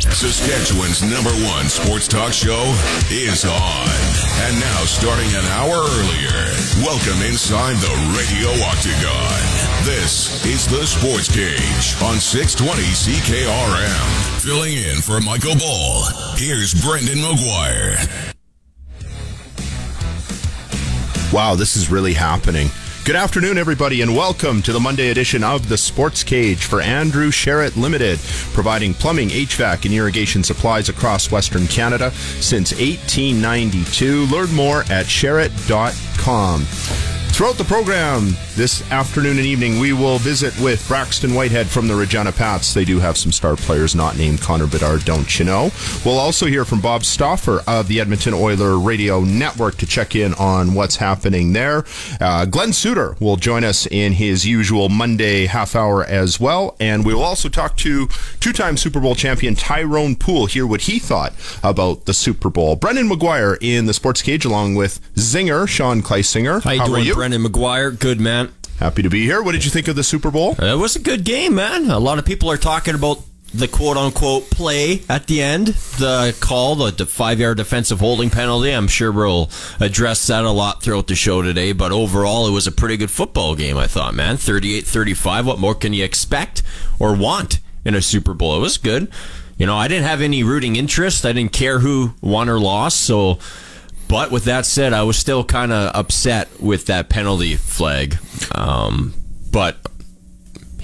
Saskatchewan's number one sports talk show is on. And now, starting an hour earlier, welcome inside the radio octagon. This is the Sports Cage on 620 CKRM. Filling in for Michael Ball, here's Brendan McGuire. Wow, this is really happening. Good afternoon, everybody, and welcome to the Monday edition of the Sports Cage for Andrew Sherritt Limited, providing plumbing, HVAC, and irrigation supplies across Western Canada since 1892. Learn more at sherritt.com. Throughout the program this afternoon and evening, we will visit with Braxton Whitehead from the Regina Pats. They do have some star players not named Connor Bedard, don't you know? We'll also hear from Bob Stauffer of the Edmonton Oiler Radio Network to check in on what's happening there. Uh, Glenn Suitor will join us in his usual Monday half hour as well. And we will also talk to two time Super Bowl champion Tyrone Poole, hear what he thought about the Super Bowl. Brendan McGuire in the Sports Cage along with Zinger, Sean Kleisinger. How, How are you? Brendan McGuire? Good, man. Happy to be here. What did you think of the Super Bowl? It was a good game, man. A lot of people are talking about the quote unquote play at the end, the call, the, the five yard defensive holding penalty. I'm sure we'll address that a lot throughout the show today, but overall, it was a pretty good football game, I thought, man. 38 35. What more can you expect or want in a Super Bowl? It was good. You know, I didn't have any rooting interest, I didn't care who won or lost, so. But with that said, I was still kind of upset with that penalty flag. Um, but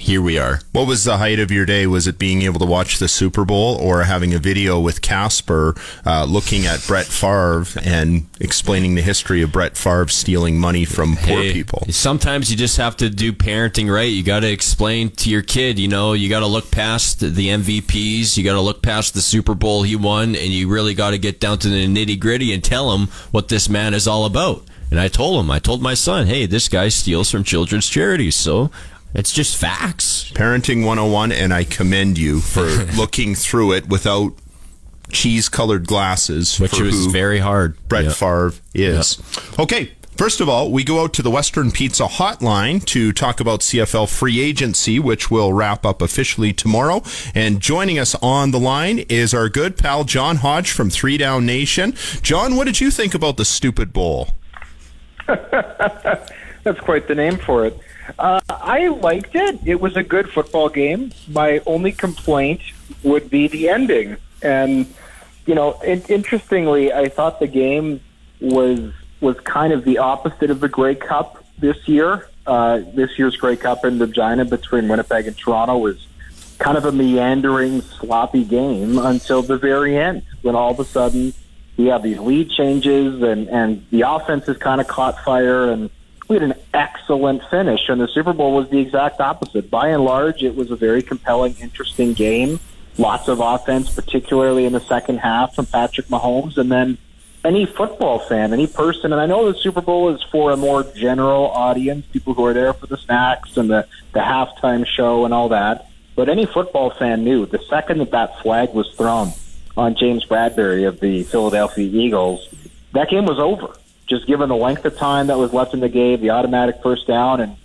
here we are. What was the height of your day? Was it being able to watch the Super Bowl or having a video with Casper uh, looking at Brett Favre and explaining the history of Brett Favre stealing money from poor Hey, people? Sometimes you just have to do parenting right. You got to explain to your kid, you know, you got to look past the MVPs, you got to look past the Super Bowl he won, and you really got to get down to the nitty gritty and tell him what this man is all about. And I told him, I told my son, hey, this guy steals from children's charities. So it's just facts. Parenting 101, and I commend you for looking through it without cheese colored glasses, Which for was who very hard. Brett Yeah. Favre is. Okay. First of all, we go out to the Western Pizza Hotline to talk about CFL free agency, which will wrap up officially tomorrow. And joining us on the line is our good pal John Hodge from Three Down Nation. John, what did you think about the stupid bowl? That's quite the name for it. Uh, I liked it. It was a good football game. My only complaint would be the ending. And you know, in- interestingly, I thought the game was was kind of the opposite of the Grey Cup this year. Uh, this year's Grey Cup in Regina between Winnipeg and Toronto was kind of a meandering, sloppy game until the very end, when all of a sudden we have these lead changes and and the offense has kind of caught fire and we had an excellent finish and the Super Bowl was the exact opposite. By and large, it was a very compelling, interesting game. Lots of offense, particularly in the second half from Patrick Mahomes and then any football fan, any person, and I know the Super Bowl is for a more general audience, people who are there for the snacks and the, the halftime show and all that. But any football fan knew the second that that flag was thrown on James Bradberry of the Philadelphia Eagles, that game was over. Just given the length of time that was left in the game, the automatic first down, and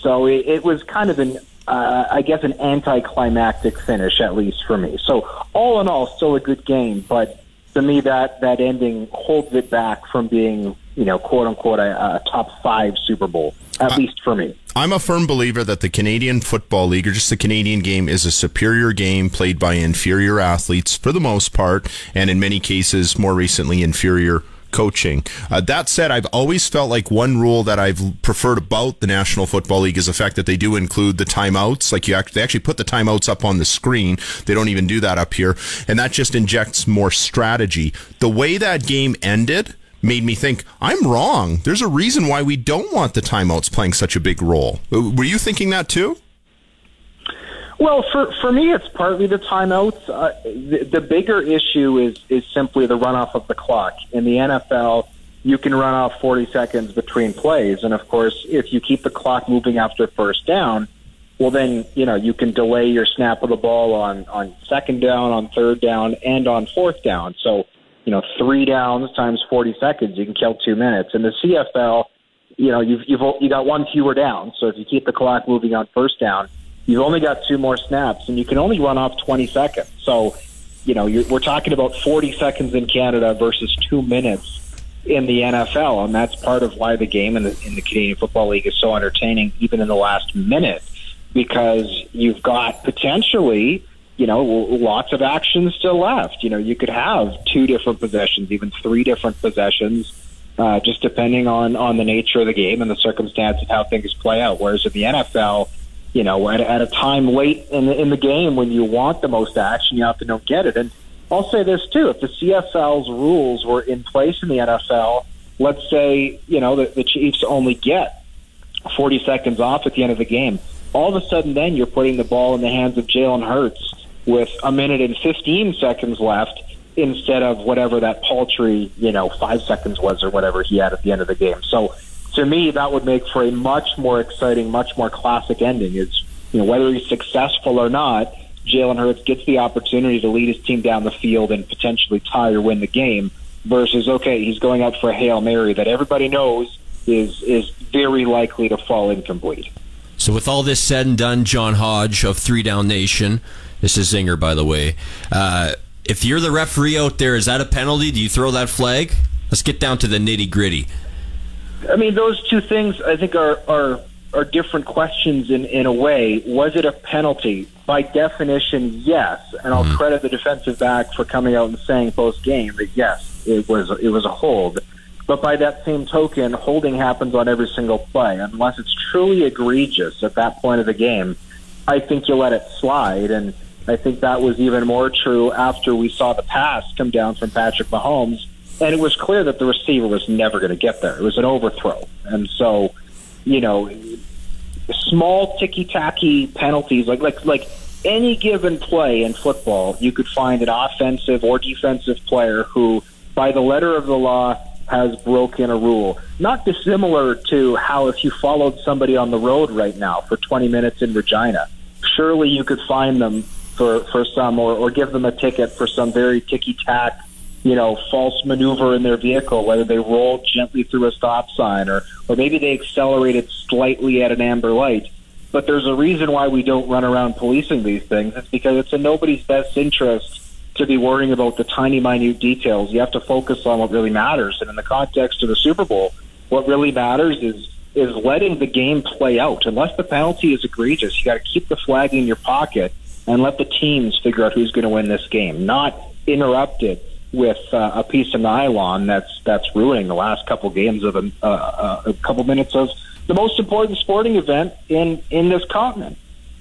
so it, it was kind of an, uh, I guess, an anticlimactic finish, at least for me. So all in all, still a good game, but to me, that that ending holds it back from being, you know, quote unquote, a, a top five Super Bowl, at least for me. I'm a firm believer that the Canadian Football League, or just the Canadian game, is a superior game played by inferior athletes for the most part, and in many cases, more recently, inferior coaching. Uh, that said, I've always felt like one rule that I've preferred about the National Football League is the fact that they do include the timeouts. Like you actually, they actually put the timeouts up on the screen. They don't even do that up here, and that just injects more strategy. The way that game ended made me think I'm wrong. There's a reason why we don't want the timeouts playing such a big role. Uh, Were you thinking that too? Well, for for me, it's partly the timeouts. Uh, the, the bigger issue is is simply the runoff of the clock. In the NFL, you can run off 40 seconds between plays, and of course, if you keep the clock moving after first down, well, then you know you can delay your snap of the ball on on second down, on third down, and on fourth down. So, you know, three downs times 40 seconds, you can kill two minutes. In the CFL, you know, you've you've you got one fewer down. So if you keep the clock moving on first down, you've only got two more snaps, and you can only run off 20 seconds. So you know, we're talking about 40 seconds in Canada versus two minutes in the NFL, and that's part of why the game in the, in the Canadian Football League is so entertaining, even in the last minute, because you've got potentially, you know, lots of action still left. You know, you could have two different possessions, even three different possessions, uh, just depending on on the nature of the game and the circumstance of how things play out. Whereas in the NFL, you know, at, at a time late in the, in the game when you want the most action, you often don't get it. And I'll say this too: if the CFL's rules were in place in the NFL, let's say you know the, the Chiefs only get 40 seconds off at the end of the game. All of a sudden, then you're putting the ball in the hands of Jalen Hurts with a minute and 15 seconds left instead of whatever that paltry, you know, five seconds was or whatever he had at the end of the game. So to me, that would make for a much more exciting, much more classic ending. Is you know whether he's successful or not, Jalen Hurts gets the opportunity to lead his team down the field and potentially tie or win the game. Versus, okay, he's going out for a hail mary that everybody knows is is very likely to fall incomplete. So, with all this said and done, John Hodge of Three Down Nation, this is Zinger, by the way. Uh, if you're the referee out there, is that a penalty? Do you throw that flag? Let's get down to the nitty gritty. I mean, those two things I think are are are different questions in in a way. Was it a penalty? By definition, yes. And I'll mm-hmm. credit the defensive back for coming out and saying post game that yes, it was it was a hold. But by that same token, holding happens on every single play. Unless it's truly egregious at that point of the game, I think you let it slide. And I think that was even more true after we saw the pass come down from Patrick Mahomes and it was clear that the receiver was never going to get there. It was an overthrow, and so you know, small ticky tacky penalties like like like any given play in football, you could find an offensive or defensive player who, by the letter of the law, has broken a rule. Not dissimilar to how if you followed somebody on the road right now for 20 minutes in Regina, surely you could find them for, for some or, or give them a ticket for some very ticky tack you know, false maneuver in their vehicle, whether they rolled gently through a stop sign or, or maybe they accelerated slightly at an amber light. But there's a reason why we don't run around policing these things. It's because it's in nobody's best interest to be worrying about the tiny, minute details. You have to focus on what really matters. And in the context of the Super Bowl, what really matters is is letting the game play out. Unless the penalty is egregious, you got to keep the flag in your pocket and let the teams figure out who's going to win this game, not interrupt it with uh, a piece of nylon that's that's ruining the last couple games of a, uh, uh, a couple minutes of the most important sporting event in in this continent.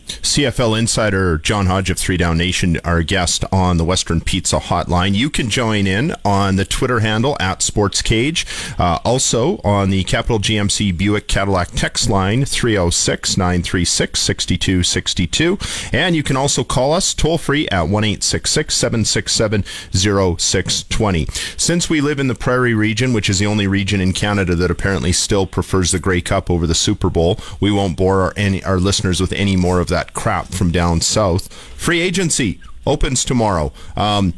CFL insider John Hodge of Three Down Nation, our guest on the Western Pizza Hotline. You can join in on the Twitter handle at Sports Cage. Uh, also on the Capital GMC Buick Cadillac text line 306 936 6262. And you can also call us toll free at 1 767 0620. Since we live in the Prairie region, which is the only region in Canada that apparently still prefers the Grey Cup over the Super Bowl, we won't bore our, any, our listeners with any more of that crap from down south. Free agency opens tomorrow. Um,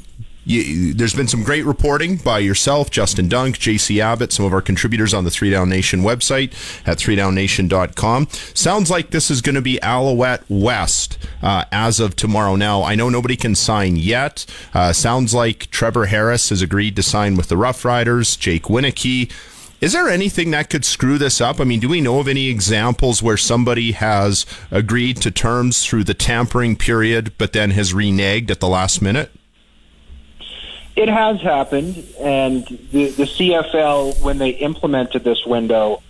you, there's been some great reporting by yourself, Justin Dunk, JC Abbott, some of our contributors on the Three Down Nation website at threedownnation.com. Sounds like this is going to be Alouette West uh, as of tomorrow. Now, I know nobody can sign yet. Uh, sounds like Trevor Harris has agreed to sign with the Rough Riders. Jake Wieneke is there anything that could screw this up? I mean, do we know of any examples where somebody has agreed to terms through the tampering period, but then has reneged at the last minute? It has happened, and the, the CFL, when they implemented this window,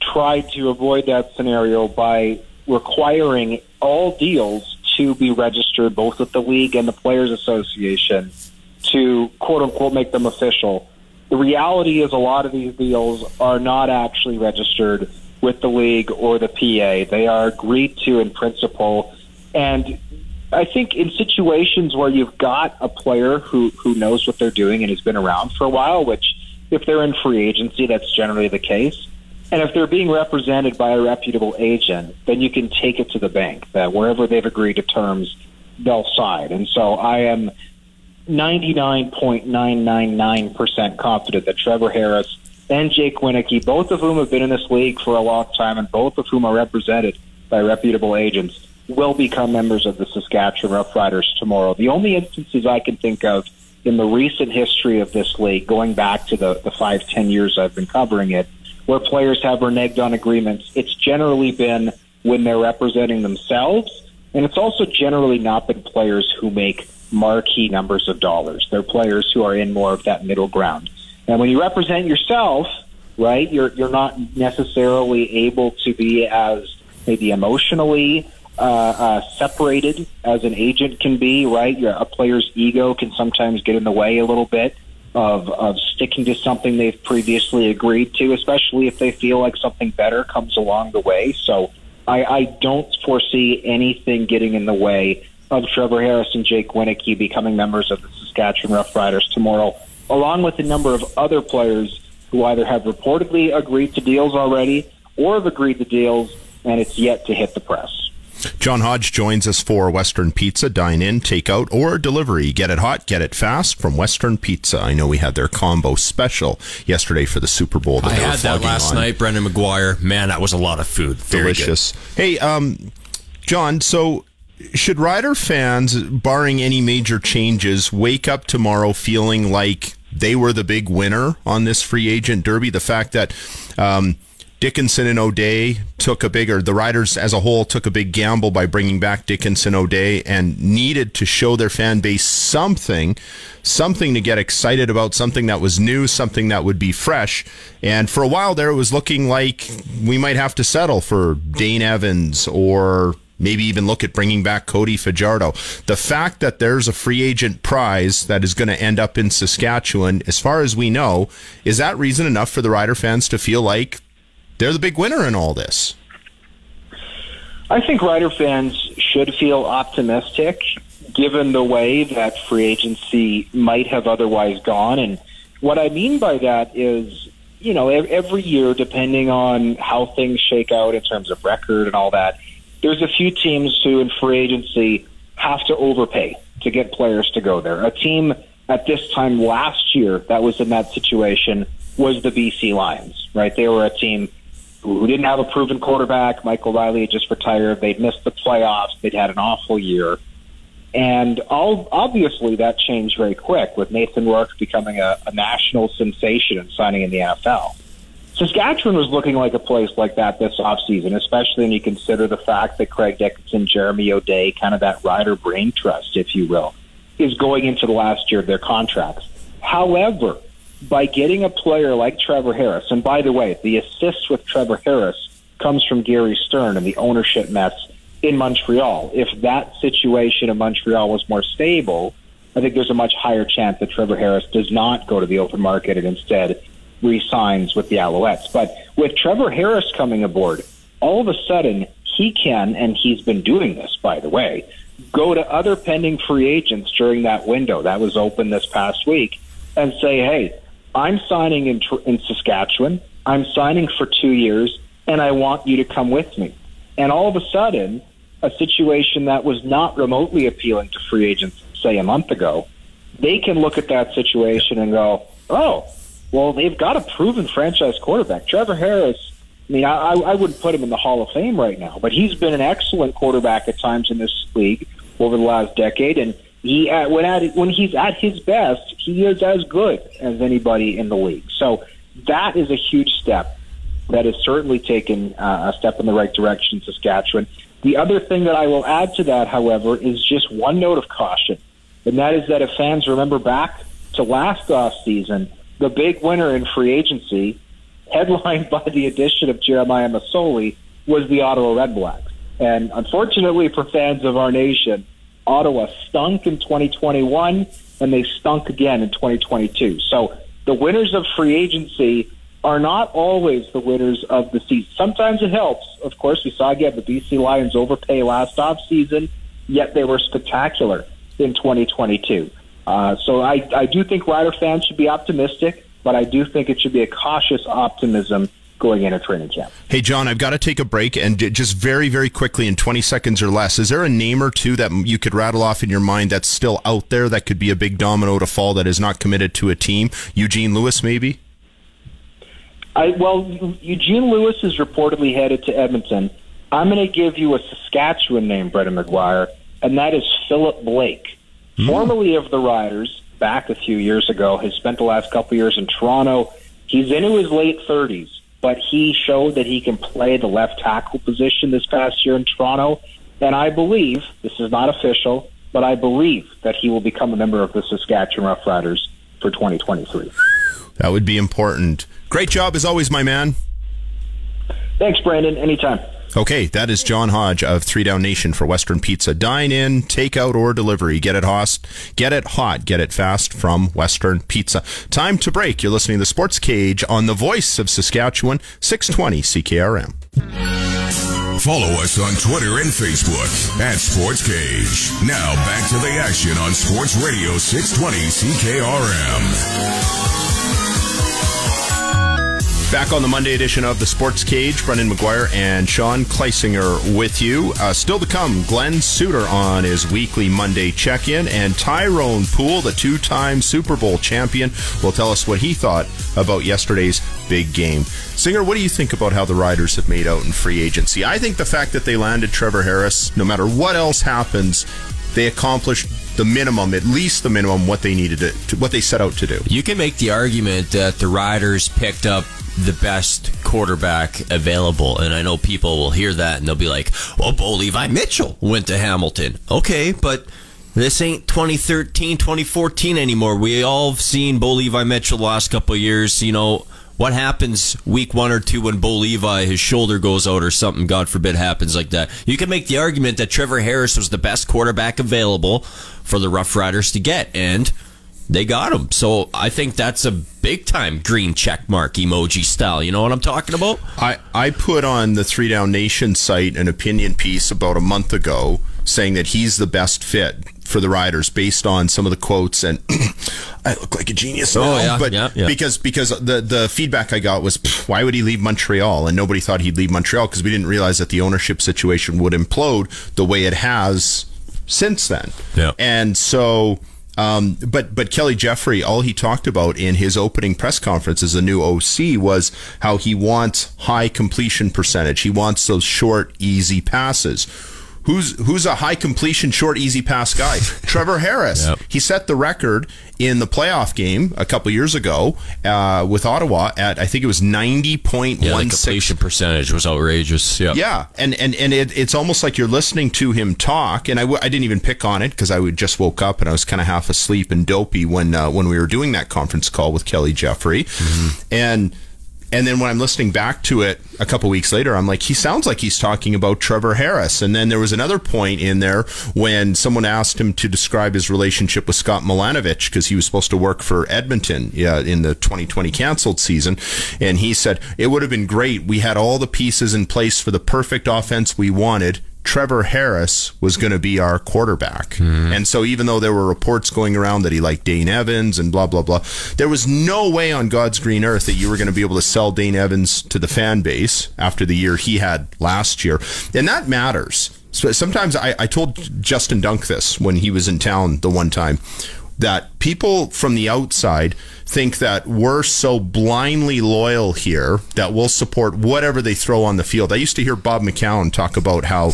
tried to avoid that scenario by requiring all deals to be registered both with the league and the Players Association to quote unquote make them official the reality is a lot of these deals are not actually registered with the league or the PA. They are agreed to in principle. And I think in situations where you've got a player who, who knows what they're doing and has been around for a while, which if they're in free agency, that's generally the case. And if they're being represented by a reputable agent, then you can take it to the bank that wherever they've agreed to terms, they'll sign. And so I am 99.999% confident that Trevor Harris and Jake Wieneke, both of whom have been in this league for a long time and both of whom are represented by reputable agents, will become members of the Saskatchewan Roughriders tomorrow. The only instances I can think of in the recent history of this league, going back to the, the five, ten years I've been covering it, where players have reneged on agreements, it's generally been when they're representing themselves, and it's also generally not been players who make marquee numbers of dollars. They're players who are in more of that middle ground. And when you represent yourself, right, you're you're not necessarily able to be as maybe emotionally uh, uh, separated as an agent can be, right? Your, a player's ego can sometimes get in the way a little bit of, of sticking to something they've previously agreed to, especially if they feel like something better comes along the way. So I, I don't foresee anything getting in the way of Trevor Harris and Jake Wieneke becoming members of the Saskatchewan Roughriders tomorrow, along with a number of other players who either have reportedly agreed to deals already or have agreed to deals and it's yet to hit the press. John Hodge joins us for Western Pizza, dine in, take out, or delivery. Get it hot, get it fast from Western Pizza. I know we had their combo special yesterday for the Super Bowl. That I had that last on. night, Brendan McGuire. Man, that was a lot of food. Very Delicious. Good. Hey, um, John, so should Rider fans, barring any major changes, wake up tomorrow feeling like they were the big winner on this free agent derby? The fact that um, Dickenson and O'Day took a bigger, the Riders as a whole took a big gamble by bringing back Dickenson O'Day and needed to show their fan base something, something to get excited about, something that was new, something that would be fresh. And for a while there, it was looking like we might have to settle for Dane Evans or maybe even look at bringing back Cody Fajardo. The fact that there's a free agent prize that is going to end up in Saskatchewan, as far as we know, is that reason enough for the Rider fans to feel like they're the big winner in all this. I think Rider fans should feel optimistic given the way that free agency might have otherwise gone. And what I mean by that is, you know, every year, depending on how things shake out in terms of record and all that, there's a few teams who in free agency have to overpay to get players to go there. A team at this time last year that was in that situation was the BC Lions, right? They were a team who didn't have a proven quarterback. Michael Reilly had just retired. They'd missed the playoffs. They'd had an awful year. And all, obviously that changed very quick with Nathan Rourke becoming a, a national sensation and signing in the NFL. Saskatchewan was looking like a place like that this offseason, especially when you consider the fact that Craig Dickenson, Jeremy O'Day, kind of that rider brain trust, if you will, is going into the last year of their contracts. However, by getting a player like Trevor Harris, and by the way, the assist with Trevor Harris comes from Gary Stern and the ownership mess in Montreal. If that situation in Montreal was more stable, I think there's a much higher chance that Trevor Harris does not go to the open market and instead re-signs with the Alouettes. But with Trevor Harris coming aboard, all of a sudden he can, and he's been doing this, by the way, go to other pending free agents during that window that was open this past week and say, hey, I'm signing in, in Saskatchewan. I'm signing for two years, and I want you to come with me. And all of a sudden, a situation that was not remotely appealing to free agents, say a month ago, they can look at that situation and go, oh, well, they've got a proven franchise quarterback. Trevor Harris, I mean, I, I wouldn't put him in the Hall of Fame right now, but he's been an excellent quarterback at times in this league over the last decade. And he uh, when at when he's at his best, he is as good as anybody in the league. So that is a huge step. That has certainly taken uh, a step in the right direction in Saskatchewan. The other thing that I will add to that, however, is just one note of caution, and that is that if fans remember back to last off season, the big winner in free agency, headlined by the addition of Jeremiah Masoli, was the Ottawa Redblacks. And unfortunately for fans of our nation, Ottawa stunk in 2021 and they stunk again in 2022. So the winners of free agency are not always the winners of the season. Sometimes it helps. Of course, we saw again the BC Lions overpay last off season, yet they were spectacular in 2022. Uh, so I, I do think Rider fans should be optimistic, but I do think it should be a cautious optimism going into training camp. Hey, John, I've got to take a break and just very, very quickly in 20 seconds or less, is there a name or two that you could rattle off in your mind that's still out there that could be a big domino to fall that is not committed to a team? Eugene Lewis, maybe? I, well, Eugene Lewis is reportedly headed to Edmonton. I'm going to give you a Saskatchewan name, Brendan McGuire, and that is Philip Blake, Hmm. formerly of the Riders, back a few years ago, has spent the last couple years in Toronto. He's into his late 30s, but he showed that he can play the left tackle position this past year in Toronto. And I believe, this is not official, but I believe that he will become a member of the Saskatchewan Roughriders for 2023. That would be important. Great job as always, my man. Thanks, Brandon. Anytime. Okay, that is John Hodge of Three Down Nation for Western Pizza. Dine in, takeout, or delivery. Get it hot, get it hot, get it fast from Western Pizza. Time to break. You're listening to Sports Cage on the Voice of Saskatchewan, 620 CKRM. Follow us on Twitter and Facebook at Sports Cage. Now back to the action on Sports Radio 620 CKRM. Back on the Monday edition of the Sports Cage, Brendan McGuire and Sean Kleisinger with you. Uh, still to come, Glenn Suitor on his weekly Monday check-in, and Tyrone Poole, the two-time Super Bowl champion, will tell us what he thought about yesterday's big game. Zinger, what do you think about how the Riders have made out in free agency? I think the fact that they landed Trevor Harris, no matter what else happens, they accomplished the minimum, at least the minimum, what they needed to, to what they set out to do. You can make the argument that the Riders picked up the best quarterback available. And I know people will hear that and they'll be like, oh, well, Bo Levi Mitchell went to Hamilton. Okay, but this ain't 2013, 2014 anymore. We all have seen Bo Levi Mitchell the last couple years. You know, what happens week one or two when Bo Levi, his shoulder goes out or something, God forbid, happens like that? You can make the argument that Trevor Harris was the best quarterback available for the Rough Riders to get. And they got him. So I think that's a big time green check mark emoji style. You know what I'm talking about? I, I put on the Three Down Nation site an opinion piece about a month ago saying that he's the best fit for the riders based on some of the quotes and I look like a genius oh, now, Oh, yeah, but yeah, yeah. because because the the feedback I got was why would he leave Montreal and nobody thought he'd leave Montreal because we didn't realize that the ownership situation would implode the way it has since then Yeah. and so um, but but Kelly Jeffrey, all he talked about in his opening press conference as a new OC was how he wants high completion percentage. He wants those short, easy passes. Who's who's a high completion, short, easy pass guy? Trevor Harris. Yep. He set the record in the playoff game a couple years ago uh, with Ottawa at I think it was ninety point one completion percentage was outrageous. Yeah. yeah, and and and it, it's almost like you're listening to him talk. And I, w- I didn't even pick on it because I would just woke up and I was kind of half asleep and dopey when uh, when we were doing that conference call with Kelly Jeffrey, and and then when I'm listening back to it a couple weeks later, I'm like, he sounds like he's talking about Trevor Harris. And then there was another point in there when someone asked him to describe his relationship with Scott Milanovich because he was supposed to work for Edmonton yeah, in the 2020 canceled season. And he said, it would have been great. We had all the pieces in place for the perfect offense we wanted. Trevor Harris was going to be our quarterback. Hmm. And so even though there were reports going around that he liked Dane Evans and blah, blah, blah, there was no way on God's green earth that you were going to be able to sell Dane Evans to the fan base after the year he had last year. And that matters. So sometimes I, I told Justin Dunk this when he was in town the one time that people from the outside think that we're so blindly loyal here that we'll support whatever they throw on the field. I used to hear Bob McCown talk about how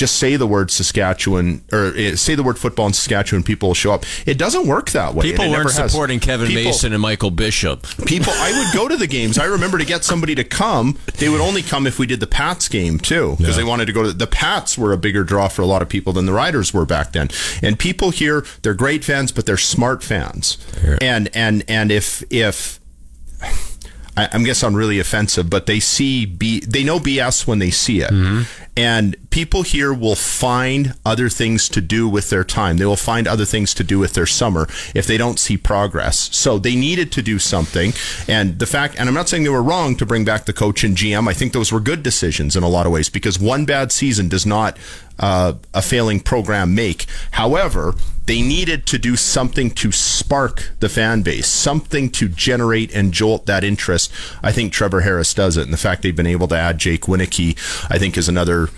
just say the word Saskatchewan or eh, say the word football in Saskatchewan, people will show up. It doesn't work that way. People and it weren't never has. supporting Kevin People- Mason and Michael Bishop. people i would go to the games i remember to get somebody to come they would only come if we did the pats game too because they wanted to go to the pats were a bigger draw for a lot of people than the riders were back then and people here they're great fans but they're smart fans and and and if if I, I'm guess I'm really offensive, but they see B, they know BS when they see it, mm-hmm. and people here will find other things to do with their time. They will find other things to do with their summer if they don't see progress. So they needed to do something, and the fact, and I'm not saying they were wrong to bring back the coach and GM. I think those were good decisions in a lot of ways because one bad season does not uh, a failing program make. However, they needed to do something to spark the fan base, something to generate and jolt that interest. I think Trevor Harris does it, and the fact they've been able to add Jake Wieneke, I think, is another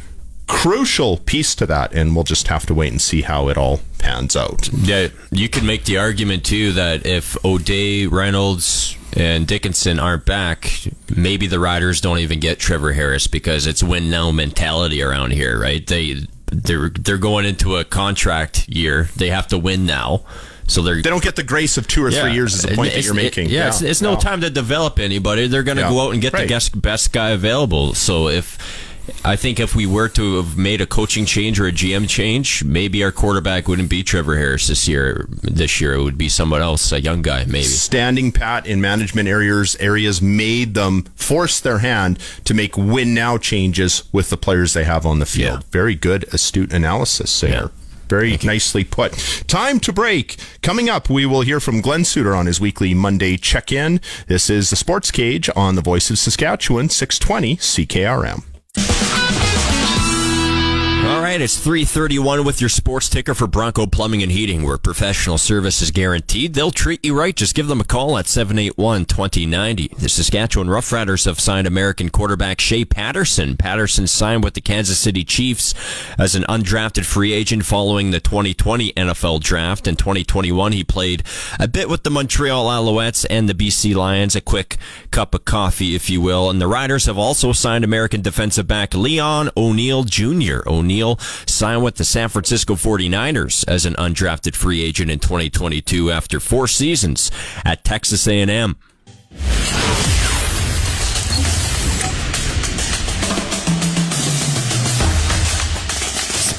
crucial piece to that. And we'll just have to wait and see how it all pans out. Yeah, you could make the argument too that if O'Day, Reynolds, and Dickenson aren't back, maybe the Riders don't even get Trevor Harris because it's win now mentality around here, right? They they're they're going into a contract year. They have to win now. So they're they don't get the grace of two or three years is the point that you're making. It, yeah, yeah, it's, it's no, no time to develop anybody. They're going to yeah. go out and get right. the best, best guy available. So if I think if we were to have made a coaching change or a GM change, maybe our quarterback wouldn't be Trevor Harris this year. This year it would be someone else, a young guy, maybe. Standing pat in management areas areas made them force their hand to make win now changes with the players they have on the field. Yeah. Very good, astute analysis there. Yeah. Very nicely put. Time to break. Coming up, we will hear from Glenn Suitor on his weekly Monday check in. This is the Sports Cage on the Voice of Saskatchewan, 620 CKRM. Bye. All right, it's 331 with your sports ticker for Bronco Plumbing and Heating, where professional service is guaranteed. They'll treat you right. Just give them a call at 781-2090. The Saskatchewan Roughriders have signed American quarterback Shea Patterson. Patterson signed with the Kansas City Chiefs as an undrafted free agent following the 2020 NFL draft. In 2021, he played a bit with the Montreal Alouettes and the BC Lions, a quick cup of coffee, if you will. And the Riders have also signed American defensive back Leon O'Neal Jr. O'Neal O'Neal signed with the San Francisco 49ers as an undrafted free agent in 2022 after four seasons at Texas A&M.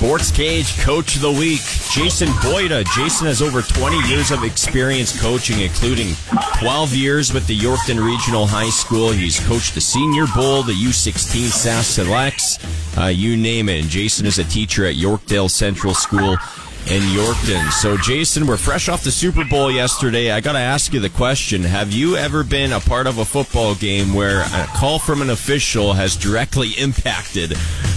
Sports Cage Coach of the Week, Jason Boyda. Jason has over 20 years of experience coaching, including 12 years with the Yorkton Regional High School. He's coached the Senior Bowl, the U16 SAS Selects, uh, you name it. And Jason is a teacher at Yorkdale Central School in Yorkton. So, Jason, we're fresh off the Super Bowl yesterday. I got to ask you the question Have you ever been a part of a football game where a call from an official has directly impacted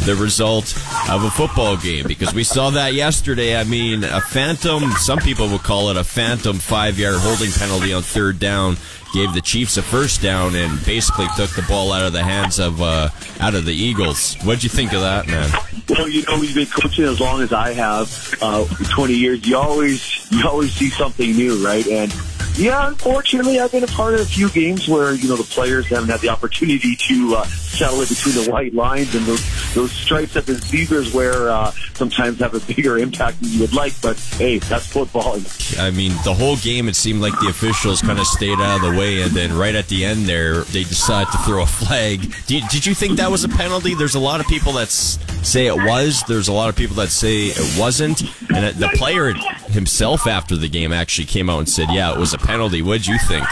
the result of a football game? Because we saw that yesterday. I mean, a phantom, some people would call it a phantom five yard holding penalty on third down gave the Chiefs a first down and basically took the ball out of the hands of uh, out of the Eagles. What'd you think of that, man? Well, you know, you've been coaching as long as I have, uh, 20 years. You always you always see something new, right? And yeah, unfortunately, I've been a part of a few games where you know the players haven't had the opportunity to uh, settle it between the white lines and those those stripes that the zebras wear. Uh, sometimes have a bigger impact than you would like, but hey, that's football. I mean, the whole game it seemed like the officials kind of stayed out of the way, and then right at the end there, they decided to throw a flag. Did, did you think that was a penalty? There's a lot of people that say it was. There's a lot of people that say it wasn't, and the player himself after the game actually came out and said, "Yeah, it was a." penalty. What'd you think?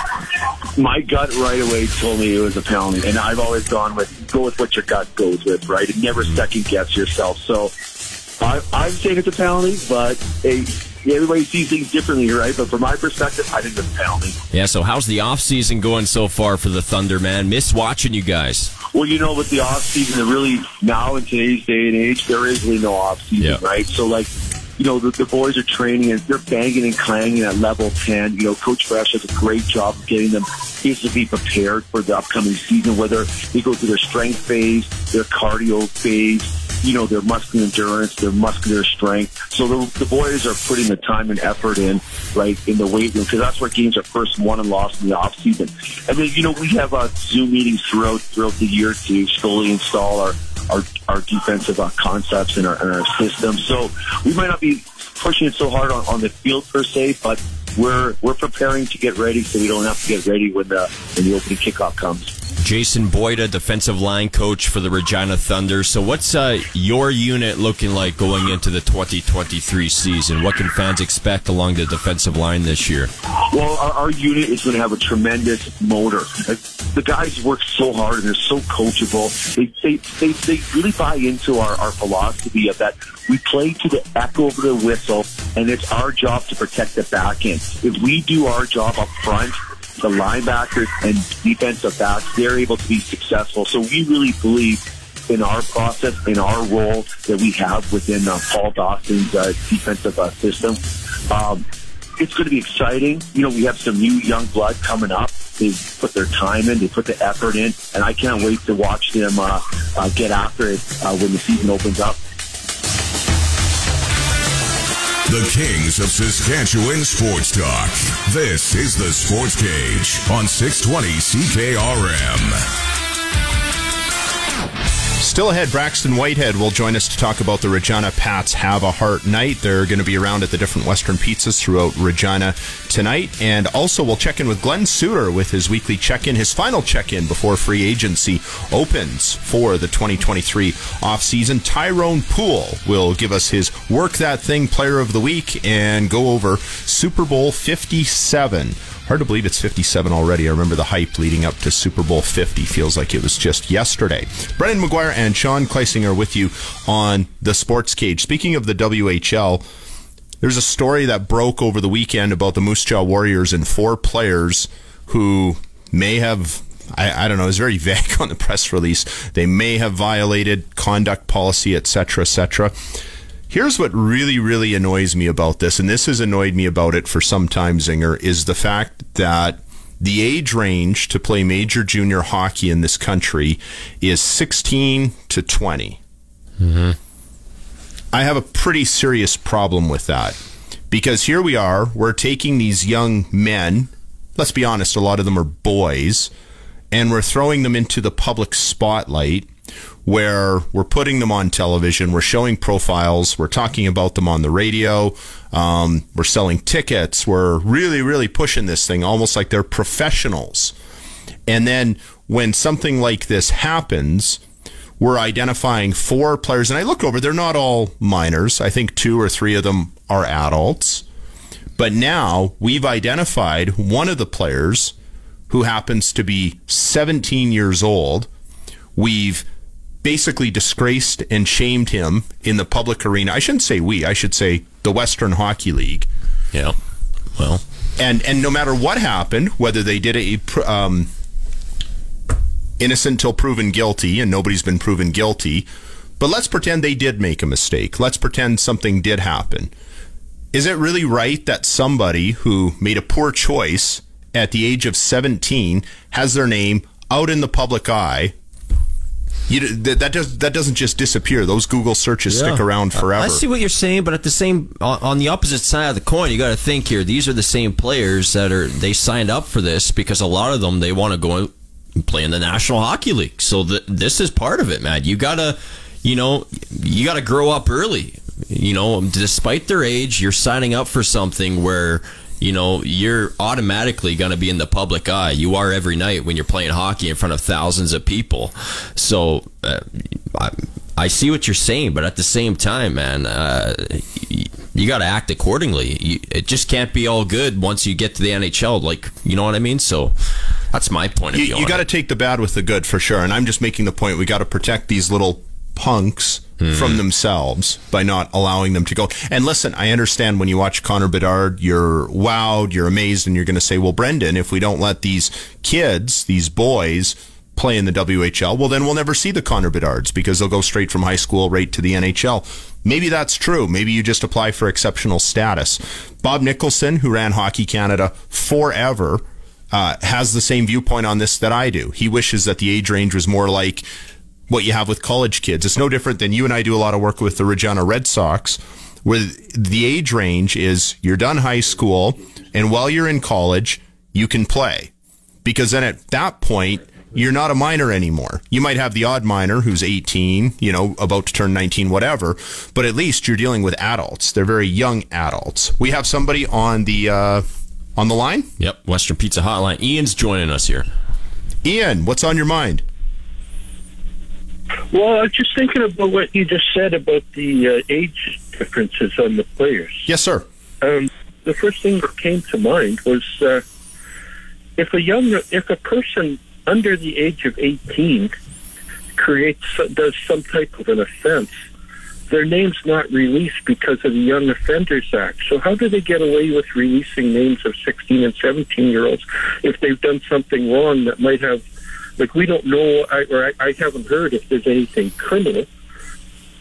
My gut right away told me it was a penalty, and I've always gone with go with what your gut goes with, right? And never mm-hmm. second guess yourself. So I, I'm saying it's a penalty, but hey, everybody sees things differently, right? But from my perspective, I think it's a penalty. Yeah. So how's the off season going so far for the Thunder, man? Miss watching you guys. Well, you know, with the off season, really now in today's day and age, there is really no off season, yeah. right? So like you know, the, the boys are training and they're banging and clanging at level 10. You know, Coach Fresh does a great job of getting them physically prepared for the upcoming season, whether they go through their strength phase, their cardio phase, you know, their muscular endurance, their muscular strength. So the, the boys are putting the time and effort in, right, in the weight room, because that's where games are first won and lost in the off season. And then, you know, we have uh, Zoom meetings throughout throughout the year to slowly install our our, our defensive uh, concepts and our, and our system. So we might not be pushing it so hard on, on the field per se, but we're we're preparing to get ready so we don't have to get ready when the when the opening kickoff comes. Jason Boyda, defensive line coach for the Regina Thunder. So, what's uh, your unit looking like going into the 2023 season? What can fans expect along the defensive line this year? Well, our, our unit is going to have a tremendous motor. The guys work so hard and they're so coachable. They they, they, they really buy into our, our philosophy of that we play to the echo of the whistle, and it's our job to protect the back end. If we do our job up front, the linebackers and defensive backs, they're able to be successful. So we really believe in our process, in our role that we have within uh, Paul Dawson's uh, defensive uh, system. Um, it's going to be exciting. You know, we have some new young blood coming up. They put their time in, they put the effort in, and I can't wait to watch them uh, uh, get after it uh, when the season opens up. The kings of Saskatchewan sports talk. This is the Sports Cage on 620 CKRM. Still ahead, Braxton Whitehead will join us to talk about the Regina Pats Have a Heart Night. They're going to be around at the different Western pizzas throughout Regina tonight. And also, we'll check in with Glenn Suitor with his weekly check in, his final check in before free agency opens for the 2023 offseason. Tyrone Poole will give us his Work That Thing Player of the Week and go over Super Bowl 57 Hard to believe it's 57 already. I remember the hype leading up to Super Bowl 50. Feels like it was just yesterday. Brendan McGuire and Sean Kleisinger with you on the Sports Cage. Speaking of the WHL, there's a story that broke over the weekend about the Moose Jaw Warriors and four players who may have I, I, don't know. It's very vague on the press release. They may have violated conduct policy, etc., etc. Here's what really, really annoys me about this, and this has annoyed me about it for some time, Zinger, is the fact that the age range to play major junior hockey in this country is 16 to 20. Mm-hmm. I have a pretty serious problem with that because here we are, we're taking these young men, let's be honest, a lot of them are boys, and we're throwing them into the public spotlight where we're putting them on television, we're showing profiles, we're talking about them on the radio, um, we're selling tickets, we're really, really pushing this thing almost like they're professionals. And then when something like this happens, we're identifying four players, and I look over, they're not all minors. I think two or three of them are adults. But now we've identified one of the players who happens to be 17 years old. We've basically disgraced and shamed him in the public arena. I shouldn't say we, I should say the Western Hockey League. Yeah. Well, and and no matter what happened, whether they did it um, innocent till proven guilty, and nobody's been proven guilty, but let's pretend they did make a mistake. Let's pretend something did happen. Is it really right that somebody who made a poor choice at the age of 17 has their name out in the public eye you, that, that does that doesn't just disappear. Those Google searches yeah. stick around forever. I see what you're saying, but at the same on the opposite side of the coin, you got to think here. These are the same players that are they signed up for this because a lot of them they want to go and play in the National Hockey League. So the, this is part of it, man. You gotta, you know, you gotta grow up early. You know, despite their age, you're signing up for something where you know, you're automatically going to be in the public eye. You are every night when you're playing hockey in front of thousands of people. So uh, I, I, see what you're saying, but at the same time, man, uh, you, you got to act accordingly. You, it just can't be all good once you get to the NHL. Like, you know what I mean? So that's my point of you, view. You got to take the bad with the good for sure. And I'm just making the point we got to protect these little punks mm-hmm. from themselves by not allowing them to go. And listen, I understand when you watch Connor Bedard, you're wowed, you're amazed, and you're going to say, well, Brendan, if we don't let these kids, these boys, play in the WHL, well, then we'll never see the Connor Bedards because they'll go straight from high school right to the NHL. Maybe that's true. Maybe you just apply for exceptional status. Bob Nicholson, who ran Hockey Canada forever, uh, has the same viewpoint on this that I do. He wishes that the age range was more like what you have with college kids. It's no different than you and I do a lot of work with the Regina Red Sox, where the age range is you're done high school, and while you're in college, you can play. Because then at that point, you're not a minor anymore. You might have the odd minor who's 18, you know, about to turn 19, whatever, but at least you're dealing with adults. They're very young adults. We have somebody on the uh, on the line. Yep, Western Pizza Hotline. Ian's joining us here. Ian, what's on your mind? Well, I was just thinking about what you just said about the uh, age differences on the players. Yes, sir. Um, the first thing that came to mind was uh, if a young, if a person under the age of eighteen creates does some type of an offense, their name's not released because of the Young Offenders Act. So how do they get away with releasing names of sixteen and seventeen year olds if they've done something wrong that might have like we don't know, I, or I, I haven't heard if there's anything criminal.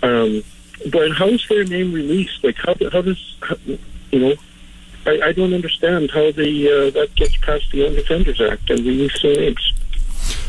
Um, but how's their name released? Like how how does how, you know? I, I don't understand how the uh, that gets past the Young Offenders Act and release their names.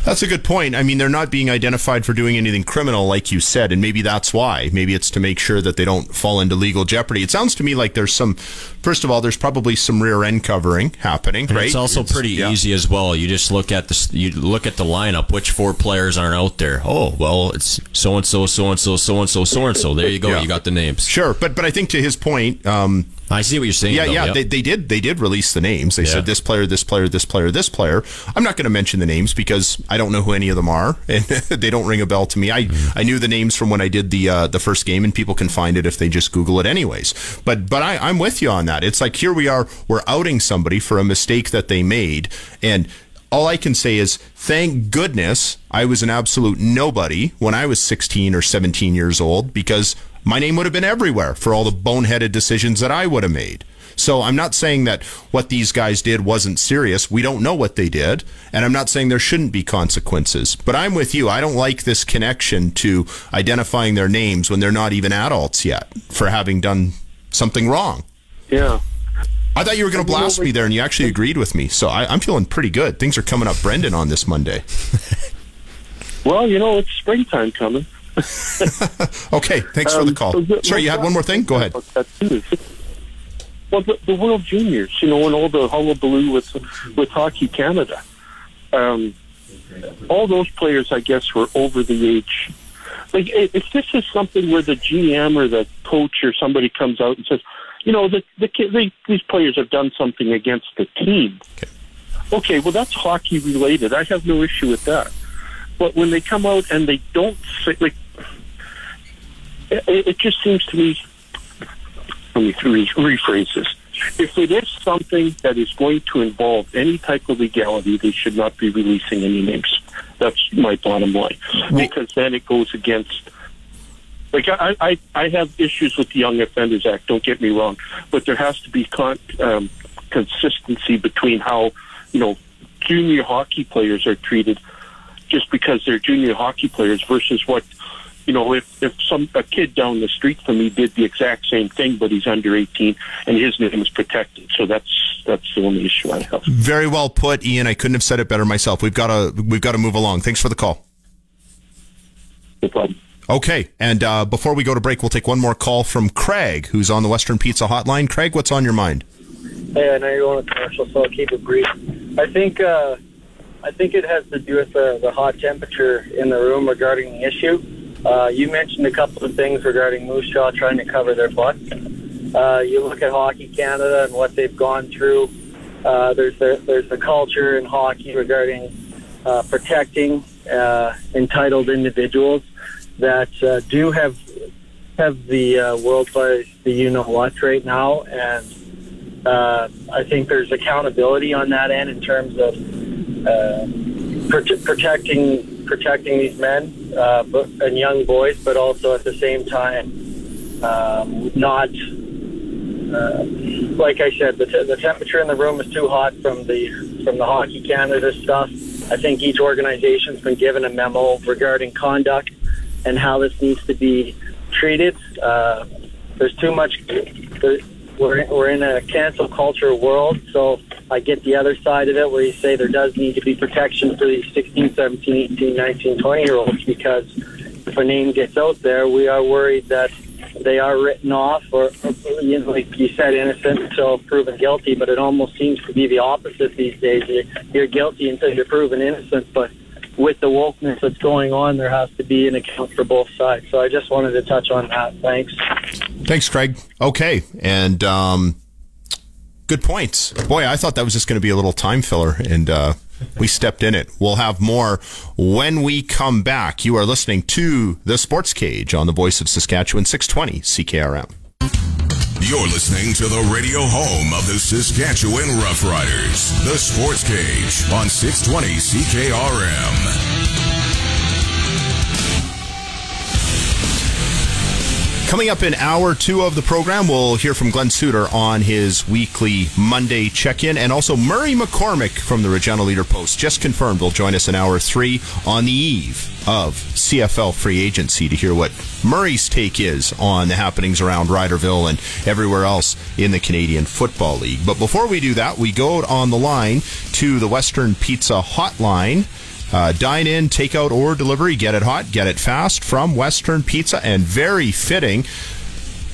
That's a good point. I mean, they're not being identified for doing anything criminal, like you said, and maybe that's why. Maybe it's to make sure that they don't fall into legal jeopardy. It sounds to me like there's some. First of all, there's probably some rear end covering happening, And right? It's also pretty yeah. easy as well. You just look at the you look at the lineup. Which four players aren't out there? Oh, well, it's so and so, so and so, so and so, so and so. There you go. Yeah. You got the names. Sure, but but I think to his point, um, I see what you're saying. yeah, though. yeah, Yep. they, they did they did release the names. They Yeah. said this player, this player, this player, this player. I'm not going to mention the names because I don't know who any of them are, and they don't ring a bell to me. I Mm-hmm. I knew the names from when I did the uh, the first game, and people can find it if they just Google it, anyways. But but I, I'm with you on that. It's like here we are, we're outing somebody for a mistake that they made, and all I can say is thank goodness I was an absolute nobody when I was 16 or 17 years old because my name would have been everywhere for all the boneheaded decisions that I would have made. So I'm not saying that what these guys did wasn't serious. We don't know what they did, and I'm not saying there shouldn't be consequences. But I'm with you. I don't like this connection to identifying their names when they're not even adults yet for having done something wrong. Yeah. I thought you were going to blast me there, and you actually agreed with me. So I, I'm feeling pretty good. Things are coming up, Brendan, on this Monday. Well, you know, it's springtime coming. Okay, thanks for the Um, call. so the- Sorry, you had one more thing. Go ahead. About that too. Well, the, the World Juniors, you know, and all the hullabaloo with with Hockey Canada. Um, all those players, I guess, were over the age. Like, if this is something where the GM or the coach or somebody comes out and says, you know, the, the, they, these players have done something against the team. Okay. Okay, well, that's hockey related. I have no issue with that. But when they come out and they don't say, like, it, it just seems to me. Let me re- rephrase this. If it is something that is going to involve any type of legality, they should not be releasing any names. That's my bottom line. Because then it goes against. Like I, I, I have issues with the Young Offenders Act. Don't get me wrong, but there has to be con- um, consistency between how you know junior hockey players are treated, just because they're junior hockey players, versus what you know, if if some a kid down the street from me did the exact same thing, but he's under eighteen and his name is protected, so that's that's the only issue I have. Very well put, Ian. I couldn't have said it better myself. We've got to we've got to move along. Thanks for the call. No problem. Okay, and uh, before we go to break, we'll take one more call from Craig, who's on the Western Pizza Hotline. Craig, what's on your mind? Hey, I know you're going to commercial, so I'll keep it brief. I think uh, I think it has to do with the, the hot temperature in the room regarding the issue. Uh, you mentioned a couple of things regarding Moose Jaw trying to cover their butts. Uh, you look at Hockey Canada and what they've gone through. Uh, there's the, there's the culture in hockey regarding uh, protecting uh, entitled individuals that uh, do have have the uh, world by the you know what right now, and uh, I think there's accountability on that end in terms of uh, prote- protecting protecting these men uh, but, and young boys, but also at the same time um, not. Uh, like I said, the, t- the temperature in the room is too hot from the from the Hockey Canada stuff. I think each organization's been given a memo regarding conduct and how this needs to be treated. Uh, there's too much. There, we're we're in a cancel culture world, so I get the other side of it where you say there does need to be protection for these 16, 17, 18, 19, 20 year olds because if a name gets out there, we are worried that they are written off or, or you know, like you said, innocent until proven guilty. But it almost seems to be the opposite these days. You're, you're guilty until you're proven innocent, but with the wokeness that's going on, there has to be an account for both sides. So I just wanted to touch on that. Thanks. Thanks, Craig. Okay, and um, good points. Boy, I thought that was just going to be a little time filler, and uh, we stepped in it. We'll have more when we come back. You are listening to the Sports Cage on the Voice of Saskatchewan, 620 CKRM. You're listening to the radio home of the Saskatchewan Roughriders, the Sports Cage on 620 CKRM. Coming up in hour two of the program, we'll hear from Glenn Suitor on his weekly Monday check-in, and also Murray McCormick from the Regina Leader Post, just confirmed, will join us in hour three on the eve of CFL free agency to hear what Murray's take is on the happenings around Riderville and everywhere else in the Canadian Football League. But before we do that, we go on the line to the Western Pizza Hotline. Uh, dine in, takeout, or delivery. Get it hot, get it fast from Western Pizza, and very fitting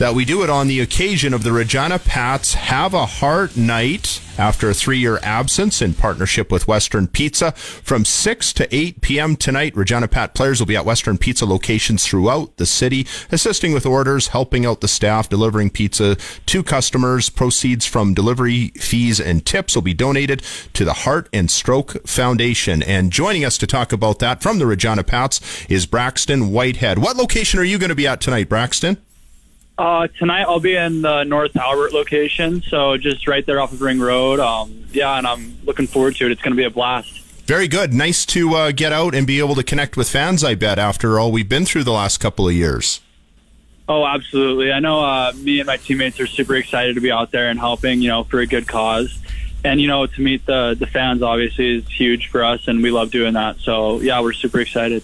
that we do it on the occasion of the Regina Pats Have a Heart Night after a three year absence in partnership with Western Pizza. From 6 to 8 p.m. tonight, Regina Pat players will be at Western Pizza locations throughout the city, assisting with orders, helping out the staff, delivering pizza to customers. Proceeds from delivery fees and tips will be donated to the Heart and Stroke Foundation. And joining us to talk about that from the Regina Pats is Braxton Whitehead. What location are you going to be at tonight, Braxton? Uh, tonight I'll be in the North Albert location, so just right there off of Ring Road. Um, yeah, and I'm looking forward to it. It's going to be a blast. Very good. Nice to uh, get out and be able to connect with fans. I bet after all we've been through the last couple of years. Oh, absolutely. I know uh, me and my teammates are super excited to be out there and helping, you know, for a good cause. And, you know, to meet the, the fans obviously is huge for us, and we love doing that. So, yeah, we're super excited.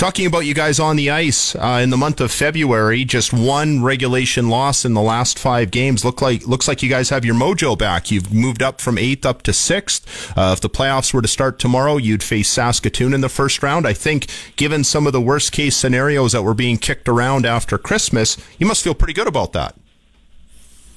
Talking about you guys on the ice uh, in the month of February, just one regulation loss in the last five games. Look like looks like you guys have your mojo back. You've moved up from eighth up to sixth. Uh, if the playoffs were to start tomorrow, you'd face Saskatoon in the first round. I think, given some of the worst case scenarios that were being kicked around after Christmas, you must feel pretty good about that.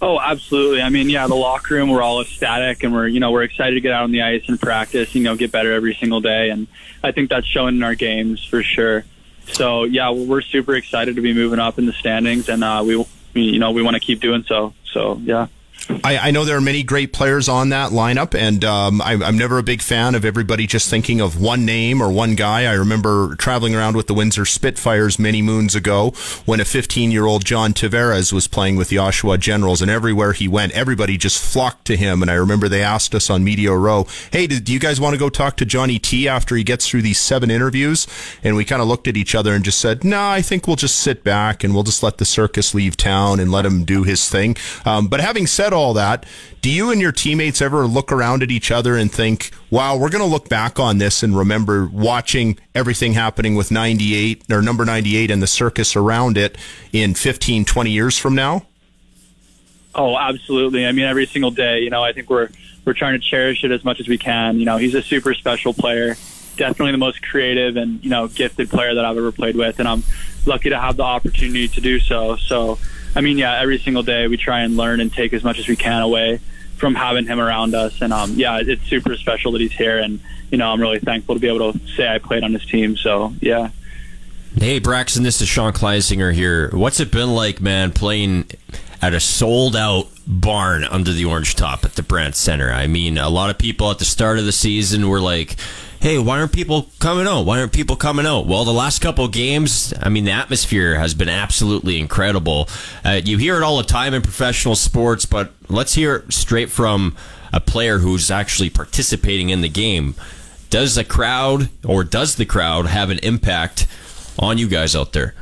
Oh, absolutely. I mean, yeah, the locker room, we're all ecstatic and we're, you know, we're excited to get out on the ice and practice, you know, get better every single day. And I think that's shown in our games for sure. So, yeah, we're super excited to be moving up in the standings and, uh, we, you know, we want to keep doing so. So, yeah. I, I, know there are many great players on that lineup, and um, I, I'm, never a big fan of everybody just thinking of one name or one guy. I remember traveling around with the Windsor Spitfires many moons ago when a 15 year old John Tavares was playing with the Oshawa Generals, and everywhere he went, everybody just flocked to him. And I remember they asked us on Media Row, Hey, do you guys want to go talk to Johnny T after he gets through these seven interviews? And we kind of looked at each other and just said, No, nah, I think we'll just sit back and we'll just let the circus leave town and let him do his thing. Um, but having said all that, do you and your teammates ever look around at each other and think, wow, we're going to look back on this and remember watching everything happening with 98 or number 98 and the circus around it in 15, 20 years from now? Oh, absolutely. I mean, every single day, you know, I think we're, we're trying to cherish it as much as we can. You know, he's a super special player, definitely the most creative and, you know, gifted player that I've ever played with. And I'm lucky to have the opportunity to do so. So, I mean, yeah, every single day we try and learn and take as much as we can away from having him around us. And um, yeah, it's super special that he's here, and you know, I'm really thankful to be able to say I played on his team. So yeah. Hey Braxton, this is Sean Kleisinger here. What's it been like, man, playing at a sold out barn under the orange top at the Brandt Center? I mean, a lot of people at the start of the season were like, hey, why aren't people coming out? Why aren't people coming out? Well, the last couple games, I mean, the atmosphere has been absolutely incredible. Uh, you hear it all the time in professional sports, but let's hear it straight from a player who's actually participating in the game. Does the crowd or does the crowd have an impact on you guys out there?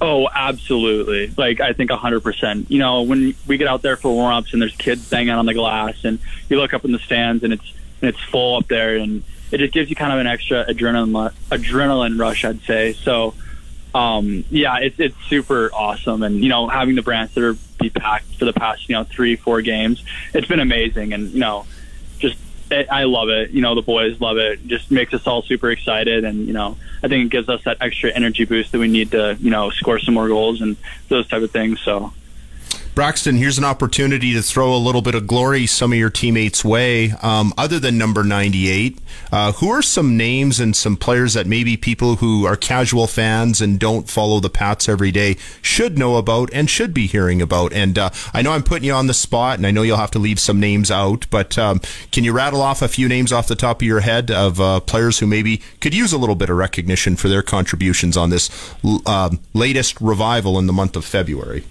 Oh, absolutely. Like, I think 100%. You know, when we get out there for warm ups and there's kids banging on the glass, and you look up in the stands and it's, and it's full up there, and it just gives you kind of an extra adrenaline adrenaline rush, I'd say. So, um, yeah, it's it's super awesome, and you know, having the are be packed for the past you know three four games, it's been amazing, and you know, just it, I love it. You know, the boys love it. Just makes us all super excited, and you know, I think it gives us that extra energy boost that we need to you know score some more goals and those type of things. So Braxton, here's an opportunity to throw a little bit of glory some of your teammates' way. Um, other than number 98, uh, who are some names and some players that maybe people who are casual fans and don't follow the Pats every day should know about and should be hearing about? And uh, I know I'm putting you on the spot, and I know you'll have to leave some names out, but um, can you rattle off a few names off the top of your head of uh, players who maybe could use a little bit of recognition for their contributions on this um, latest revival in the month of February?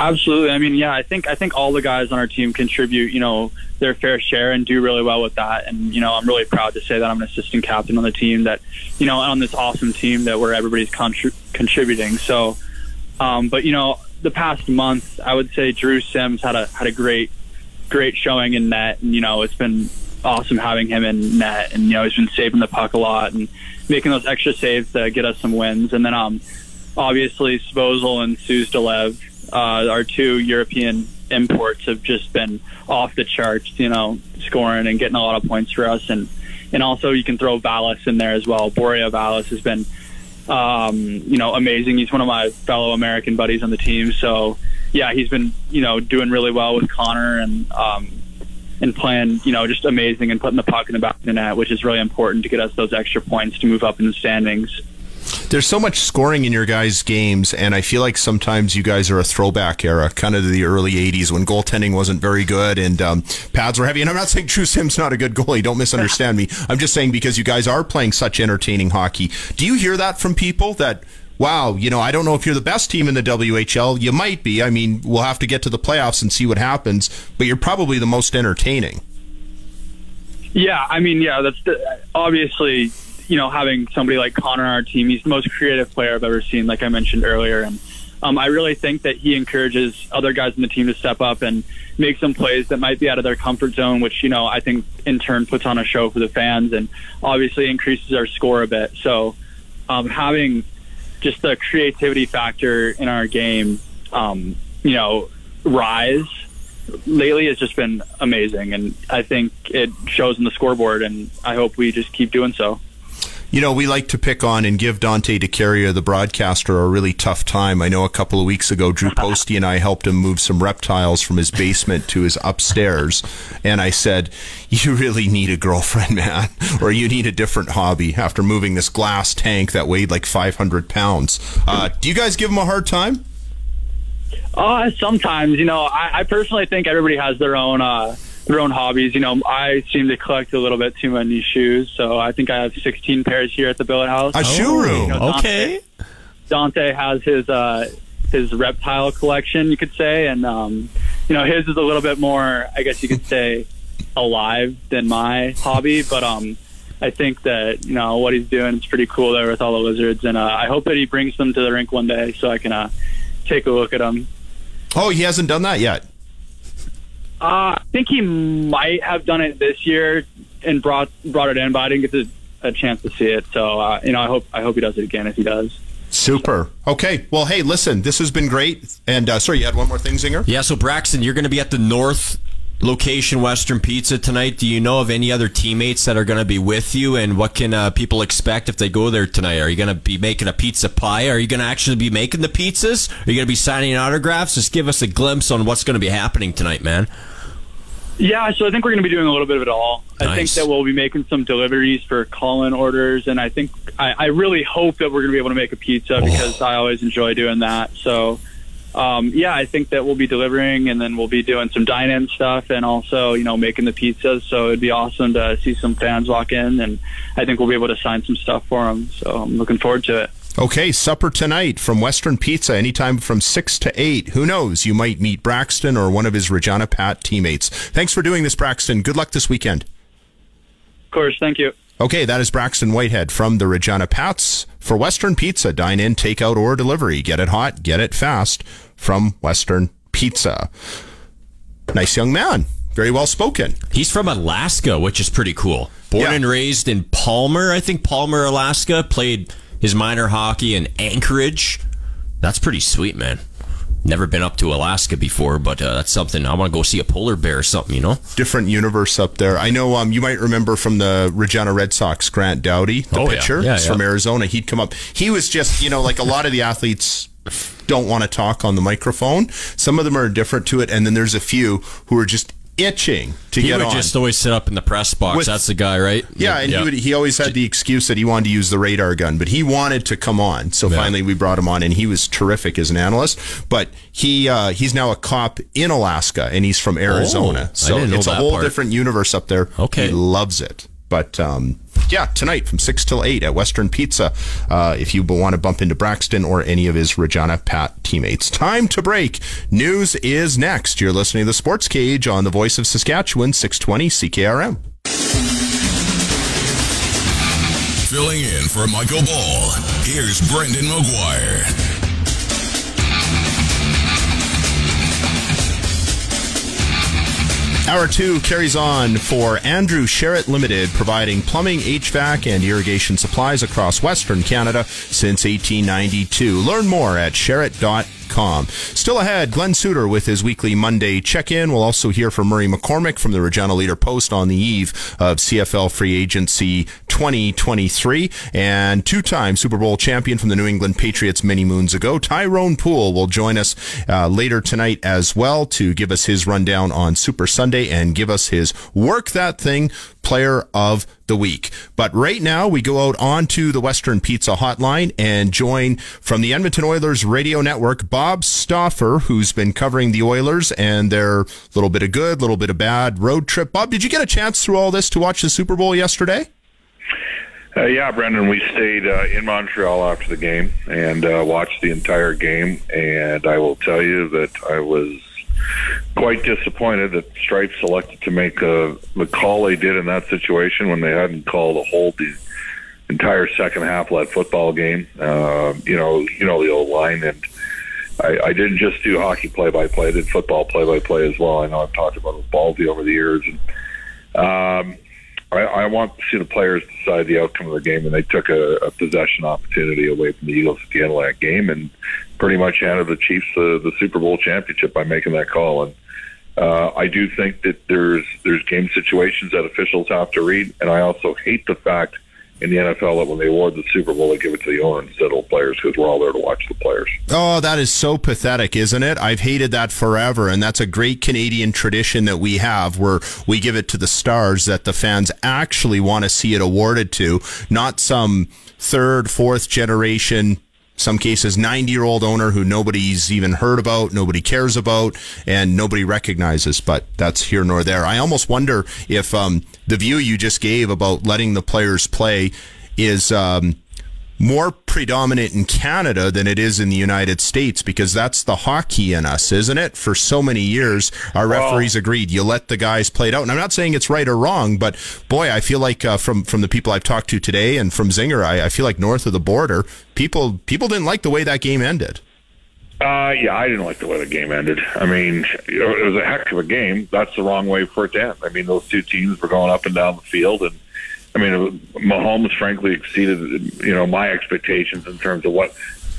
Absolutely. I mean, yeah, I think I think all the guys on our team contribute, you know, their fair share and do really well with that. And you know, I'm really proud to say that I'm an assistant captain on the team that, you know, on this awesome team that where everybody's contri- contributing. So, um, but you know, the past month, I would say Drew Sims had a had a great great showing in net, and you know, it's been awesome having him in net, and you know, he's been saving the puck a lot and making those extra saves to get us some wins. And then, um, obviously, Svozil and Suzdalev uh, our two European imports have just been off the charts, you know, scoring and getting a lot of points for us. And, and also you can throw Valis in there as well. Borya Valis has been, um, you know, amazing. He's one of my fellow American buddies on the team. So yeah, he's been you know doing really well with Connor and um, and playing you know just amazing and putting the puck in the back of the net, which is really important to get us those extra points to move up in the standings. There's so much scoring in your guys' games, and I feel like sometimes you guys are a throwback era, kind of the early 80s when goaltending wasn't very good and um, pads were heavy. And I'm not saying Drew Sims not a good goalie. Don't misunderstand me. I'm just saying because you guys are playing such entertaining hockey. Do you hear that from people that, wow, you know, I don't know if you're the best team in the WHL. You might be. I mean, we'll have to get to the playoffs and see what happens, but you're probably the most entertaining. Yeah, I mean, yeah, that's the, obviously you know, having somebody like Connor on our team, he's the most creative player I've ever seen, like I mentioned earlier. And um, I really think that he encourages other guys in the team to step up and make some plays that might be out of their comfort zone, which, you know, I think in turn puts on a show for the fans and obviously increases our score a bit. So um, having just the creativity factor in our game, um, you know, rise lately has just been amazing. And I think it shows in the scoreboard, and I hope we just keep doing so. You know, we like to pick on and give Dante DeCaria, the broadcaster, a really tough time. I know a couple of weeks ago, Drew Posty and I helped him move some reptiles from his basement to his upstairs. And I said, You really need a girlfriend, man, or you need a different hobby after moving this glass tank that weighed like 500 pounds. Uh, do you guys give him a hard time? Uh, sometimes, you know, I, I personally think everybody has their own. Uh, their own hobbies. You know, I seem to collect a little bit too many shoes, so I think I have 16 pairs here at the billet house. A shoe room, you know, Dante, okay. Dante has his uh, his reptile collection, you could say, and um, you know, his is a little bit more, I guess you could say, alive than my hobby, but um. I think that you know what he's doing is pretty cool there with all the lizards, and uh, I hope that he brings them to the rink one day so I can uh, take a look at them. Oh, he hasn't done that yet. Uh, I think he might have done it this year and brought brought it in, but I didn't get a chance to see it. So uh, you know, I hope I hope he does it again if he does. Super. Okay. Well, hey, listen, this has been great. And uh, sorry, you had one more thing, Zinger. Yeah. So Braxton, you're going to be at the North location Western Pizza tonight. Do you know of any other teammates that are going to be with you, and what can uh, people expect if they go there tonight? Are you going to be making a pizza pie? Are you going to actually be making the pizzas? Are you going to be signing autographs? Just give us a glimpse on what's going to be happening tonight, man. Yeah, so I think we're going to be doing a little bit of it all. Nice. I think that we'll be making some deliveries for call-in orders, and I think I, I really hope that we're going to be able to make a pizza oh. because I always enjoy doing that. So, um, yeah, I think that we'll be delivering, and then we'll be doing some dine-in stuff, and also you know making the pizzas. So it'd be awesome to see some fans walk in, and I think we'll be able to sign some stuff for them. So I'm looking forward to it. Okay, supper tonight from Western Pizza, anytime from 6 to 8. Who knows? You might meet Braxton or one of his Regina Pat teammates. Thanks for doing this, Braxton. Good luck this weekend. Of course, thank you. Okay, that is Braxton Whitehead from the Regina Pats for Western Pizza. Dine in, takeout, or delivery. Get it hot, get it fast from Western Pizza. Nice young man. Very well spoken. He's from Alaska, which is pretty cool. Born yeah. and raised in Palmer, I think Palmer, Alaska. Played his minor hockey in Anchorage. That's pretty sweet, man. Never been up to Alaska before, but uh, that's something I want to go see a polar bear or something, you know? Different universe up there. I know um, you might remember from the Regina Red Sox, Grant Dowdy, the oh, pitcher yeah. Yeah, from Arizona. He'd come up. He was just, you know, like a lot of the athletes don't want to talk on the microphone. Some of them are different to it, and then there's a few who are just itching to get on. he get would on. just always sit up in the press box. With, That's the guy, right? Yeah, and yeah. he would, he always had the excuse that he wanted to use the radar gun, but he wanted to come on. So yeah. finally, we brought him on, and he was terrific as an analyst. But he uh, he's now a cop in Alaska, and he's from Arizona. Oh, so it's a whole part. different universe up there. Okay, he loves it. But um, yeah, tonight from 6 till 8 at Western Pizza uh, if you want to bump into Braxton or any of his Regina Pat teammates. Time to break. News is next. You're listening to the Sports Cage on the voice of Saskatchewan, 620 CKRM. Filling in for Michael Ball, here's Brendan McGuire. Hour two carries on for Andrew Sheret Limited, providing plumbing, HVAC, and irrigation supplies across Western Canada since 1892. Learn more at sheret.com com. Still ahead, Glenn Suitor with his weekly Monday check in. We'll also hear from Murray McCormick from the Regina Leader Post on the eve of CFL free agency 2023. And two time Super Bowl champion from the New England Patriots many moons ago, Tyrone Poole, will join us uh, later tonight as well to give us his rundown on Super Sunday and give us his work that thing player of the week. But right now, we go out onto the Western Pizza Hotline and join from the Edmonton Oilers radio network, Bob Stauffer, who's been covering the Oilers and their little bit of good, little bit of bad road trip. Bob, did you get a chance through all this to watch the Super Bowl yesterday? Uh, yeah, Brendan, we stayed uh, in Montreal after the game and uh, watched the entire game. And I will tell you that I was quite disappointed that Stripes selected to make uh, the call they did in that situation when they hadn't called a hold the entire second half of that football game. Uh, you know, you know the old line, and I, I didn't just do hockey play-by-play; I did football play-by-play as well. I know I've talked about it with Baldy over the years, and um, I, I want to see the players decide the outcome of the game, and they took a, a possession opportunity away from the Eagles at the end of that game, and pretty much handed the Chiefs the, the Super Bowl championship by making that call. And uh, I do think that there's there's game situations that officials have to read, and I also hate the fact in the NFL that when they award the Super Bowl, they give it to the owner instead of players because we're all there to watch the players. Oh, that is so pathetic, isn't it? I've hated that forever, and that's a great Canadian tradition that we have where we give it to the stars that the fans actually want to see it awarded to, not some third, fourth generation some cases 90 year old owner who nobody's even heard about, nobody cares about, and nobody recognizes. But that's here nor there. I almost wonder if um, the view you just gave about letting the players play is. Um, more predominant in Canada than it is in the United States because that's the hockey in us, isn't it? For so many years, our referees agreed you let the guys play it out. And I'm not saying it's right or wrong, but boy, I feel like uh, from from the people I've talked to today and from Zinger, I, I feel like north of the border, people people didn't like the way that game ended. Uh, yeah, I didn't like the way the game ended. I mean, it was a heck of a game. That's the wrong way for it to end. I mean, those two teams were going up and down the field, and I mean, Mahomes frankly exceeded you know my expectations in terms of what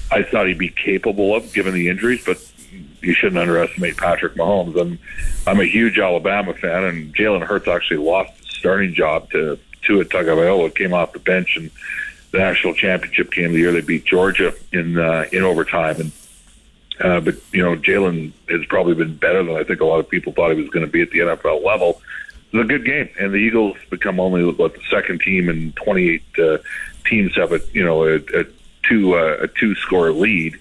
I thought he'd be capable of given the injuries, but you shouldn't underestimate Patrick Mahomes. And I'm a huge Alabama fan, and Jalen Hurts actually lost his starting job to Tua Tagovailoa, came off the bench in the national championship game of the year they beat Georgia in uh, in overtime. And uh, but you know, Jalen has probably been better than I think a lot of people thought he was going to be at the NFL level was a good game, and the Eagles become only what the second team in 28 uh, teams have a you know a, a two uh, a two score lead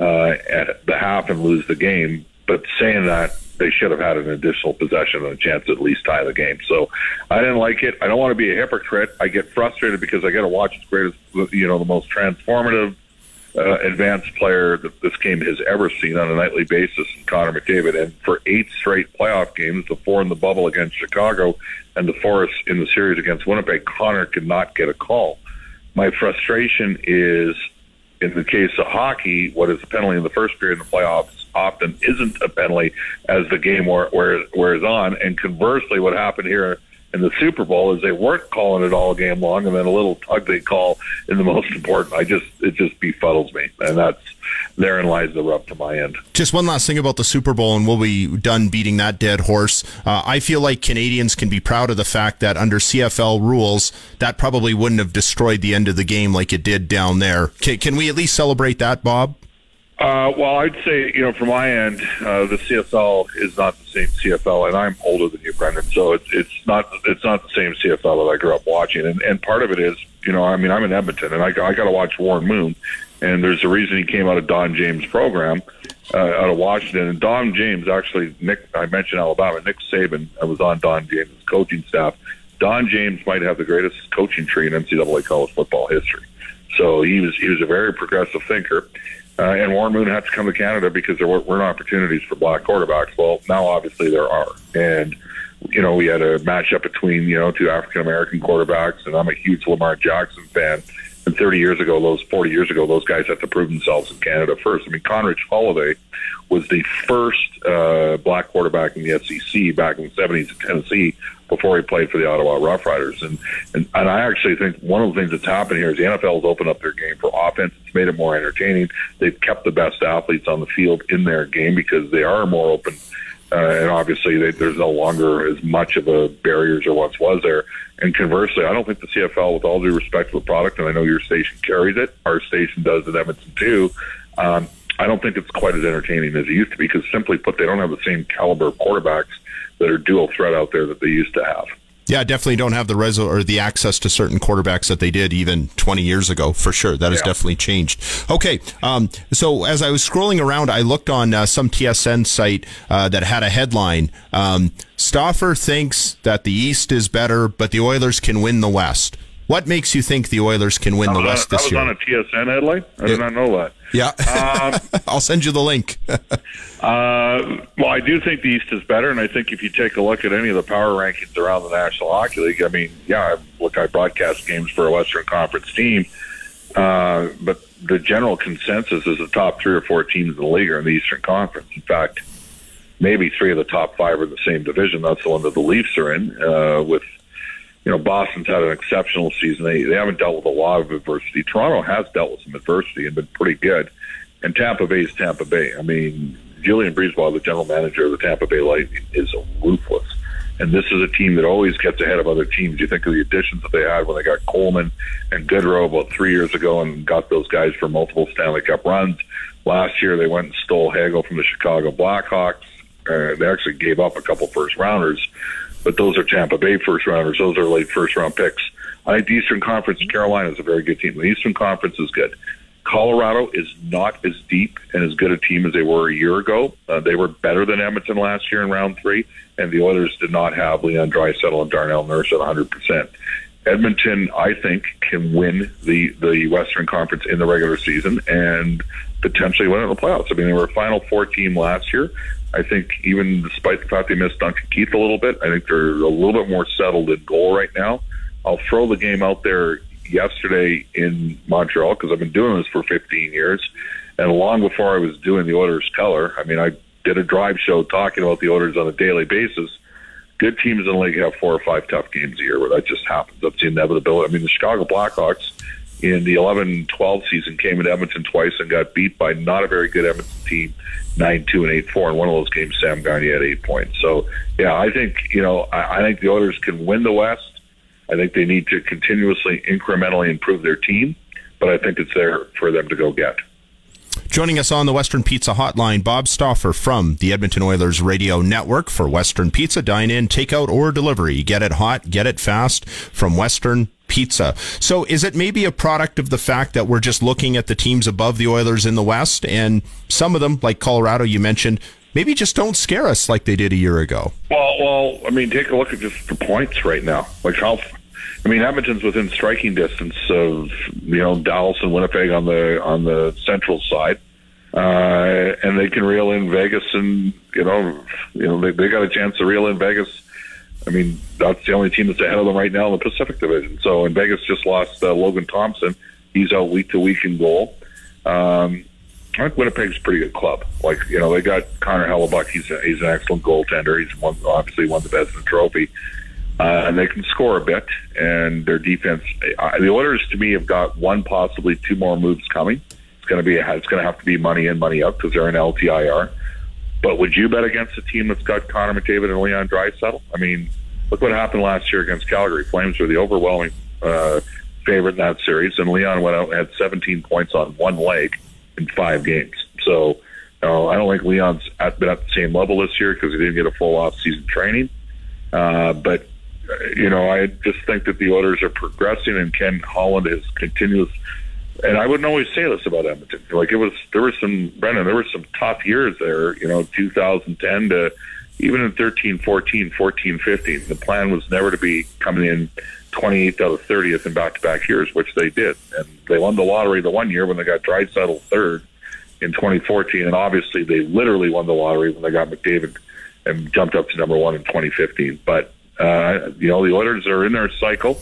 uh, at the half and lose the game. But saying that, they should have had an additional possession and a chance to at least tie the game. So I didn't like it. I don't want to be a hypocrite. I get frustrated because I got to watch the greatest, you know, the most transformative uh, advanced player that this game has ever seen on a nightly basis, Connor McDavid. And for eight straight playoff games, the four in the bubble against Chicago and the four in the series against Winnipeg, Connor could not get a call. My frustration is, in the case of hockey, what is a penalty in the first period in the playoffs often isn't a penalty as the game wears, wears on. And conversely, what happened here in the Super Bowl is they weren't calling it all game long, and then a little tug they call in the most important. I just it just befuddles me, and that's therein lies the rub to my end. Just one last thing about the Super Bowl, and we'll be done beating that dead horse. Uh, I feel like Canadians can be proud of the fact that under CFL rules, that probably wouldn't have destroyed the end of the game like it did down there. Can, can we at least celebrate that, Bob? Uh, well, I'd say you know from my end, uh, the CFL is not the same CFL, and I'm older than you, Brendan. So it's it's not it's not the same CFL that I grew up watching, and and part of it is you know I mean I'm in Edmonton, and I I got to watch Warren Moon, and there's a reason he came out of Don James' program uh, out of Washington, and Don James actually Nick I mentioned Alabama, Nick Saban was on Don James' coaching staff. Don James might have the greatest coaching tree in NCAA college football history. So he was he was a very progressive thinker. Uh, and Warren Moon had to come to Canada because there weren't opportunities for black quarterbacks. Well, now obviously there are. And, you know, we had a matchup between, you know, two African American quarterbacks, and I'm a huge Lamar Jackson fan. And 30 years ago, those 40 years ago, those guys had to prove themselves in Canada first. I mean, Condredge Holloway was the first uh, black quarterback in the SEC back in the 70s in Tennessee before he played for the Ottawa Roughriders. And, and and I actually think one of the things that's happened here is the NFL has opened up their game for offense. It's made it more entertaining. They've kept the best athletes on the field in their game because they are more open. Uh, and obviously, they, there's no longer as much of a barrier as once was there. And conversely, I don't think the CFL, with all due respect to the product, and I know your station carries it, our station does in Edmonton too. Um, I don't think it's quite as entertaining as it used to be because, simply put, they don't have the same caliber of quarterbacks that are dual threat out there that they used to have. Yeah, definitely don't have the reso or the access to certain quarterbacks that they did even 20 years ago. For sure, that has yeah. definitely changed. Okay, um, so as I was scrolling around, I looked on uh, some TSN site uh, that had a headline: um, Stauffer thinks that the East is better, but the Oilers can win the West. What makes you think the Oilers can win the West this year? That was on a TSN headline. I did not know that. Yeah, um, I'll send you the link. uh, well, I do think the East is better, and I think if you take a look at any of the power rankings around the National Hockey League, I mean, yeah, look, I broadcast games for a Western Conference team, uh, but the general consensus is the top three or four teams in the league are in the Eastern Conference. In fact, maybe three of the top five are in the same division. That's the one that the Leafs are in, uh, with you know, Boston's had an exceptional season. They they haven't dealt with a lot of adversity. Toronto has dealt with some adversity and been pretty good. And Tampa Bay is Tampa Bay. I mean, Julien BriseBois, the general manager of the Tampa Bay Lightning, is ruthless. And this is a team that always gets ahead of other teams. You think of the additions that they had when they got Coleman and Goodrow about three years ago and got those guys for multiple Stanley Cup runs. Last year, they went and stole Hagel from the Chicago Blackhawks. Uh, they actually gave up a couple first rounders but those are Tampa Bay first rounders. Those are late first round picks. I think the Eastern Conference, Carolina is a very good team. The Eastern Conference is good. Colorado is not as deep and as good a team as they were a year ago. Uh, they were better than Edmonton last year in round three, and the Oilers did not have Leon Draisaitl and Darnell Nurse at 100%. Edmonton, I think, can win the, the Western Conference in the regular season and potentially win in the playoffs. I mean, they were a Final Four team last year. I think even despite the fact they missed Duncan Keith a little bit, I think they're a little bit more settled in goal right now. I'll throw the game out there yesterday in Montreal because I've been doing this for 15 years, and long before I was doing the Oilers color, I mean, I did a drive show talking about the Oilers on a daily basis. Good teams in the league have four or five tough games a year where that just happens. That's the inevitability. I mean, the Chicago Blackhawks in the 11-12 season came into Edmonton twice and got beat by not a very good Edmonton team, 9-2 and 8-4. In one of those games, Sam Gagner had eight points. So, yeah, I think, you know, I, I think the Oilers can win the West. I think they need to continuously, incrementally improve their team, but I think it's there for them to go get. Joining us on the Western Pizza Hotline, Bob Stauffer from the Edmonton Oilers Radio Network for Western Pizza. Dine in, takeout, or delivery. Get it hot, get it fast from Western Pizza. So is it maybe a product of the fact that we're just looking at the teams above the Oilers in the West and some of them, like Colorado, you mentioned, maybe just don't scare us like they did a year ago? Well, well, I mean, take a look at just the points right now. Like how I mean, Edmonton's within striking distance of you know Dallas and Winnipeg on the on the central side, uh, and they can reel in Vegas, and you know, you know they, they got a chance to reel in Vegas. I mean, that's the only team that's ahead of them right now in the Pacific Division. So, and Vegas just lost uh, Logan Thompson. He's out week to week in goal. Um, I think Winnipeg's a pretty good club. Like you know, they got Connor Hellebuyck. He's a, he's an excellent goaltender. He's won, obviously won the Vezina Trophy uh, and they can score a bit. And their defense, uh, the Oilers to me have got one, possibly two more moves coming. It's going to be it's going to have to be money in, money out because they're in LTIR. But would you bet against a team that's got Connor McDavid and Leon Draisaitl? I mean, look what happened last year against Calgary. Flames were the overwhelming uh, favorite in that series, and Leon went out and had 17 points on one leg in five games. So. Uh, I don't think Leon's been at the same level this year because he didn't get a full off-season training. Uh, but you know, I just think that the Oilers are progressing, and Ken Holland is continuous. And I wouldn't always say this about Edmonton. Like it was, there were some Brendan, there were some tough years there. You know, 2010 to even in 13, 14, 14, 15. The plan was never to be coming in 28th out of 30th in back-to-back years, which they did, and they won the lottery the one year when they got Draisaitl third in 2014, and obviously they literally won the lottery when they got McDavid and jumped up to number one in 2015. But uh, you know, the Oilers are in their cycle.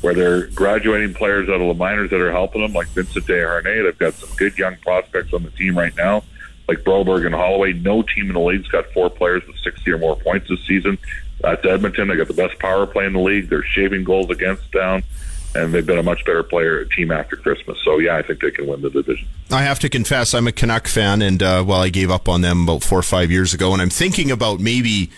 where they're graduating players out of the minors that are helping them, like Vincent Desharnais. They've got some good young prospects on the team right now, like Broberg and Holloway. No team in the league's got four players with 60 or more points this season. That's Edmonton. They got the best power play in the league. They're shaving goals against down and they've been a much better player team after Christmas. So yeah, I think they can win the division. I have to confess, I'm a Canuck fan, and uh, well, I gave up on them about four or five years ago, and I'm thinking about maybe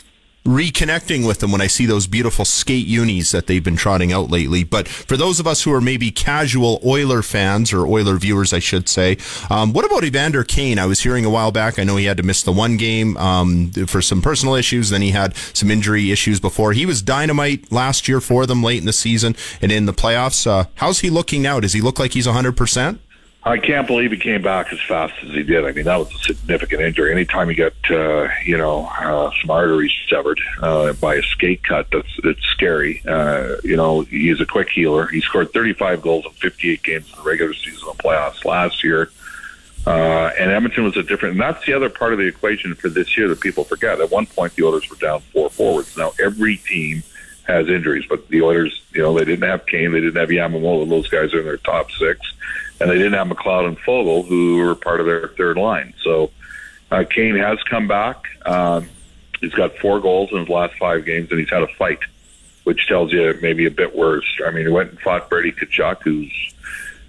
reconnecting with them when I see those beautiful skate unis that they've been trotting out lately. But for those of us who are maybe casual Oiler fans or Oiler viewers, I should say, um, what about Evander Kane? I was hearing a while back. I know he had to miss the one game um, for some personal issues. Then he had some injury issues before. He was dynamite last year for them late in the season and in the playoffs. Uh, how's he looking now? Does he look like he's 100%? I can't believe he came back as fast as he did. I mean, that was a significant injury. Anytime you get, uh, you know, uh, some arteries severed uh, by a skate cut, that's it's scary. Uh, you know, he's a quick healer. He scored 35 goals in 58 games in the regular season and playoffs last year. Uh, and Edmonton was a different, and that's the other part of the equation for this year that people forget. At one point, the Oilers were down four forwards. Now every team has injuries, but the Oilers, you know, they didn't have Kane, they didn't have Yamamoto. Those guys are in their top six and they didn't have McLeod and Foegele, who were part of their third line. So uh, Kane has come back. Um, he's got four goals in his last five games, and he's had a fight, which tells you maybe a bit worse. I mean, he went and fought Brady Tkachuk, who's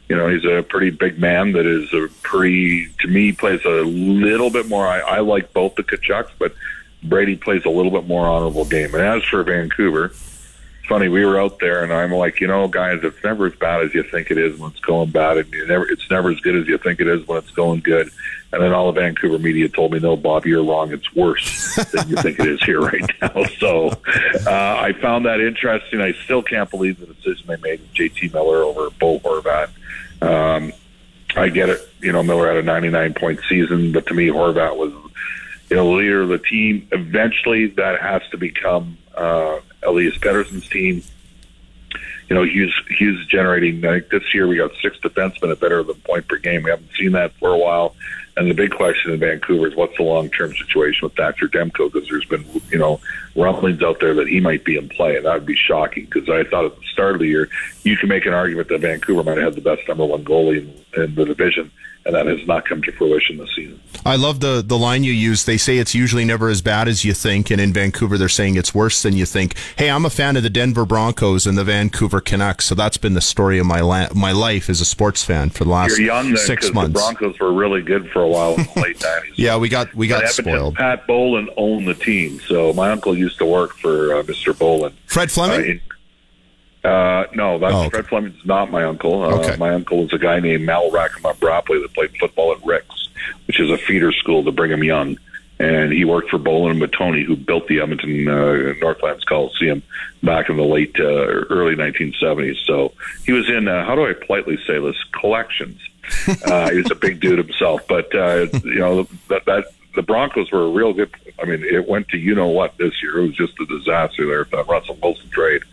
you know he's a pretty big man that is a pretty to me plays a little bit more. I, I like both the Tkachuks, but Brady plays a little bit more honorable game. And as for Vancouver funny. We were out there, and I'm like, you know, guys, it's never as bad as you think it is when it's going bad, and never, it's never as good as you think it is when it's going good. And then all the Vancouver media told me, no, Bob, you're wrong. It's worse than you think it is here right now. So uh, I found that interesting. I still can't believe the decision they made with JT Miller over Bo Horvat. Um, I get it. You know, Miller had a 99 point season, but to me, Horvat was, you know, leader of the team. Eventually, that has to become uh, Elias Pettersson's team. You know, Hughes Hughes generating. Like this year we got six defensemen at better than point per game. We haven't seen that for a while. And the big question in Vancouver is what's the long term situation with Thatcher Demko? Because there's been, you know, rumblings out there that he might be in play, and that would be shocking. Because I thought at the start of the year, you can make an argument that Vancouver might have had the best number one goalie in, in the division, and that has not come to fruition this season. I love the the line you use. They say it's usually never as bad as you think, and in Vancouver they're saying it's worse than you think. Hey, I'm a fan of the Denver Broncos and the Vancouver Canucks, so that's been the story of my la- my life as a sports fan for the last You're young then, six months. The Broncos were really good for a while in the late '90s. yeah, we got we got spoiled. Pat Bowlen owned the team, so my uncle used to work for uh, Mr. Bowlen. Fred Fleming. Uh, no, that's Oh, okay. Fred Fleming's not my uncle. Uh, Okay. My uncle is a guy named Mal Rackham-Bropley that played football at Ricks, which is a feeder school to Brigham Young. And he worked for Bowlen and Matoni, who built the Edmonton uh, Northlands Coliseum back in the late, uh, early 1970s. So he was in, uh, how do I politely say this, collections. Uh, he was a big dude himself. But, uh, you know, that, that the Broncos were a real good. I mean, it went to you know what this year. It was just a disaster there. That Russell Wilson trade,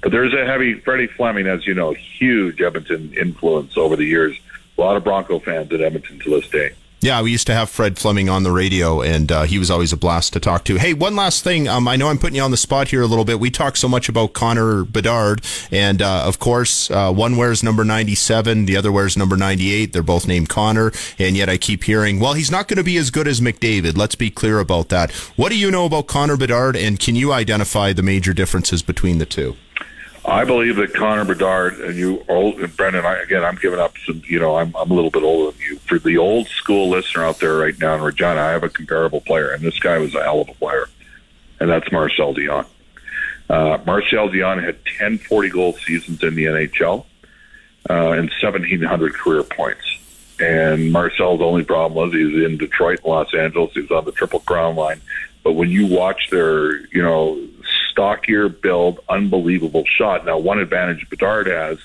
but there's a heavy Freddie Fleming, as you know, huge Edmonton influence over the years. A lot of Bronco fans at Edmonton to this day. Yeah, we used to have Fred Fleming on the radio, and uh, he was always a blast to talk to. Hey, one last thing. Um, I know I'm putting you on the spot here a little bit. We talk so much about Connor Bedard, and uh, of course, uh, one wears number 97, the other wears number 98. They're both named Connor, and yet I keep hearing, well, he's not going to be as good as McDavid. Let's be clear about that. What do you know about Connor Bedard, and can you identify the major differences between the two? I believe that Connor Bedard and you, old and Brendan. I, again, I'm giving up some. You know, I'm I'm a little bit older than you. For the old school listener out there right now in Regina, I have a comparable player, and this guy was a hell of a player, and that's Marcel Dionne. Uh, Marcel Dionne had 10 40 goal seasons in the NHL uh, and 1,700 career points. And Marcel's only problem was he was in Detroit and Los Angeles. He was on the Triple Crown line. But when you watch their, you know, stockier build, unbelievable shot. Now, one advantage Bedard has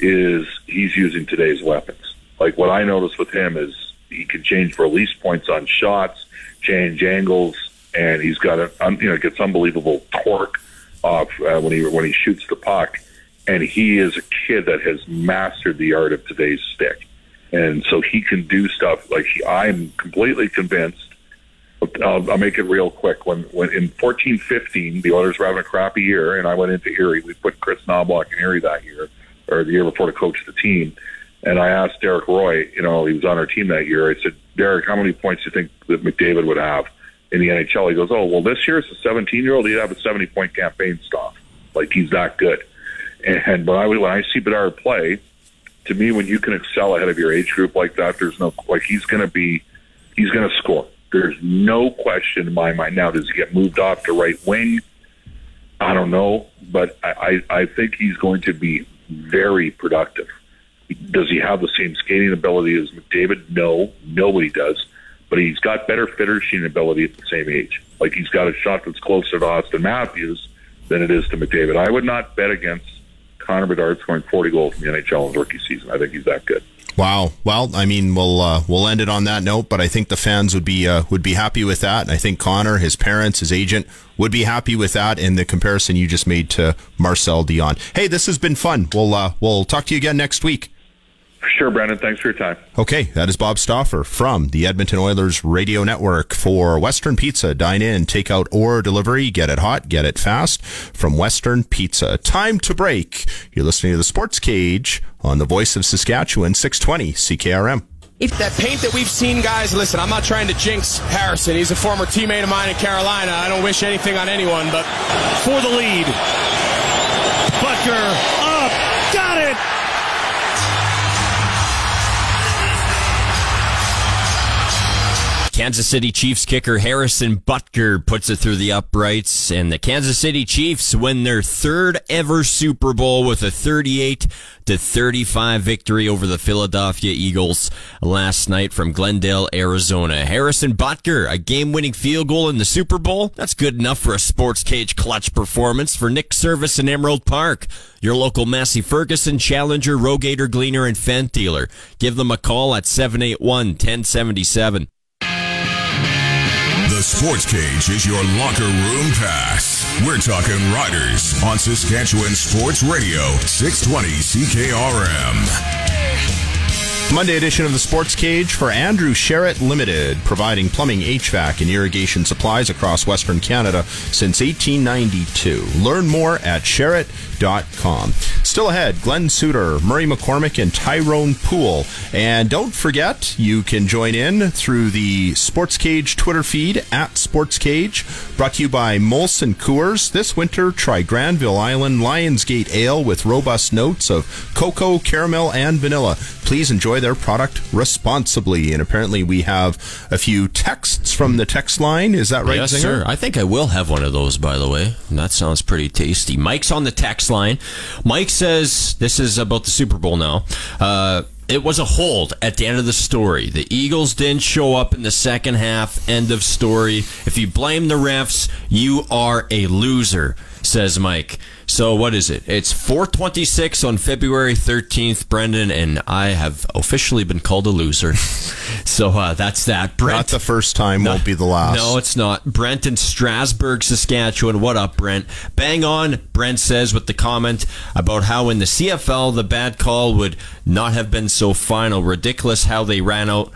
is he's using today's weapons. Like what I noticed with him is he can change release points on shots, change angles, and he's got a you know gets unbelievable torque off uh, when he when he shoots the puck. And he is a kid that has mastered the art of today's stick, and so he can do stuff like he, I'm completely convinced. I'll, I'll make it real quick. When when in fourteen fifteen, the Oilers were having a crappy year, and I went into Erie. We put Kris Knoblauch in Erie that year or the year before to coach the team. And I asked Derek Roy, you know, he was on our team that year. I said, Derek, how many points do you think that McDavid would have in the NHL? He goes, oh, well, this year as a 17 year old, he'd have a 70 point campaign stuff. Like he's that good. And when I when I see Bedard play, to me, when you can excel ahead of your age group like that, there's no like he's going to be he's going to score. There's no question in my mind. Now, does he get moved off to right wing? I don't know, but I, I, I think he's going to be very productive. Does he have the same skating ability as McDavid? No, nobody does. But he's got better finishing ability at the same age. Like he's got a shot that's closer to Auston Matthews than it is to McDavid. I would not bet against Connor Bedard scoring 40 goals in the NHL in his rookie season. I think he's that good. Wow. Well, I mean, we'll uh, we'll end it on that note, but I think the fans would be uh, would be happy with that, and I think Connor, his parents, his agent would be happy with that. and the comparison you just made to Marcel Dionne. Hey, this has been fun. We'll uh, we'll talk to you again next week. Sure, Brendan. Thanks for your time. Okay, that is Bob Stauffer from the Edmonton Oilers Radio Network for Western Pizza. Dine in, take out, or delivery. Get it hot, get it fast from Western Pizza. Time to break. You're listening to the Sports Cage on the Voice of Saskatchewan, 620 CKRM. If that paint that we've seen, guys, listen, I'm not trying to jinx Harrison. He's a former teammate of mine in Carolina. I don't wish anything on anyone, but for the lead. Butker up. Got it. Kansas City Chiefs kicker Harrison Butker puts it through the uprights, and the Kansas City Chiefs win their third ever Super Bowl with a 38 to 35 victory over the Philadelphia Eagles last night from Glendale, Arizona. Harrison Butker, a game-winning field goal in the Super Bowl. That's good enough for a sports cage clutch performance for Nick Service in Emerald Park. Your local Massey Ferguson, Challenger, Rogator, Gleaner, and Fendt dealer. Give them a call at 781 1077. The Sports Cage is your locker room pass. We're talking Riders on Saskatchewan Sports Radio, 620 CKRM. Monday edition of the Sports Cage for Andrew Sheret Limited, providing plumbing, HVAC, and irrigation supplies across Western Canada since 1892. Learn more at sheret.com. Still ahead, Glenn Suitor, Murray McCormick, and Tyrone Poole. And don't forget, you can join in through the Sports Cage Twitter feed at Sports Cage, brought to you by Molson Coors. This winter, try Granville Island Lionsgate Ale with robust notes of cocoa, caramel, and vanilla. Please enjoy their product responsibly. And apparently, we have a few texts from the text line. Is that right, yes, Zinger? sir. I think I will have one of those, by the way. That sounds pretty tasty. Mike's on the text line. Mike says this is about the Super Bowl now. Uh, it was a hold at the end of the story. The Eagles didn't show up in the second half. End of story. If you blame the refs, you are a loser, says Mike. So what is it? It's 426 on February 13th, Brendan, and I have officially been called a loser. so uh, that's that. Brent, Not the first time, won't be the last. No, it's not. Brent in Strasbourg, Saskatchewan. What up, Brent? Bang on, Brent says with the comment about how in the CFL the bad call would not have been so final. Ridiculous how they ran out.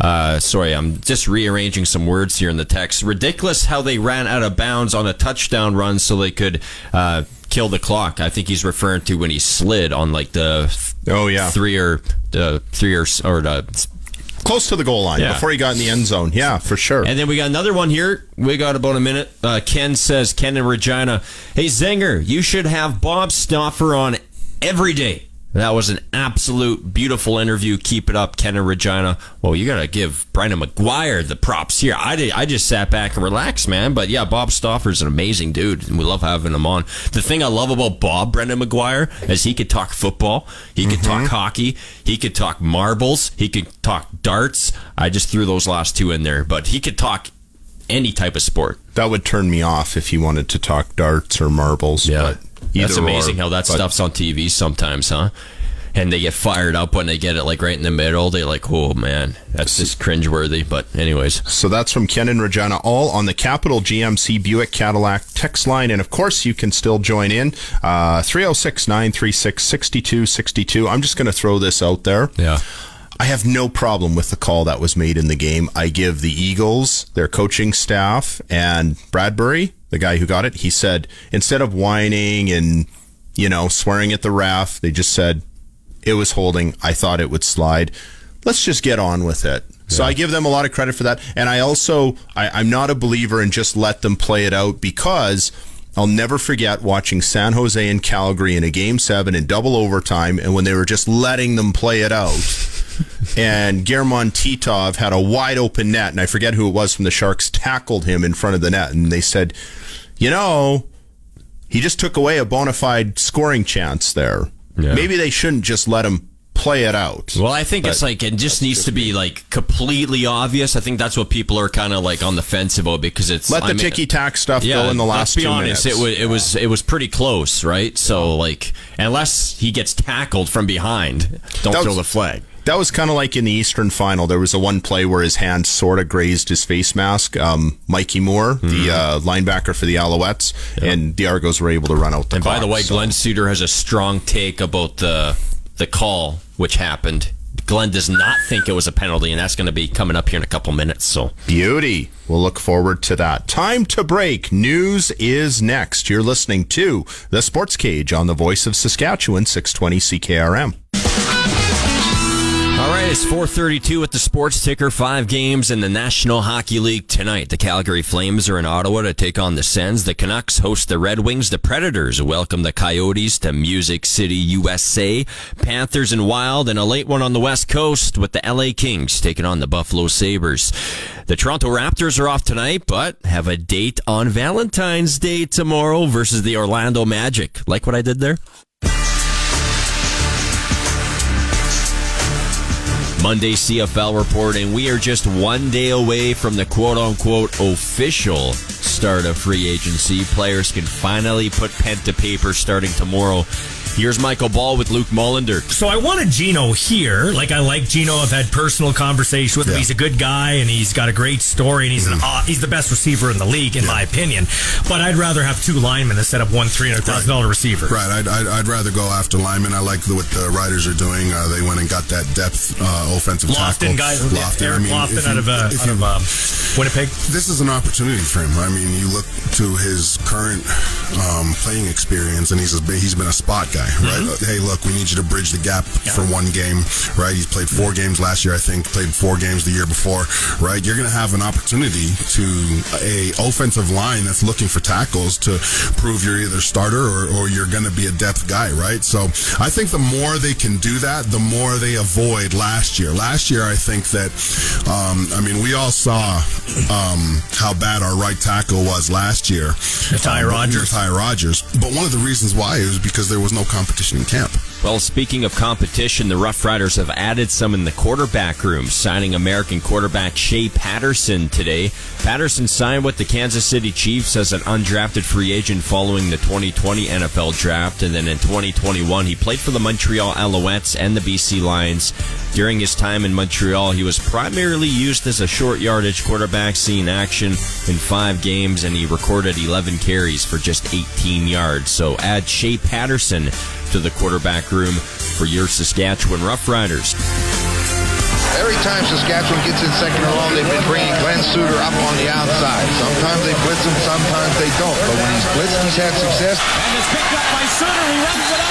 Uh, sorry, I'm just rearranging some words here in the text. Ridiculous how they ran out of bounds on a touchdown run so they could uh, kill the clock. I think he's referring to when he slid on like the oh yeah three or the three or or the close to the goal line Yeah. before he got in the end zone. Yeah, for sure. And then we got another one here. We got about a minute. Uh, Ken says, Ken and Regina, hey, Zinger, you should have Bob Stauffer on every day. That was an absolute beautiful interview. Keep it up, Ken and Regina. Well, you got to give Brendan McGuire the props here. I, did, I just sat back and relaxed, man. But yeah, Bob Stauffer's an amazing dude, and we love having him on. The thing I love about Bob, Brendan McGuire, is he could talk football, he could talk mm-hmm. hockey, he could talk marbles, he could talk darts. I just threw those last two in there, but he could talk any type of sport. That would turn me off if he wanted to talk darts or marbles. Yeah. but either That's amazing or, how that but- stuff's on TV sometimes, huh? And they get fired up when they get it like right in the middle. They're like, "Oh man, that's just cringeworthy." But anyways, So that's from Ken and Regina, all on the Capital GMC Buick Cadillac text line. And of course, you can still join in. Uh, 306 936 6262. I'm just going to throw this out there. Yeah. I have no problem with the call that was made in the game. I give the Eagles, their coaching staff, and Bradberry, the guy who got it, he said, instead of whining and you know, swearing at the ref. They just said it was holding. I thought it would slide. Let's just get on with it. So I give them a lot of credit for that. And I also, I, I'm not a believer in just let them play it out because I'll never forget watching San Jose and Calgary in a game seven in double overtime and when they were just letting them play it out. and German Titov had a wide open net, and I forget who it was from the Sharks tackled him in front of the net, and they said, you know, he just took away a bona fide scoring chance there. Yeah. Maybe they shouldn't just let him play it out. Well, I think it's like it just needs to be like completely obvious. I think that's what people are kind of like on the fence about because it's let the I mean- ticky tack stuff go in the last let's be honest, minutes. it was it was it was pretty close, right? So like, unless he gets tackled from behind, don't That throw the flag. That was kind of like in the Eastern Final. There was a one play where his hand sort of grazed his face mask. Um, Mikey Moore, Mm-hmm. the uh, linebacker for the Alouettes, and the Argos were able to run out the And by the way, so- Glenn Suitor has a strong take about the the call which happened. Glenn does not think it was a penalty, and that's going to be coming up here in a couple minutes. So Beauty. We'll look forward to that. Time to break. News is next. You're listening to The Sports Cage on the Voice of Saskatchewan, 620 CKRM. All right, it's 432 at the sports ticker. Five games in the National Hockey League tonight. The Calgary Flames are in Ottawa to take on the Sens. The Canucks host the Red Wings. The Predators welcome the Coyotes to Music City, USA. Panthers and Wild, and a late one on the West Coast with the LA Kings taking on the Buffalo Sabres. The Toronto Raptors are off tonight, but have a date on Valentine's Day tomorrow versus the Orlando Magic. Like what I did there? Monday CFL report, and we are just one day away from the quote unquote official start of free agency. Players can finally put pen to paper starting tomorrow. Here's Michael Ball with Luke Mullender. So I wanted Gino here. Like I like Gino. I've had personal conversations with him. He's a good guy and he's got a great story and he's an aw- he's the best receiver in the league in my opinion. But I'd rather have two linemen instead of one three hundred thousand dollar receiver. Right. I'd, I'd, I'd rather go after linemen. I like the, what the Riders are doing. Uh, they went and got that depth uh, offensive Lofton tackle. guys, Lofton. Eric I mean, Lofton if out you- of uh, out you- of um, Winnipeg. This is an opportunity for him. I mean, you look to his current um, playing experience, and he's a, he's been a spot guy, right? Mm-hmm. Uh, Hey, look, we need you to bridge the gap for one game, right? He's played four games last year, I think. Played four games the year before, right? You're going to have an opportunity to a offensive line that's looking for tackles to prove you're either starter or, or you're going to be a depth guy, right? So I think the more they can do that, the more they avoid last year. Last year, I think that, um, I mean, we all saw um, how bad our right tackle was last year. Ty Um, Rogers. Ty Rogers. But one of the reasons why is because there was no competition in camp. Well, speaking of competition, the Rough Riders have added some in the quarterback room, signing American quarterback Shea Patterson today. Patterson signed with the Kansas City Chiefs as an undrafted free agent following the 2020 NFL draft, and then in 2021 he played for the Montreal Alouettes and the BC Lions. During his time in Montreal, he was primarily used as a short yardage quarterback, seeing action in five games, and he recorded 11 carries for just 18 yards. So add Shea Patterson to the quarterback room for your Saskatchewan Roughriders. Every time Saskatchewan gets in second or long, they've been bringing Glenn Suitor up on the outside. Sometimes they blitz him, sometimes they don't. But when he's blitzed, he's had success. And it's picked up by Suitor. He runs it out of bounds.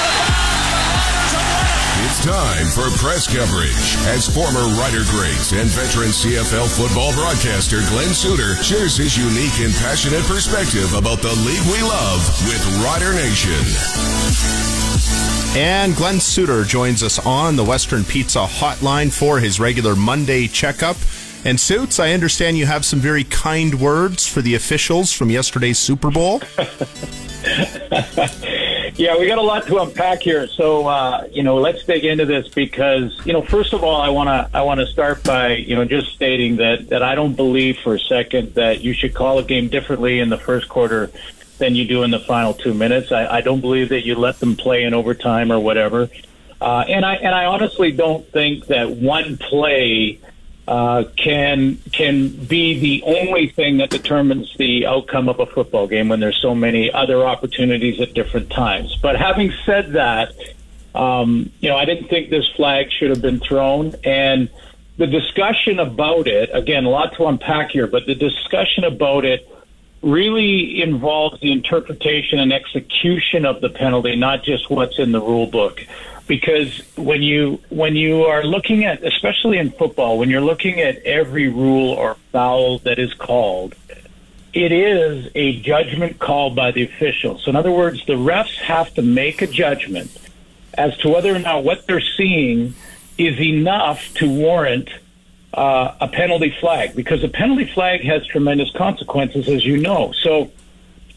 It's time for press coverage as former Rider great and veteran CFL football broadcaster Glenn Suitor shares his unique and passionate perspective about the league we love with Rider Nation. And Glenn Suitor joins us on the Western Pizza hotline for his regular Monday checkup. And Suits, I understand you have some very kind words for the officials from yesterday's Super Bowl. Yeah, we got a lot to unpack here. So, uh, you know, let's dig into this because, you know, first of all, I want to I want to start by, you know, just stating that that I don't believe for a second that you should call a game differently in the first quarter than you do in the final two minutes. I, I don't believe that you let them play in overtime or whatever. Uh, and I and I honestly don't think that one play uh, can can be the only thing that determines the outcome of a football game when there's so many other opportunities at different times. But having said that, um, you know, I didn't think this flag should have been thrown, and the discussion about it again, a lot to unpack here, but the discussion about it really involves the interpretation and execution of the penalty, not just what's in the rule book. Because when you when you are looking at, especially in football, when you're looking at every rule or foul that is called, it is a judgment call by the official. So, in other words, the refs have to make a judgment as to whether or not what they're seeing is enough to warrant uh, a penalty flag because a penalty flag has tremendous consequences, as you know. So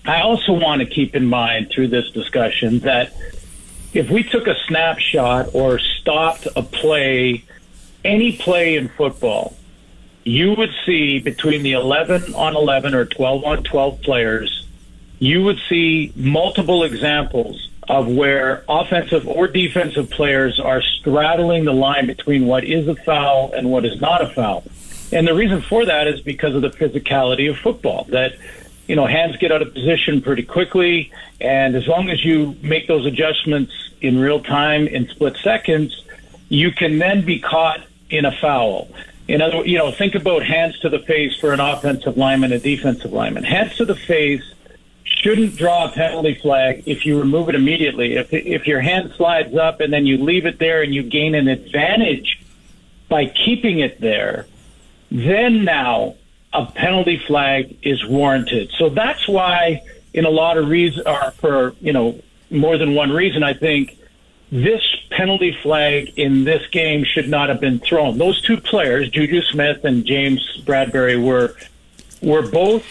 I also want to keep in mind through this discussion that if we took a snapshot or stopped a play, any play in football, you would see between the 11 on 11 or 12 on 12 players, you would see multiple examples of where offensive or defensive players are straddling the line between what is a foul and what is not a foul. And the reason for that is because of the physicality of football. That you know, hands get out of position pretty quickly, and as long as you make those adjustments in real time in split seconds, you can then be caught in a foul. In other, you know, think about hands to the face for an offensive lineman, a defensive lineman. Hands to the face shouldn't draw a penalty flag if you remove it immediately. If if your hand slides up and then you leave it there and you gain an advantage by keeping it there, then now a penalty flag is warranted. So that's why, in a lot of reasons, or for you know more than one reason, I think this penalty flag in this game should not have been thrown. Those two players, Juju Smith and James Bradberry, were were both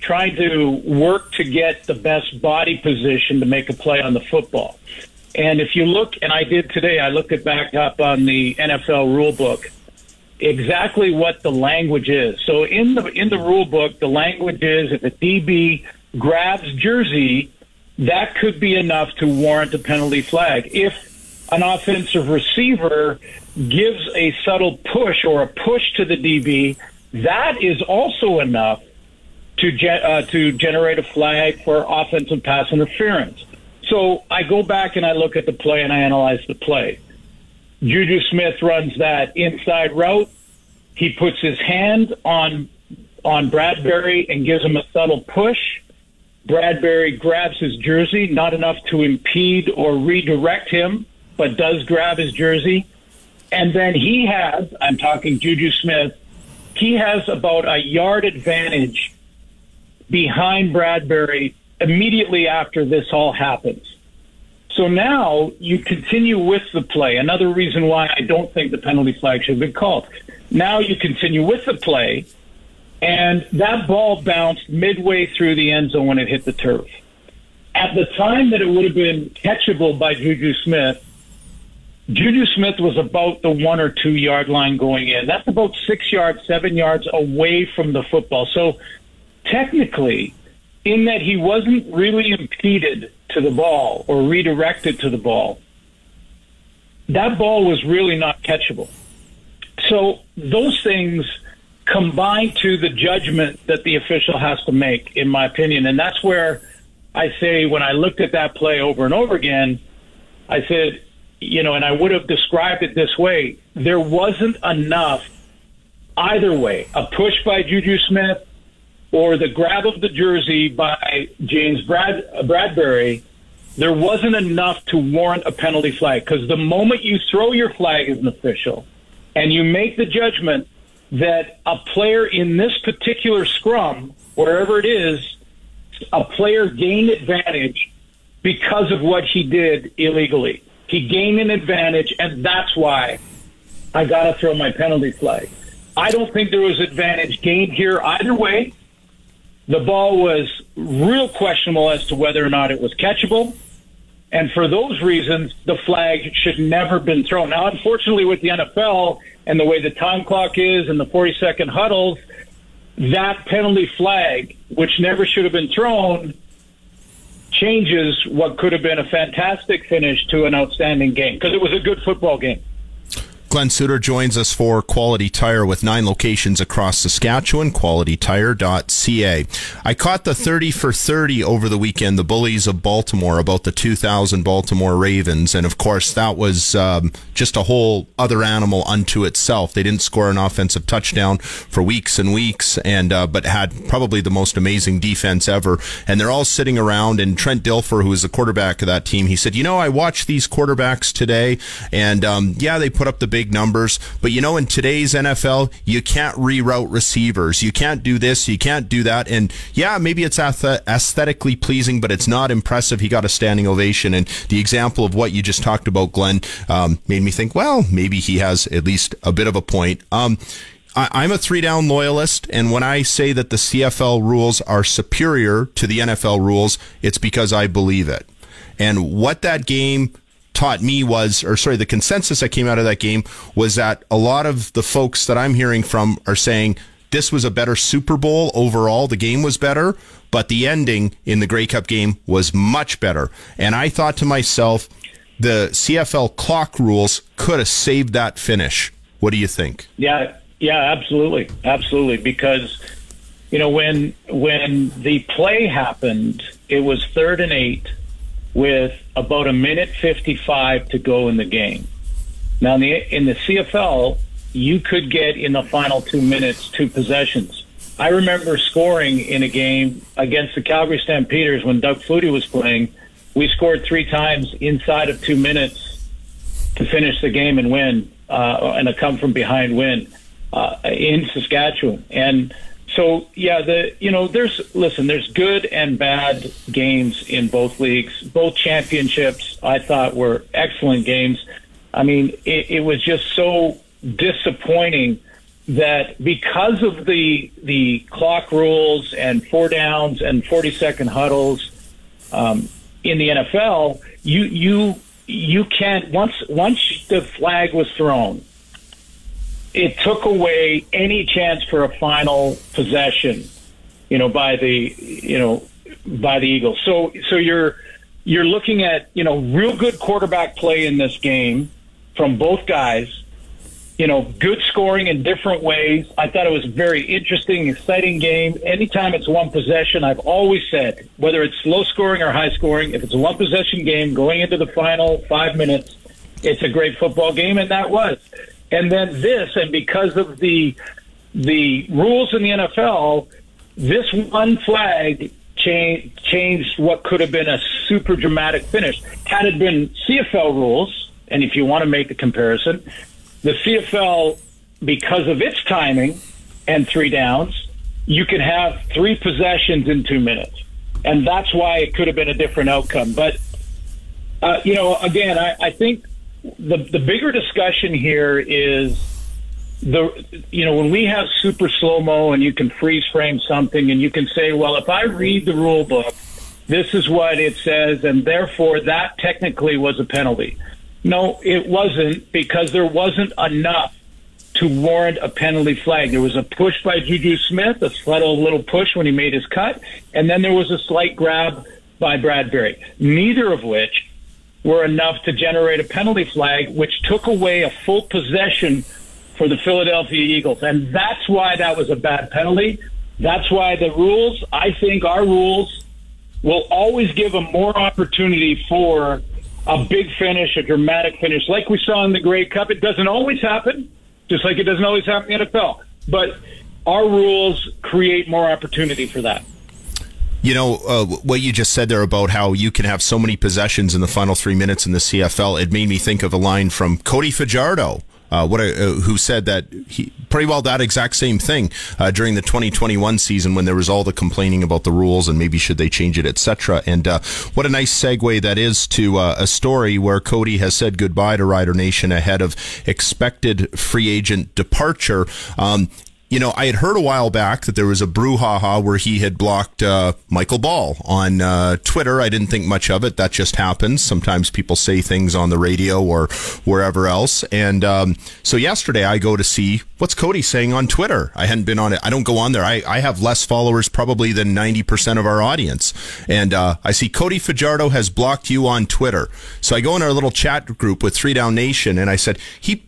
trying to work to get the best body position to make a play on the football. And if you look, and I did today, I looked it back up on the NFL rule book, exactly what the language is. So in the in the rule book, the language is if a DB grabs jersey, that could be enough to warrant a penalty flag. If an offensive receiver gives a subtle push or a push to the DB, that is also enough to ge- uh, to generate a flag for offensive pass interference. So I go back and I look at the play and I analyze the play. Juju Smith runs that inside route. He puts his hand on on Bradberry and gives him a subtle push. Bradberry grabs his jersey, not enough to impede or redirect him, but does grab his jersey. And then he has, I'm talking Juju Smith, he has about a yard advantage behind Bradberry immediately after this all happens. So now you continue with the play. Another reason why I don't think the penalty flag should have been called. Now you continue with the play, and that ball bounced midway through the end zone when it hit the turf. At the time that it would have been catchable by Juju Smith, Juju Smith was about the one or two yard line going in. That's about six yards, seven yards away from the football. So technically, in that he wasn't really impeded to the ball or redirected to the ball, that ball was really not catchable. So those things combine to the judgment that the official has to make, in my opinion. And that's where I say when I looked at that play over and over again, I said, you know, and I would have described it this way there wasn't enough either way. A push by Juju Smith or the grab of the jersey by James Brad Bradberry, there wasn't enough to warrant a penalty flag. Because the moment you throw your flag as an official and you make the judgment that a player in this particular scrum, wherever it is, a player gained advantage because of what he did illegally. He gained an advantage, and that's why I got to throw my penalty flag. I don't think there was advantage gained here either way. The ball was real questionable as to whether or not it was catchable. And for those reasons, the flag should never have been thrown. Now, unfortunately, with the NFL and the way the time clock is and the 40 second huddles, that penalty flag, which never should have been thrown, changes what could have been a fantastic finish to an outstanding game because it was a good football game. Glenn Suitor joins us for Quality Tire with nine locations across Saskatchewan, qualitytire.ca. I caught the 30 for 30 over the weekend, the Bullies of Baltimore, about the 2000 Baltimore Ravens. And of course, that was um, just a whole other animal unto itself. They didn't score an offensive touchdown for weeks and weeks, and uh, but had probably the most amazing defense ever. And they're all sitting around, and Trent Dilfer, who is the quarterback of that team, he said, You know, I watched these quarterbacks today, and um, yeah, they put up the big big numbers. But you know, in today's NFL, you can't reroute receivers. You can't do this. You can't do that. And yeah, maybe it's aesthetically pleasing, but it's not impressive. He got a standing ovation. And the example of what you just talked about, Glenn, um, made me think, well, maybe he has at least a bit of a point. Um, I, am a three down loyalist, and when I say that the CFL rules are superior to the NFL rules, it's because I believe it. And what that game taught me was, or sorry, the consensus that came out of that game was that a lot of the folks that I'm hearing from are saying this was a better Super Bowl overall. The game was better, but the ending in the Grey Cup game was much better. And I thought to myself, the CFL clock rules could have saved that finish. What do you think? Yeah, yeah, absolutely, absolutely. Because you know when when the play happened, it was third and eight with about a minute 55 to go in the game. Now, in the, in the CFL, you could get in the final two minutes two possessions. I remember scoring in a game against the Calgary Stampeders when Doug Flutie was playing. We scored three times inside of two minutes to finish the game and win, uh, and a come from behind win uh, in Saskatchewan. And so yeah, the you know there's listen, there's good and bad games in both leagues. Both championships I thought were excellent games. I mean, it, it was just so disappointing that because of the the clock rules and four downs and 40 second huddles um, in the NFL, you you you can't once once the flag was thrown it took away any chance for a final possession, you know, by the you know by the Eagles. So so you're you're looking at you know real good quarterback play in this game from both guys. You know, good scoring in different ways. I thought it was a very interesting, exciting game. Anytime it's one possession, I've always said, whether it's low scoring or high scoring, if it's a one possession game going into the final five minutes, it's a great football game, and that was. And then this, and because of the the rules in the NFL, this one flag change, changed what could have been a super dramatic finish. Had it been CFL rules, and if you want to make the comparison, the CFL, because of its timing and three downs, you can have three possessions in two minutes. And that's why it could have been a different outcome. But, uh, you know, again, I, I think the the bigger discussion here is the you know when we have super slow mo and you can freeze frame something and you can say, well, if I read the rule book, this is what it says, and therefore that technically was a penalty. No, it wasn't because there wasn't enough to warrant a penalty flag. There was a push by Juju Smith, a subtle little push when he made his cut, and then there was a slight grab by Bradberry. Neither of which were enough to generate a penalty flag, which took away a full possession for the Philadelphia Eagles. And that's why that was a bad penalty. That's why the rules, I think our rules will always give them more opportunity for a big finish, a dramatic finish, like we saw in the Grey Cup. It doesn't always happen, just like it doesn't always happen in the NFL. But our rules create more opportunity for that. You know, uh, what you just said there about how you can have so many possessions in the final three minutes in the CFL, it made me think of a line from Cody Fajardo. Uh, what a, uh, who said that he pretty well that exact same thing uh, during the 2021 season when there was all the complaining about the rules and maybe should they change it, etc. And uh, what a nice segue that is to uh, a story where Cody has said goodbye to Rider Nation ahead of expected free agent departure. Um, you know, I had heard a while back that there was a brouhaha where he had blocked uh, Michael Ball on uh, Twitter. I didn't think much of it. That just happens. Sometimes people say things on the radio or wherever else. And um, so yesterday I go to see what's Cody saying on Twitter. I hadn't been on it. I don't go on there. I, I have less followers probably than 90% of our audience. And uh, I see Cody Fajardo has blocked you on Twitter. So I go in our little chat group with Three Down Nation and I said, he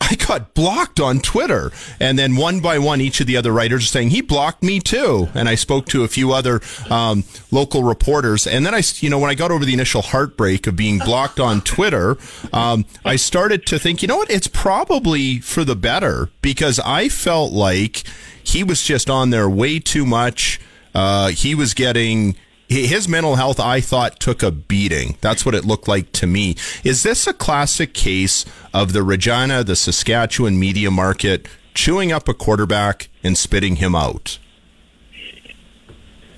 I got blocked on Twitter. And then one by one, each of the other writers are saying, he blocked me too. And I spoke to a few other um, local reporters. And then I, you know, when I got over the initial heartbreak of being blocked on Twitter, um, I started to think, you know what? It's probably for the better because I felt like he was just on there way too much. Uh, he was getting his mental health, I thought, took a beating. That's what it looked like to me. Is this a classic case of the Regina, the Saskatchewan media market chewing up a quarterback and spitting him out?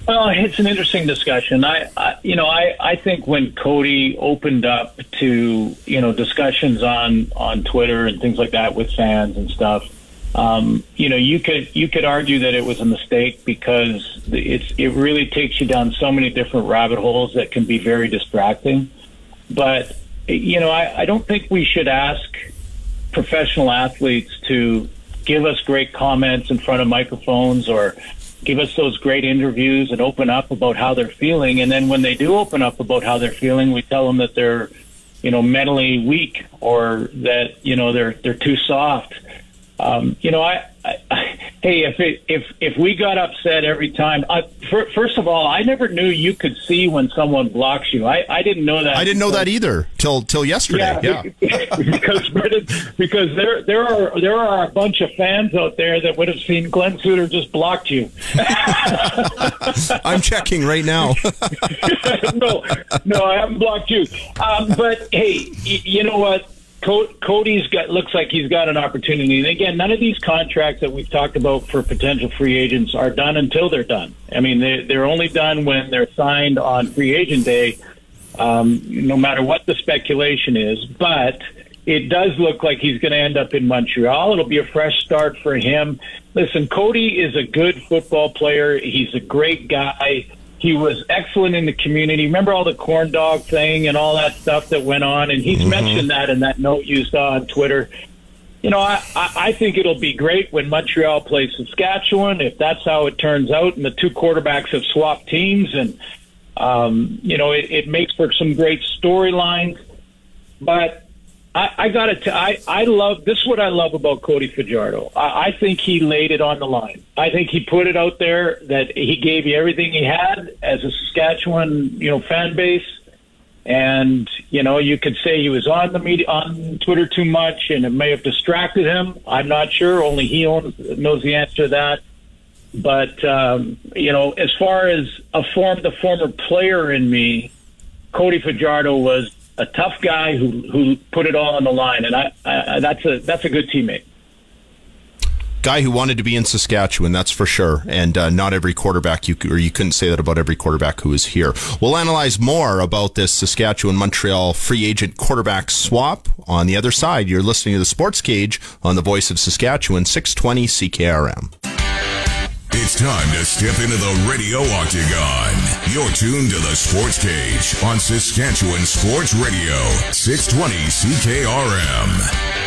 Well, it's an interesting discussion. I, I, you know, I, I think when Cody opened up to, you know, discussions on, on Twitter and things like that with fans and stuff, um, you know, you could you could argue that it was a mistake because it's it really takes you down so many different rabbit holes that can be very distracting. But you know, I, I don't think we should ask professional athletes to give us great comments in front of microphones or give us those great interviews and open up about how they're feeling. And then when they do open up about how they're feeling, we tell them that they're, you know, mentally weak or that, you know, they're, they're too soft. Um, you know, I, I, I hey, if it, if if we got upset every time, I, for, first of all, I never knew you could see when someone blocks you. I, I didn't know that. I didn't know that either till till yesterday. Yeah, yeah. because because there there are there are a bunch of fans out there that would have seen Glenn Suitor just blocked you. I'm checking right now. no, no, I haven't blocked you. Um, but hey, y- you know what? Cody's got looks like he's got an opportunity. And again, none of these contracts that we've talked about for potential free agents are done until they're done. I mean, they, they're only done when they're signed on free agent day. Um, no matter what the speculation is, but it does look like he's going to end up in Montreal. It'll be a fresh start for him. Listen, Cody is a good football player. He's a great guy. He was excellent in the community. Remember all the corn dog thing and all that stuff that went on? And he's mm-hmm. mentioned that in that note you saw on Twitter. You know, I, I think it'll be great when Montreal plays Saskatchewan, if that's how it turns out, and the two quarterbacks have swapped teams, and, um, you know, it, it makes for some great storylines. But I, I got to. I I love this. Is what I love about Cody Fajardo. I, I think he laid it on the line. I think he put it out there that he gave you everything he had as a Saskatchewan, you know, fan base. And you know, you could say he was on the media on Twitter too much, and it may have distracted him. I'm not sure. Only he owns, knows the answer to that. But um, you know, as far as a form, the former player in me, Cody Fajardo was a tough guy who who put it all on the line, and I, I that's a that's a good teammate. Guy who wanted to be in Saskatchewan, that's for sure, and uh, not every quarterback you or you couldn't say that about every quarterback who is here. We'll analyze more about this Saskatchewan Montreal free agent quarterback swap on the other side. You're listening to the Sports Cage on the Voice of Saskatchewan, 620 CKRM. It's time to step into the radio octagon. You're tuned to the Sports Cage on Saskatchewan Sports Radio, 620 CKRM.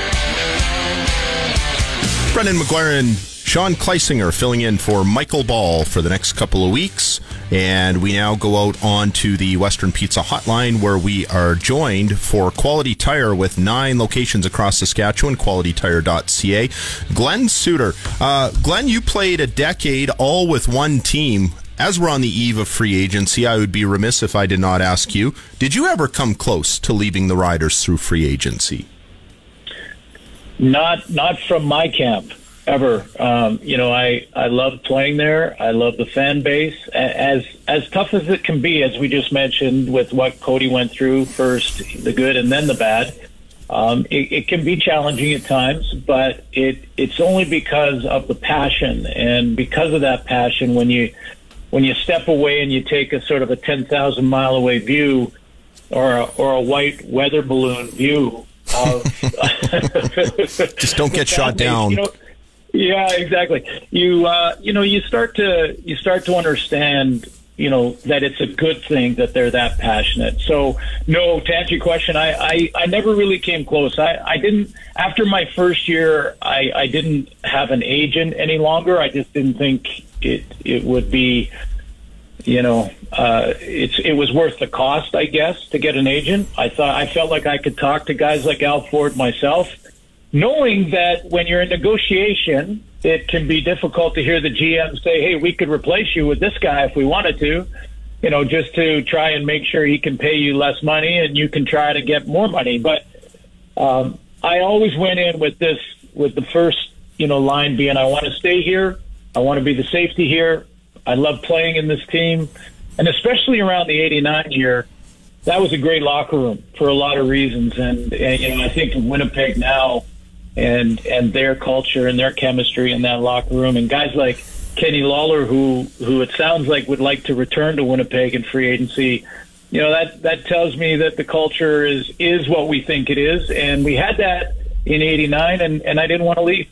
Brendan McGuire and Sean Kleisinger filling in for Michael Ball for the next couple of weeks. And we now go out on to the Western Pizza Hotline where we are joined for Quality Tire with nine locations across Saskatchewan, qualitytire.ca. Glenn Suitor. Uh, Glenn, you played a decade all with one team. As we're on the eve of free agency, I would be remiss if I did not ask you did you ever come close to leaving the Riders through free agency? Not, not from my camp ever. Um, you know, I I love playing there. I love the fan base. As as tough as it can be, as we just mentioned, with what Cody went through first, the good and then the bad. Um, it, it can be challenging at times, but it it's only because of the passion and because of that passion. When you when you step away and you take a sort of a ten thousand mile away view, or a, or a white weather balloon view of just don't get shot down. You know, yeah, exactly. You uh, you know you start to you start to understand you know that it's a good thing that they're that passionate. So no, to answer your question, I I, I never really came close. I, I didn't after my first year. I I didn't have an agent any longer. I just didn't think it it would be you know, uh, it's it was worth the cost, I guess, to get an agent. I thought I felt like I could talk to guys like Al Ford myself, knowing that when you're in negotiation, it can be difficult to hear the GM say, "Hey, we could replace you with this guy if we wanted to." You know, just to try and make sure he can pay you less money and you can try to get more money. But um, I always went in with this, with the first, you know, line being, "I want to stay here. I want to be the safety here. I love playing in this team." And especially around the '89 year, that was a great locker room for a lot of reasons. And, and you know, I think Winnipeg now and and their culture and their chemistry in that locker room, and guys like Kenny Lawler, who who it sounds like would like to return to Winnipeg in free agency. You know that that tells me that the culture is is what we think it is, and we had that in '89, and and I didn't want to leave.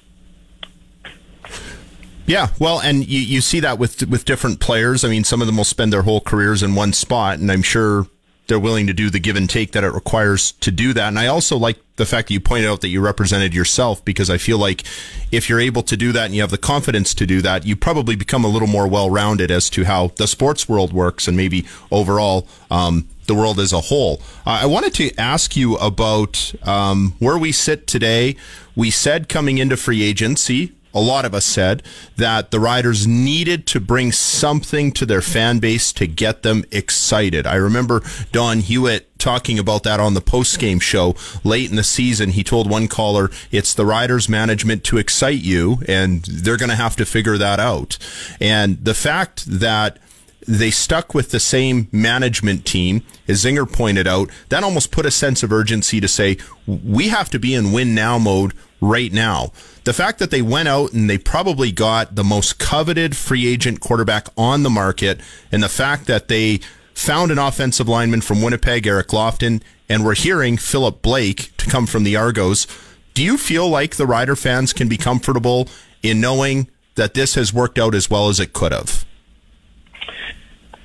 Yeah, well, and you, you see that with with different players. I mean, some of them will spend their whole careers in one spot, and I'm sure they're willing to do the give and take that it requires to do that. And I also like the fact that you pointed out that you represented yourself because I feel like if you're able to do that and you have the confidence to do that, you probably become a little more well rounded as to how the sports world works and maybe overall um, the world as a whole. Uh, I wanted to ask you about um, where we sit today. We said coming into free agency, a lot of us said that the Riders needed to bring something to their fan base to get them excited. I remember Don Hewitt talking about that on the post game show late in the season. He told one caller, it's the Riders management to excite you, and they're going to have to figure that out. And the fact that they stuck with the same management team, as Zinger pointed out, that almost put a sense of urgency to say, we have to be in win now mode right now. The fact that they went out and they probably got the most coveted free agent quarterback on the market, and the fact that they found an offensive lineman from Winnipeg, Eric Lofton, and we're hearing Philip Blake to come from the Argos. Do you feel like the Rider fans can be comfortable in knowing that this has worked out as well as it could have?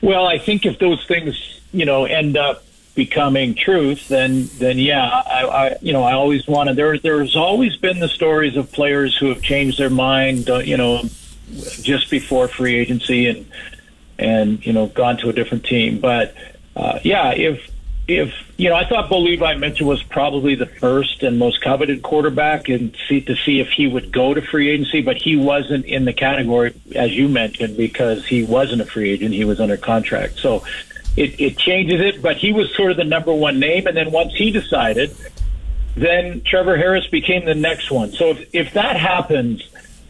Well, I think if those things, you know, end up becoming truth, then then yeah, I, I you know I always wanted there. There's always been the stories of players who have changed their mind, uh, you know, just before free agency and and you know gone to a different team. But uh, yeah, if if you know, I thought Bo Levi Mitchell was probably the first and most coveted quarterback, and see to see if he would go to free agency, but he wasn't in the category as you mentioned because he wasn't a free agent; he was under contract. So it, it changes it. But he was sort of the number one name, and then once he decided, then Trevor Harris became the next one. So if if that happens,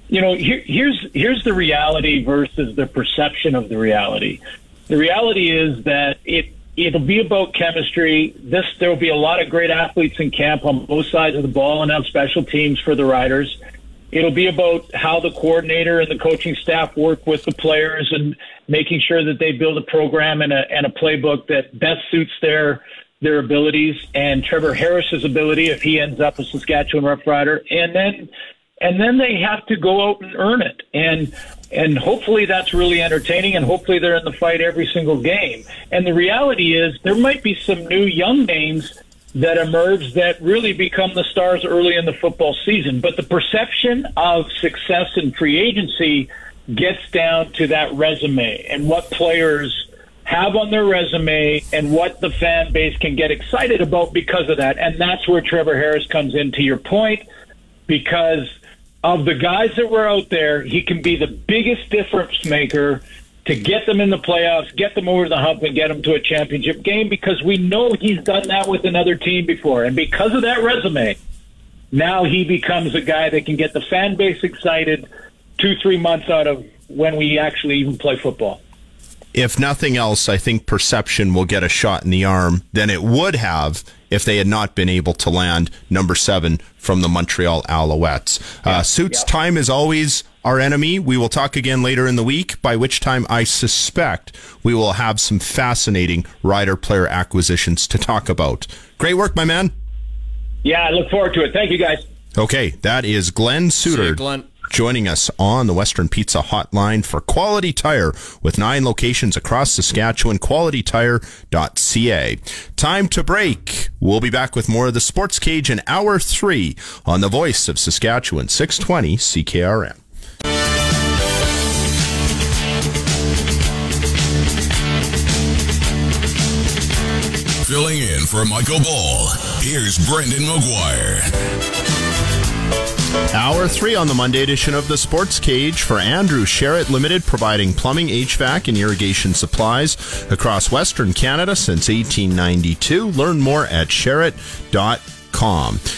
you know, here, here's here's the reality versus the perception of the reality. The reality is that it it'll be about chemistry. This there will be a lot of great athletes in camp on both sides of the ball and on special teams for the Riders. It'll be about how the coordinator and the coaching staff work with the players and making sure that they build a program and a, and a playbook that best suits their their abilities and Trevor Harris's ability if he ends up a Saskatchewan Rough Rider, and then and then they have to go out and earn it, and and hopefully that's really entertaining, and hopefully they're in the fight every single game. And the reality is there might be some new young names that emerge that really become the stars early in the football season, but the perception of success in free agency gets down to that resume and what players have on their resume and what the fan base can get excited about because of that. And that's where Trevor Harris comes in, to your point, because of the guys that were out there, he can be the biggest difference maker to get them in the playoffs, get them over the hump, and get them to a championship game because we know he's done that with another team before. And because of that resume, now he becomes a guy that can get the fan base excited two, three months out of when we actually even play football. If nothing else, I think perception will get a shot in the arm than it would have if they had not been able to land number seven from the Montreal Alouettes. Yeah, uh, Suits, yeah. time is always our enemy. We will talk again later in the week, by which time I suspect we will have some fascinating rider player acquisitions to talk about. Great work, my man. Yeah, I look forward to it. Thank you, guys. Okay, that is Glenn Suitor. Glenn joining us on the Western Pizza Hotline for Quality Tire with nine locations across Saskatchewan. QualityTire.ca. Time to break. We'll be back with more of the Sports Cage in hour three on the voice of Saskatchewan, 620 CKRM. Filling in for Michael Ball, here's Brendan McGuire. Hour three on the Monday edition of the Sports Cage for Andrew Sheret Limited, providing plumbing, HVAC, and irrigation supplies across Western Canada since 1892. Learn more at sheret.com.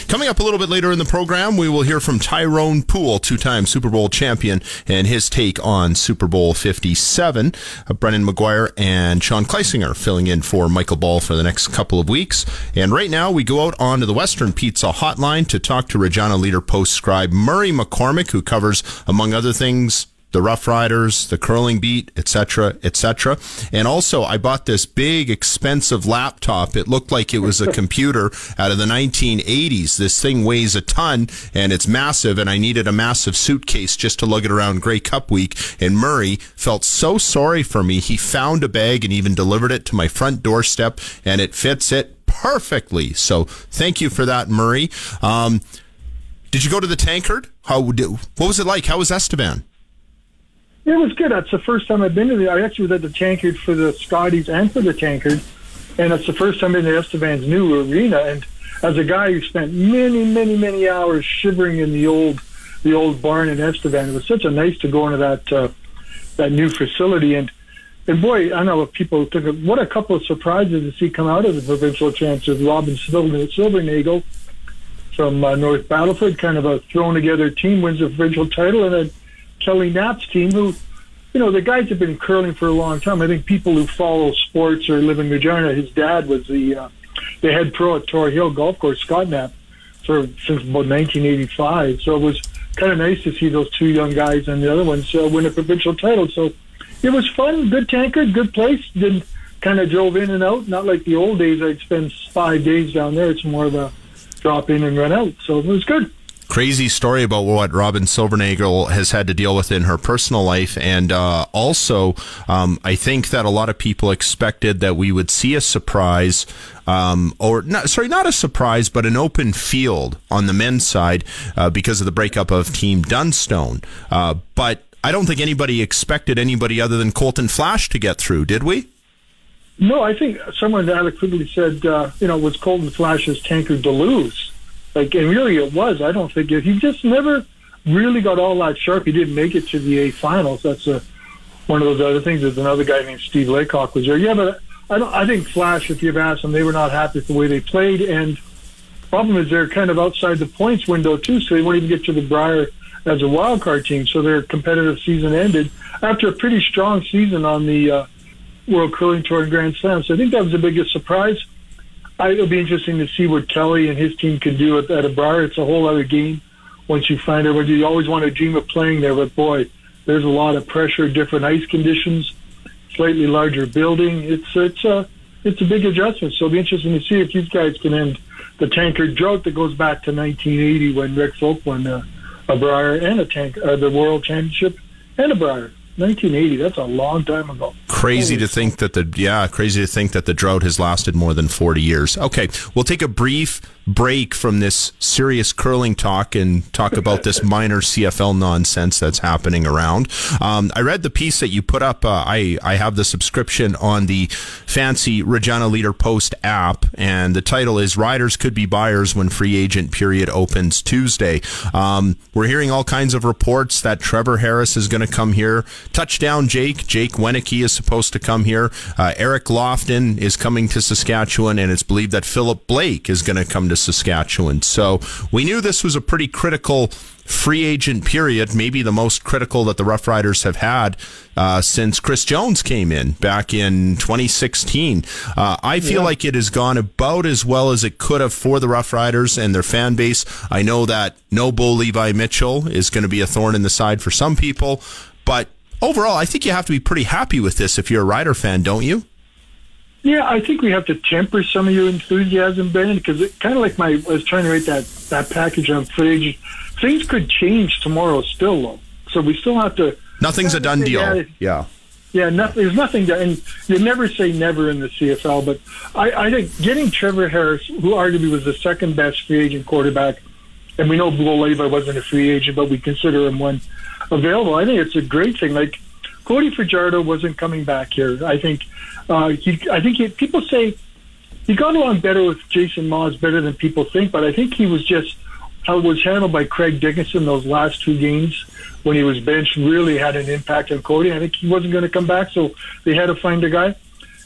Coming up a little bit later in the program, we will hear from Tyrone Poole, two-time Super Bowl champion, and his take on Super Bowl 57. Uh, Brendan McGuire and Sean Kleisinger filling in for Michael Ball for the next couple of weeks. And right now, we go out onto the Western Pizza Hotline to talk to Regina Leader Post scribe Murray McCormick, who covers, among other things, the Rough Riders, the curling beat, etc., etc. And also, I bought this big, expensive laptop. It looked like it was a computer out of the 1980s. This thing weighs a ton and it's massive, and I needed a massive suitcase just to lug it around Grey Cup week. And Murray felt so sorry for me. He found a bag and even delivered it to my front doorstep, and it fits it perfectly. So, thank you for that, Murray. Um, did you go to the Tankard? How? What was it like? How was Estevan? It was good. That's the first time I've been to the. I actually was at the Tankard for the Scotties and for the Tankard, and it's the first time in the Estevan's new arena. And as a guy who spent many, many, many hours shivering in the old, the old barn in Estevan, it was such a nice to go into that uh, that new facility. And and boy, I know people took it. What a couple of surprises to see come out of the provincial championship. Robyn Silver, Silvernagle from uh, North Battleford, kind of a thrown together team, wins the provincial title, and then Kelly Knapp's team, who, you know, the guys have been curling for a long time. I think people who follow sports or live in Regina, his dad was the uh, the head pro at Tower Hill Golf Course, Scott Knapp, for since about 1985. So it was kind of nice to see those two young guys and the other ones uh, win a provincial title. So it was fun, good tankard, good place. Didn't kind of drove in and out, not like the old days. I'd spend five days down there. It's more of a drop in and run out. So it was good crazy story about what Robyn Silvernagle has had to deal with in her personal life. And uh, also, um, I think that a lot of people expected that we would see a surprise. Um, or not, sorry, not a surprise, but an open field on the men's side uh, because of the breakup of Team Dunstone. Uh, but I don't think anybody expected anybody other than Colton Flasch to get through, did we? No, I think someone adequately said, uh, you know, was Colton Flasch's tankard to lose. Like, and really it was. I don't think he just never really got all that sharp. He didn't make it to the A finals. That's a, one of those other things. There's another guy named Steve Laycock was there. Yeah, but I don't. I think Flasch. If you've asked them, they were not happy with the way they played. And problem is they're kind of outside the points window too, so they won't even get to the Brier as a wild card team. So their competitive season ended after a pretty strong season on the uh, World Curling Tour and Grand Slam. So I think that was the biggest surprise. I, it'll be interesting to see what Kelly and his team can do at, at a bar. It's a whole other game once you find out. You always want to dream of playing there, but boy, there's a lot of pressure, different ice conditions, slightly larger building. It's it's a it's a big adjustment. So it'll be interesting to see if these guys can end the tankard drought that goes back to 1980 when Rick Folk won uh, a Brier and a tank uh, the World Championship and a Brier. 1980. That's a long time ago. Crazy to think that the yeah, crazy to think that the drought has lasted more than 40 years. Okay, we'll take a brief break from this serious curling talk and talk about this minor CFL nonsense that's happening around. Um, I read the piece that you put up. Uh, I I have the subscription on the fancy Regina Leader Post app, and the title is "Riders Could Be Buyers When Free Agent Period Opens Tuesday." Um, we're hearing all kinds of reports that Trevor Harris is going to come here. Touchdown, Jake. Jake Wieneke is supposed to come here. Uh, Eric Lofton is coming to Saskatchewan, and it's believed that Philip Blake is going to come to to Saskatchewan. So we knew this was a pretty critical free agent period, maybe the most critical that the Rough Riders have had uh, since Chris Jones came in back in 2016. Uh, I feel yeah. like it has gone about as well as it could have for the Rough Riders and their fan base. I know that no bull Levi Mitchell is going to be a thorn in the side for some people, but overall, I think you have to be pretty happy with this if you're a Rider fan, don't you? Yeah, I think we have to temper some of your enthusiasm, Ben, because it kind of like my I was trying to write that that package on fridge. Things could change tomorrow still, though. So we still have to. Nothing's a done deal. Yeah. yeah. Yeah, nothing, there's nothing to, and you never say never in the CFL, but I, I think getting Trevor Harris, who arguably was the second best free agent quarterback, and we know Bo Levi wasn't a free agent, but we consider him one available. I think it's a great thing. Like Cody Fajardo wasn't coming back here. I think uh, he, I think he, people say he got along better with Jason Maas better than people think, but I think he was just how it was handled by Craig Dickenson those last two games when he was benched really had an impact on Cody. I think he wasn't going to come back, so they had to find a guy.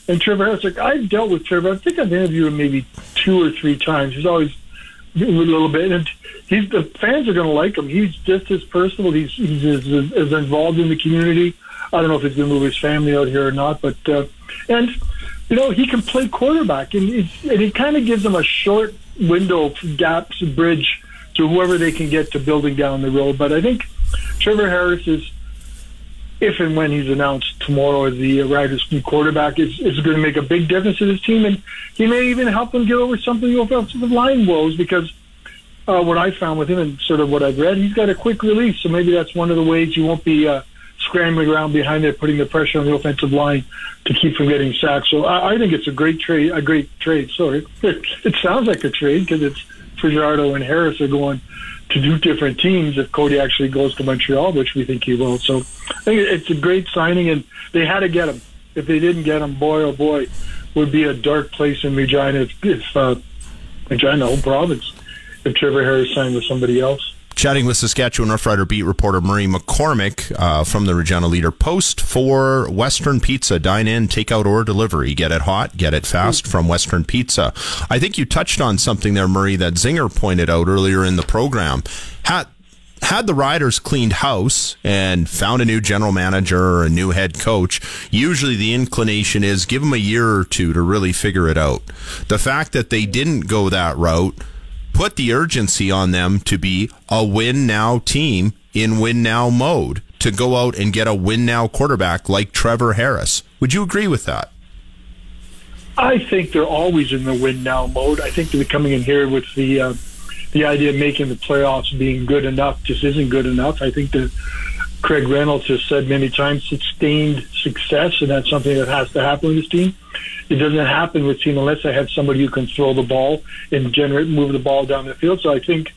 And Trevor Harris, like I've dealt with Trevor. I think I've interviewed him maybe two or three times. He's always a little bit, and he's the fans are going to like him. He's just as personable. He's he's as, as involved in the community. I don't know if he's going to move his family out here or not, but uh, and you know he can play quarterback, and it's, and it kind of gives them a short window, gaps, bridge to whoever they can get to building down the road. But I think Trevor Harris is if and when he's announced tomorrow as the Riders' new quarterback, is, is going to make a big difference to this team, and he may even help them get over some of the offensive line woes because uh, what I found with him and sort of what I've read, he's got a quick release, so maybe that's one of the ways you won't be uh, scrambling around behind there, putting the pressure on the offensive line to keep from getting sacked. So I, I think it's a great trade. A great trade. Sorry, it, it sounds like a trade because it's Fajardo and Harris are going to do different teams if Cody actually goes to Montreal, which we think he will. So I think it's a great signing, and they had to get him. If they didn't get him, boy oh boy, would be a dark place in Regina if, if uh, Regina, home province, if Trevor Harris signed with somebody else. Chatting with Saskatchewan Roughrider beat reporter Murray McCormick uh, from the Regina Leader Post for Western Pizza. Dine in, take out, or delivery. Get it hot, get it fast from Western Pizza. I think you touched on something there, Murray, that Zinger pointed out earlier in the program. Had, had the Riders cleaned house and found a new general manager or a new head coach, usually the inclination is give them a year or two to really figure it out. The fact that they didn't go that route put the urgency on them to be a win now team in win now mode to go out and get a win now quarterback like Trevor Harris. Would you agree with that? I think they're always in the win now mode. I think they're coming in here with the uh, the idea of making the playoffs being good enough just isn't good enough. I think that Craig Reynolds has said many times sustained success, and that's something that has to happen with this team. It doesn't happen with team unless they have somebody who can throw the ball and generate, move the ball down the field. So I think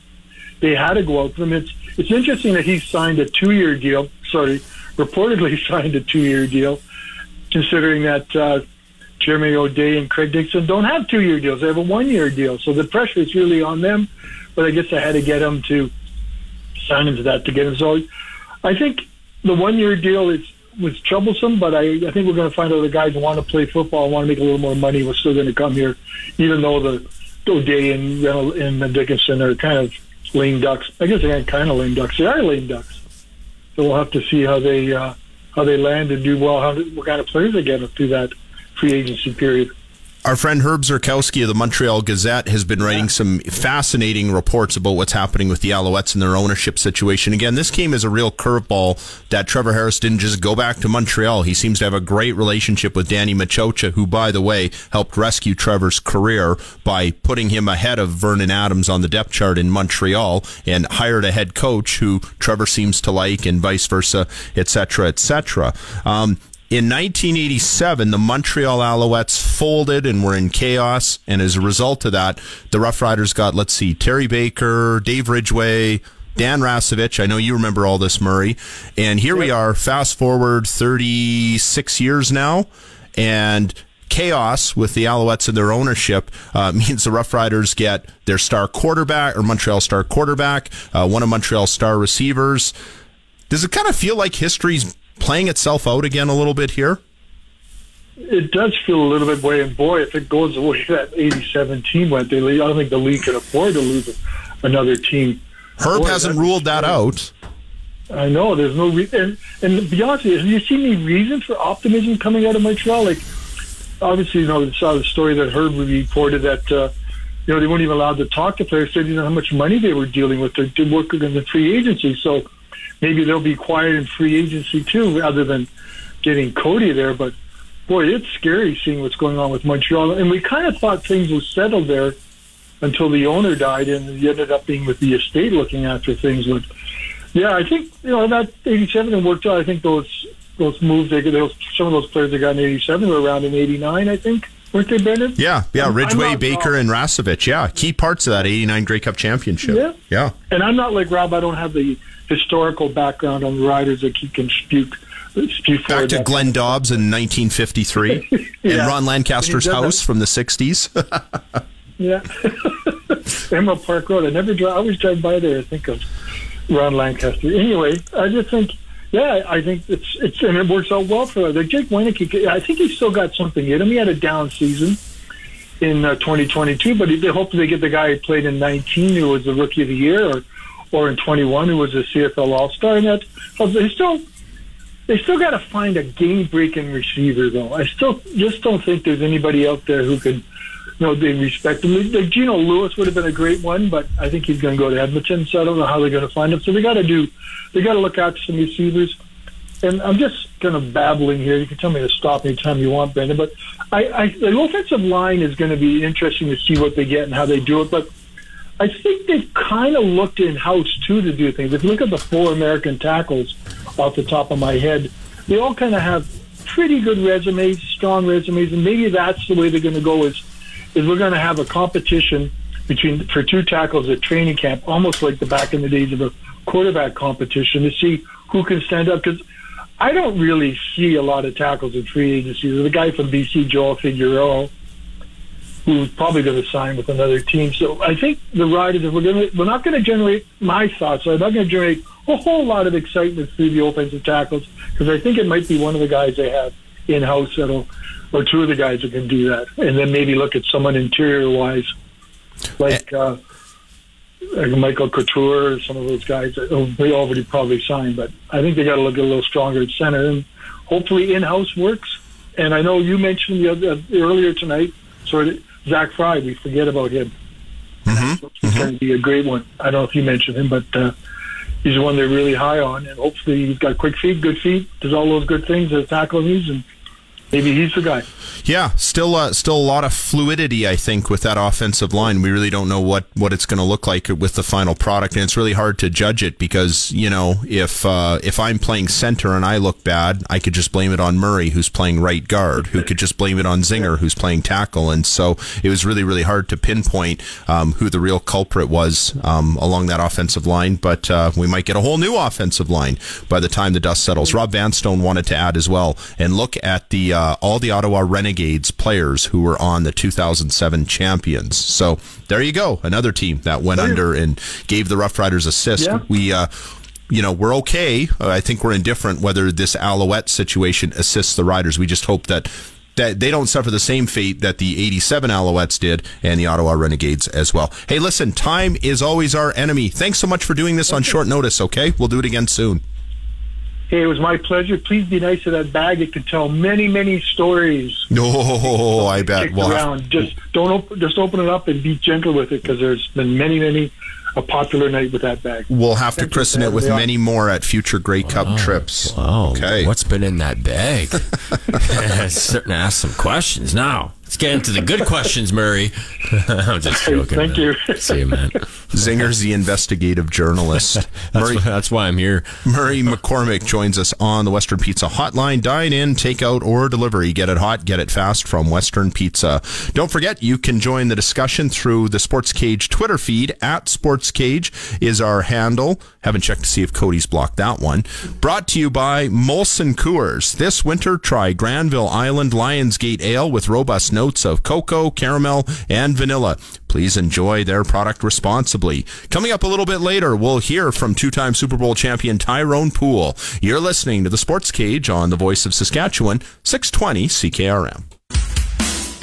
they had to go out for them. It's it's interesting that he signed a two year deal. Sorry, reportedly signed a two year deal, considering that uh, Jeremy O'Day and Craig Dickenson don't have two year deals. They have a one year deal. So the pressure is really on them. But I guess I had to get them to sign into that to get him. So I think the one year deal is was troublesome, but I, I think we're going to find out the guys who want to play football, want to make a little more money, we're still going to come here, even though the O'Day and and Dickenson are kind of lame ducks. I guess they're kind of lame ducks. They are lame ducks. So we'll have to see how they uh, how they land and do well. How what kind of players they get through that free agency period. Our friend Herb Zurkowsky of the Montreal Gazette has been writing some fascinating reports about what's happening with the Alouettes and their ownership situation. Again, this came as a real curveball that Trevor Harris didn't just go back to Montreal. He seems to have a great relationship with Danny Maciocia, who, by the way, helped rescue Trevor's career by putting him ahead of Vernon Adams on the depth chart in Montreal and hired a head coach who Trevor seems to like and vice versa, etc., etc. Um, in 1987, the Montreal Alouettes folded and were in chaos. And as a result of that, the Rough Riders got, let's see, Terry Baker, Dave Ridgway, Dan Rashovich. I know you remember all this, Murray. And here we are, fast forward 36 years now. And chaos with the Alouettes and their ownership uh, means the Rough Riders get their star quarterback or Montreal star quarterback, uh, one of Montreal's star receivers. Does it kind of feel like history's playing itself out again a little bit here? It does feel a little bit way, and boy, if it goes the way that '87 team went, they, I don't think the league can afford to lose another team. Herb Boy, hasn't ruled that out. I know there's no re- and and honest, have you seen any reason for optimism coming out of Montreal? Like, obviously, you know, I saw the story that Herb reported that uh, you know they weren't even allowed to talk to players. They didn't know how much money they were dealing with. They did work in the free agency, so maybe they'll be quiet in free agency too, other than getting Cody there. But boy, it's scary seeing what's going on with Montreal. And we kind of thought things were settled there until the owner died, and he ended up being with the estate looking after things. But yeah, I think you know that '87 worked out. I think those those moves they those some of those players they got in '87 were around in '89. I think. Weren't they, Brendan? Yeah, yeah. I'm- I'm Baker, wrong. and Rashovich. Yeah, key parts of that '89 Grey Cup championship. Yeah. yeah. And I'm not like Rob. I don't have the historical background on the riders that he can speak. speak Back for to that. Glenn Dobbs in 1953 and Yeah. Ron Lancaster's And he does house from the 60s. Yeah. Emerald Park Road. I never drive. I always drive by there. I think of Ron Lancaster. Anyway, I just think, yeah, I think it's it's and it works out well for the Jake Wieneke. I think he's still got something in him. He had a down season in uh, 2022, but he, they hope they get the guy who played in 19, who was the rookie of the year, or or in 21, who was a CFL All Star. And that they still they still got to find a game breaking receiver, though. I still just don't think there's anybody out there who could. You know, they respect him. Like Gino Lewis would have been a great one, but I think he's going to go to Edmonton, so I don't know how they're going to find him. So they got to do, they got to look out some receivers. And I'm just kind of babbling here. You can tell me to stop anytime you want, Brendan. But I, I, the offensive line is going to be interesting to see what they get and how they do it. But I think they've kind of looked in house too to do things. If you look at the four American tackles off the top of my head, they all kind of have pretty good resumes, strong resumes, and maybe that's the way they're going to go. Is is we're going to have a competition between for two tackles at training camp, almost like the back in the days of a quarterback competition to see who can stand up because. I don't really see a lot of tackles in free agency. A guy from BC, Joel Figueroa, who's probably going to sign with another team. So I think the Riders, if we're going to, we're not going to generate my thoughts. I'm not going to generate a whole lot of excitement through the offensive tackles because I think it might be one of the guys they have in house that'll, or two of the guys that can do that, and then maybe look at someone interior wise, like. Uh, like Michael Couture or some of those guys that we already probably signed, but I think they got to look a little stronger at center, and hopefully in-house works. And I know you mentioned the other, earlier tonight, sort of Zach Fry. We forget about him. Mm-hmm. He's going to be a great one. I don't know if you mentioned him, but uh, he's the one they're really high on, and hopefully he's got quick feet, good feet, does all those good things that tackle needs, and maybe he's the guy. Yeah, still uh, still a lot of fluidity, I think, with that offensive line. We really don't know what, what it's going to look like with the final product, and it's really hard to judge it because you know if uh, if I'm playing center and I look bad, I could just blame it on Murray, who's playing right guard, who could just blame it on Zinger, who's playing tackle, and so it was really really hard to pinpoint um, who the real culprit was um, along that offensive line. But uh, we might get a whole new offensive line by the time the dust settles. Rob Vanstone wanted to add as well and look at the uh, all the Ottawa Renegades players who were on the 2007 champions. So there you go, another team that went under and gave the Rough Riders assist. Yeah. We. Uh, you know, we're okay. I think we're indifferent whether this Alouette situation assists the Riders. We just hope that that they don't suffer the same fate that the 87 Alouettes did and the Ottawa Renegades as well. Hey, listen, time is always our enemy. Thanks so much for doing this on short notice, okay? We'll do it again soon. Hey, it was my pleasure. Please be nice to that bag. It can tell many, many stories. No, I bet. Well, around. Just don't op- just open it up and be gentle with it because there's been many, many a popular night with that bag. We'll have to Thank you christen it with having me many more at future Grey Cup trips. Oh, okay. What's been in that bag? Starting to ask some questions now. Let's get into the good questions, Murray. I'm just joking. Thank man. you. See you, man. Zinger's the investigative journalist. That's, why, that's why I'm here. Murray McCormick joins us on the Western Pizza Hotline. Dine in, take out, or delivery. Get it hot, get it fast from Western Pizza. Don't forget, you can join the discussion through the Sports Cage Twitter feed. At Sports Cage is our handle. Haven't checked to see if Cody's blocked that one. Brought to you by Molson Coors. This winter, try Granville Island Lionsgate Ale with robust notes of cocoa, caramel, and vanilla. Please enjoy their product responsibly. Coming up a little bit later, we'll hear from two-time Super Bowl champion Tyrone Poole. You're listening to the Sports Cage on the Voice of Saskatchewan, 620 CKRM.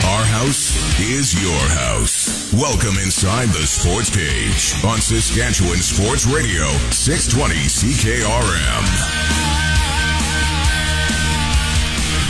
Our house is your house. Welcome inside the Sports Cage on Saskatchewan Sports Radio, 620 CKRM.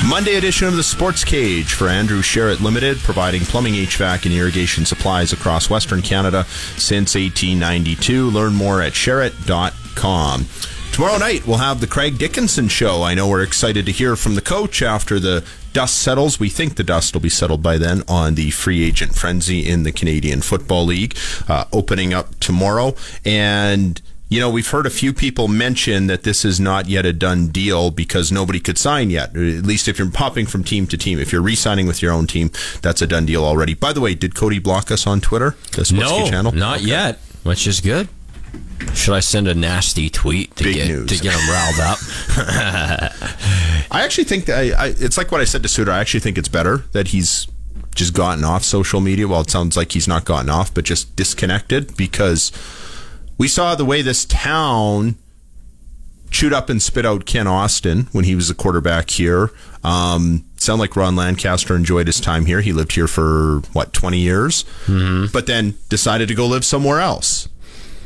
Monday edition of the Sports Cage for Andrew Sheret Limited, providing plumbing, HVAC, and irrigation supplies across Western Canada since 1892. Learn more at sheret.com. Tomorrow night, we'll have the Craig Dickenson show. I know we're excited to hear from the coach after the dust settles. We think the dust will be settled by then on the free agent frenzy in the Canadian Football League, uh, opening up tomorrow. And you know, we've heard a few people mention that this is not yet a done deal because nobody could sign yet. At least if you're popping from team to team, if you're re-signing with your own team, that's a done deal already. By the way, did Cody block us on Twitter? The No, channel? not yet, which is good. Should I send a nasty tweet to Big get news. to get him riled up? I actually think that I, I, it's like what I said to Suitor. I actually think it's better that he's just gotten off social media. Well, it sounds like he's not gotten off, but just disconnected because we saw the way this town chewed up and spit out Kent Austin when he was a quarterback here. Um, sound like Ron Lancaster enjoyed his time here. He lived here for what twenty years, mm-hmm. but then decided to go live somewhere else.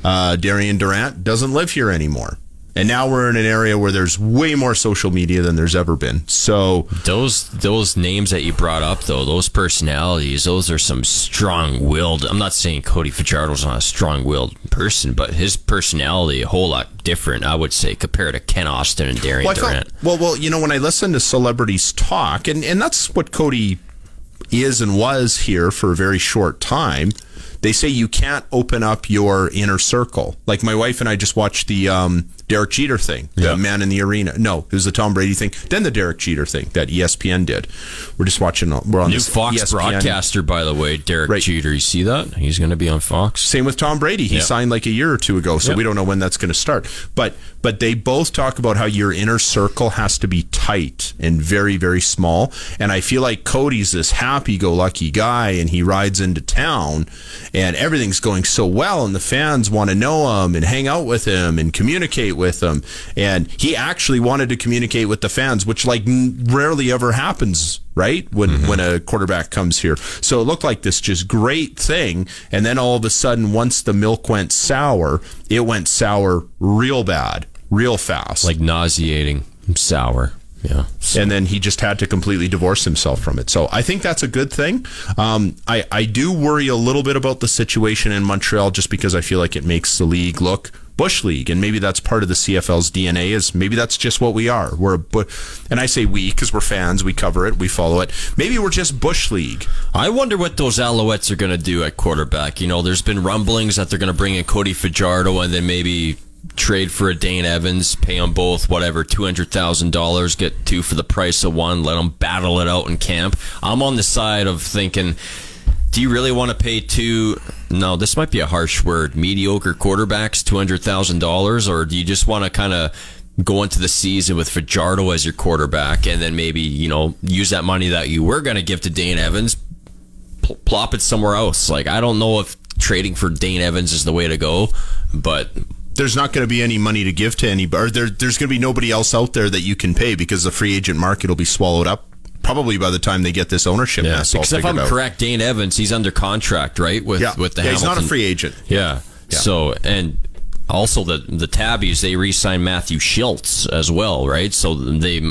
Uh, Darian Durant doesn't live here anymore. And now we're in an area where there's way more social media than there's ever been. So those those names that you brought up, though, those personalities, those are some strong-willed. I'm not saying Cody Fajardo's not a strong-willed person, but his personality a whole lot different, I would say, compared to Kent Austin and Darian well, Durant. Felt, well, well, you know, when I listen to celebrities talk, and and that's what Cody is and was here for a very short time they say you can't open up your inner circle. Like my wife and I just watched the um, Derek Jeter thing, the yeah. man in the arena. No, it was the Tom Brady thing. Then the Derek Jeter thing that ESPN did. We're just watching. We're on new Fox ESPN. broadcaster, by the way, Derek right. Jeter. You see that? He's going to be on Fox. Same with Tom Brady. He signed like a year or two ago, so we don't know when that's going to start. But but they both talk about how your inner circle has to be tight and very very small. And I feel like Cody's this happy-go-lucky guy, and he rides into town, and everything's going so well, and the fans want to know him and hang out with him and communicate with him. And he actually wanted to communicate with the fans, which like rarely ever happens, right? When mm-hmm. when a quarterback comes here. So it looked like this just great thing, and then all of a sudden, once the milk went sour, it went sour real bad, real fast, like nauseating sour. Yeah. So. And then he just had to completely divorce himself from it. So I think that's a good thing. Um, I, I do worry a little bit about the situation in Montreal just because I feel like it makes the league look bush league, and maybe that's part of the CFL's DNA. Is maybe that's just what we are. We're a bu- and I say we because we're fans. We cover it. We follow it. Maybe we're just bush league. I wonder what those Alouettes are going to do at quarterback. You know, there's been rumblings that they're going to bring in Cody Fajardo and then maybe trade for a Dane Evans, pay them both whatever two hundred thousand dollars, get two for the price of one, let them battle it out in camp. I'm on the side of thinking do you really want to pay two? No, this might be a harsh word. Mediocre quarterbacks two hundred thousand dollars, or do you just want to kind of go into the season with Fajardo as your quarterback, and then maybe you know use that money that you were going to give to Dane Evans, pl- plop it somewhere else? Like I don't know if trading for Dane Evans is the way to go, but there's not going to be any money to give to anybody. There, there's going to be nobody else out there that you can pay because the free agent market will be swallowed up probably by the time they get this ownership yeah, mess because if I'm out. correct, Dane Evans, he's under contract, right? With yeah. with the yeah, Hamilton. he's not a free agent. Yeah. yeah. So and also the the Tabbies they re-signed Matthew Shiltz as well, right? So they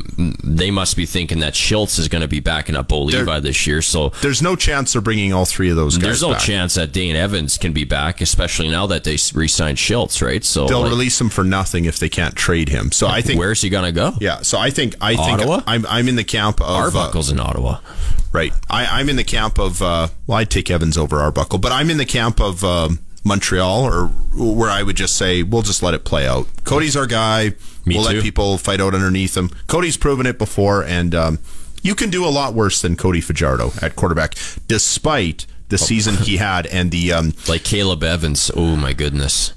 they must be thinking that Shiltz is going to be backing up Bo Levi this year. So there's no chance they're bringing all three of those guys. There's no back. chance that Dane Evans can be back, especially now that they re-signed Shiltz, right? So they'll like, release him for nothing if they can't trade him. So I think where's he going to go? Yeah, so I think I think Ottawa? I'm I'm in the camp of Arbuckle's uh, in Ottawa. Right, I, am in the camp of. Uh, well, I'd take Evans over Arbuckle, but I'm in the camp of. Um, Montreal, or where I would just say we'll just let it play out. Cody's our guy. Me we'll too. let people fight out underneath him. Cody's proven it before, and um, you can do a lot worse than Cody Fajardo at quarterback, despite the oh. season he had and the um, like Caleb Evans. Oh my goodness,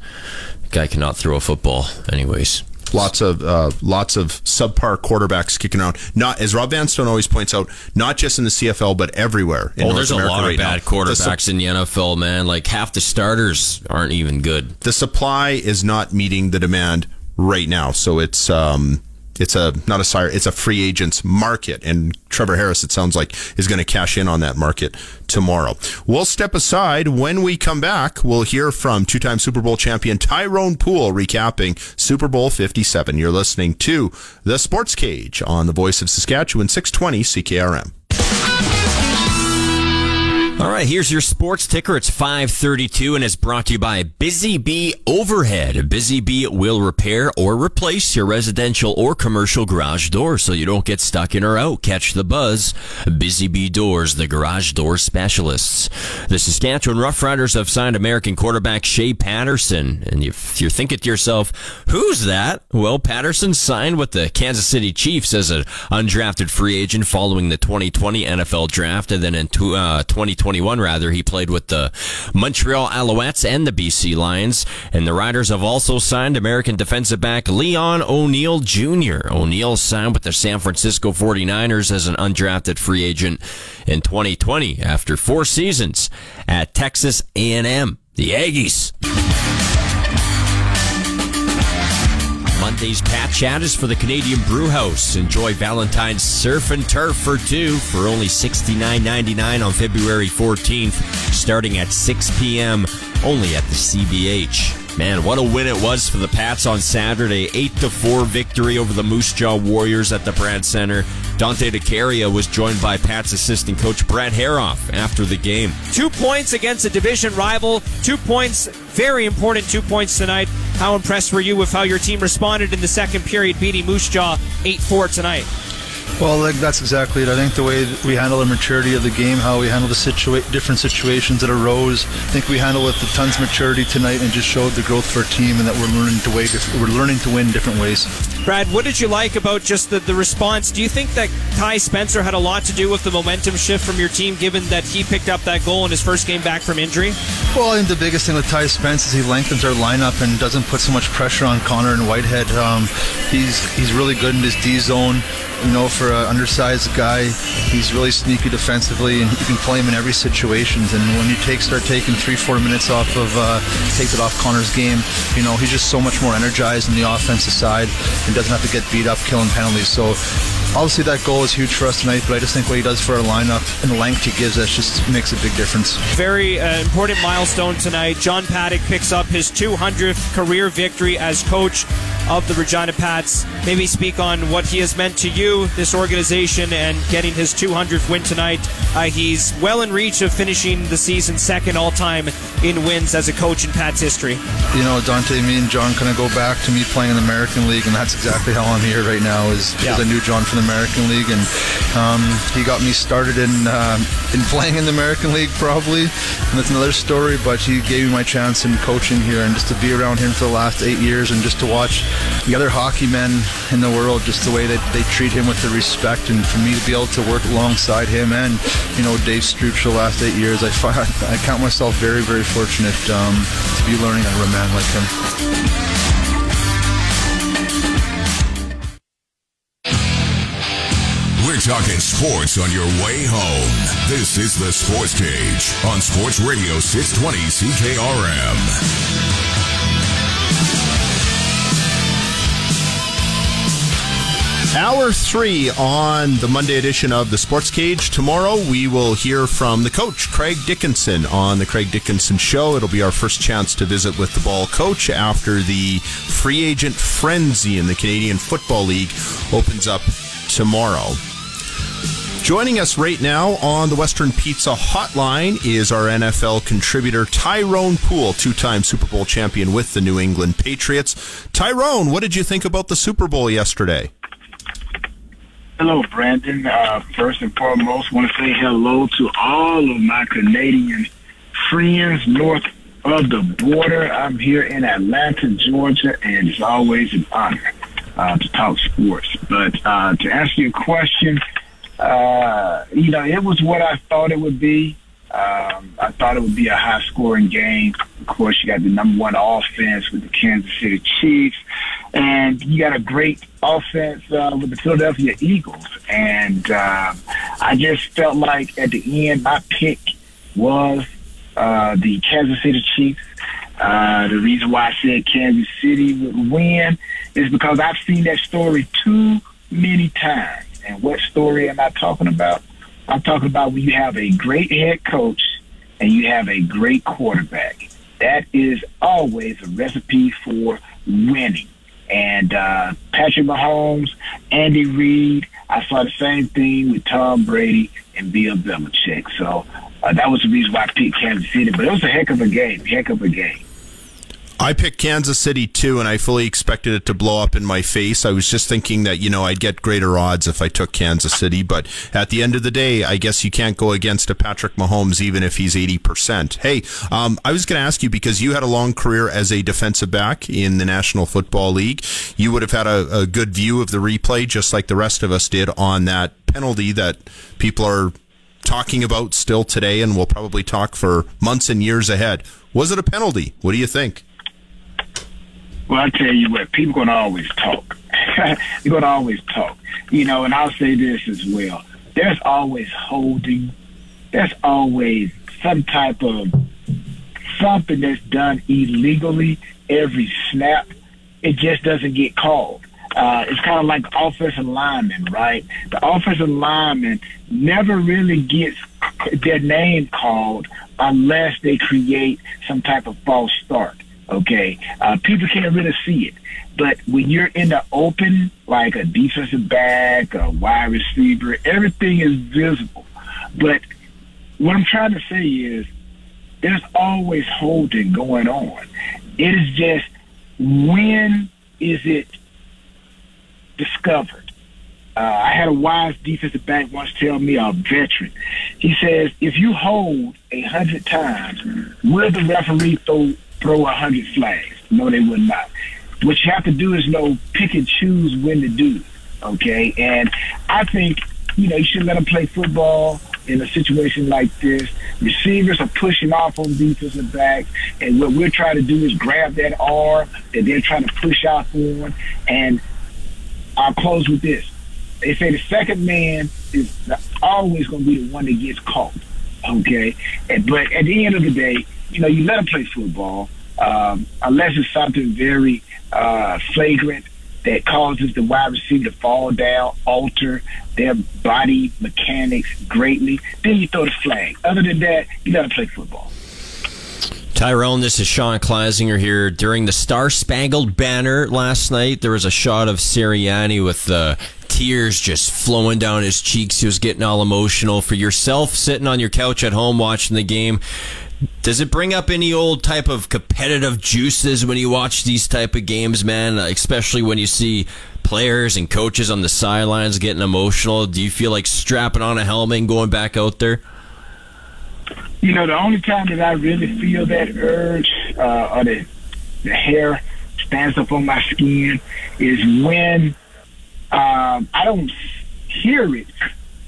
guy cannot throw a football. Anyways, lots of uh, lots of subpar quarterbacks kicking around. Not as Rob Vanstone always points out, not just in the CFL but everywhere. oh, North there's America a lot right of bad now. quarterbacks the, in the NFL, man. Like half the starters aren't even good. The supply is not meeting the demand right now, so it's um, it's a not a sire, it's a free agents market, and Trevor Harris, it sounds like, is going to cash in on that market tomorrow. We'll step aside. When we come back, we'll hear from two-time Super Bowl champion Tyrone Poole recapping Super Bowl 57. You're listening to the Sports Cage on the Voice of Saskatchewan, 620 CKRM. All right, here's your sports ticker. It's 532 and it's brought to you by Busy Bee Overhead. Busy Bee will repair or replace your residential or commercial garage door so you don't get stuck in or out. Catch the buzz. Busy Bee Doors, the garage door specialists. The Saskatchewan Roughriders have signed American quarterback Shea Patterson. And if you're thinking to yourself, who's that? Well, Patterson signed with the Kansas City Chiefs as an undrafted free agent following the 2020 NFL draft and then in uh, 2020 2021, rather, he played with the Montreal Alouettes and the BC Lions. And the Riders have also signed American defensive back Leon O'Neal Jr. O'Neal signed with the San Francisco 49ers as an undrafted free agent in 2020 after four seasons at Texas A&M. The Aggies. Monday's Pat Chat is for the Canadian Brew House. Enjoy Valentine's Surf and Turf for two for only $69.99 on February 14th, starting at 6 p.m. only at the CBH. Man, what a win it was for the Pats on Saturday. 8 to 4 victory over the Moose Jaw Warriors at the Brandt Center. Dante DeCaria was joined by Pats assistant coach Brad Herauf after the game. Two points against a division rival. Two points, very important two points tonight. How impressed were you with how your team responded in the second period, beating Moose Jaw 8 4 tonight? Well, like, that's exactly it. I think the way we handle the maturity of the game, how we handle the situa- different situations that arose, I think we handle it with the tons of maturity tonight and just showed the growth for our team and that we're learning to way we're learning to win different ways. Brad, what did you like about just the, the response? Do you think that Ty Spencer had a lot to do with the momentum shift from your team, given that he picked up that goal in his first game back from injury? Well, I think the biggest thing with Ty Spence is he lengthens our lineup and doesn't put so much pressure on Connor and Whitehead. Um, he's he's really good in his D zone. You know, for an undersized guy, he's really sneaky defensively, and you can play him in every situation. And when you take start taking three, four minutes off of uh, take it off Connor's game, you know, he's just so much more energized on the offensive side and doesn't have to get beat up killing penalties. So obviously that goal is huge for us tonight, but I just think what he does for our lineup and the length he gives us just makes a big difference. Very uh, important milestone tonight. John Paddock picks up his 200th career victory as coach of the Regina Pats. Maybe speak on what he has meant to you, this organization, and getting his 200th win tonight. Uh, he's well in reach of finishing the season second all time in wins as a coach in Pats history. You know, Dante, me and John kind of go back to me playing in the American League, and that's exactly how I'm here right now. Is because Yeah. I knew John from the American League, and um, he got me started in um in playing in the American League, probably. And that's another story. But he gave me my chance in coaching here, and just to be around him for the last eight years, and just to watch the other hockey men in the world, just the way that they treat him with the respect, and for me to be able to work alongside him and you know Dave Struch for the last eight years, I fi- I count myself very very fortunate um, to be learning under a man like him. We're talking sports on your way home. This is the Sports Cage on Sports Radio 620 CKRM. Hour three on the Monday edition of the Sports Cage. Tomorrow we will hear from the coach, Craig Dickenson, on the Craig Dickenson Show. It'll be our first chance to visit with the ball coach after the free agent frenzy in the Canadian Football League opens up tomorrow. Joining us right now on the Western Pizza Hotline is our NFL contributor, Tyrone Poole, two time Super Bowl champion with the New England Patriots. Tyrone, what did you think about the Super Bowl yesterday? Hello, Brandon. Uh, first and foremost, want to say hello to all of my Canadian friends north of the border. I'm here in Atlanta, Georgia, and it's always an honor uh, to talk sports. But uh, to answer your question, uh, you know, it was what I thought it would be. Um, I thought it would be a high scoring game. Of course, you got the number one offense with the Kansas City Chiefs, and you got a great offense uh, with the Philadelphia Eagles. And uh, I just felt like at the end, my pick was uh, the Kansas City Chiefs. Uh, the reason why I said Kansas City would win is because I've seen that story too many times. And what story am I talking about? I'm talking about when you have a great head coach and you have a great quarterback. That is always a recipe for winning. And uh, Patrick Mahomes, Andy Reid, I saw the same thing with Tom Brady and Bill Belichick. So uh, that was the reason why I picked Kansas City. But it was a heck of a game, heck of a game. I picked Kansas City too, and I fully expected it to blow up in my face. I was just thinking that, you know, I'd get greater odds if I took Kansas City, but at the end of the day, I guess you can't go against a Patrick Mahomes even if he's 80%. Hey, um, I was going to ask you because you had a long career as a defensive back in the National Football League. You would have had a, a good view of the replay, just like the rest of us did, on that penalty that people are talking about still today, and we'll probably talk for months and years ahead. Was it a penalty? What do you think? Well, I tell you what, people gonna always talk. They're gonna always talk. You know, and I'll say this as well. There's always holding. There's always some type of something that's done illegally every snap. It just doesn't get called. Uh, it's kind of like offensive lineman, right? The offensive lineman never really gets their name called unless they create some type of false start. Okay, uh, people can't really see it, but when you're in the open, like a defensive back, a wide receiver, everything is visible. But what I'm trying to say is, there's always holding going on. It is just when is it discovered? Uh, I had a wise defensive back once tell me, a veteran. He says, if you hold a hundred times, will the referee throw throw a hundred flags? No, they would not. What you have to do is know pick and choose when to do. Okay, and I think you know you should let them play football in a situation like this. Receivers are pushing off on defensive backs, and what we're trying to do is grab that arm that they're trying to push out on. And I'll close with this: they say the second man is always going to be the one that gets caught. Okay, and, but at the end of the day, you know, you let them play football um, unless it's something very uh, flagrant that causes the wide receiver to fall down, alter their body mechanics greatly, then you throw the flag. Other than that, you got to play football. Tyrone, this is Sean Kleisinger here. During the Star Spangled Banner last night, there was a shot of Sirianni with the tears just flowing down his cheeks. He was getting all emotional. For yourself, sitting on your couch at home watching the game, does it bring up any old type of competitive juices when you watch these type of games, man? Especially when you see players and coaches on the sidelines getting emotional. Do you feel like strapping on a helmet and going back out there? You know, the only time that I really feel that urge uh, or the, the hair stands up on my skin is when um, I don't hear it.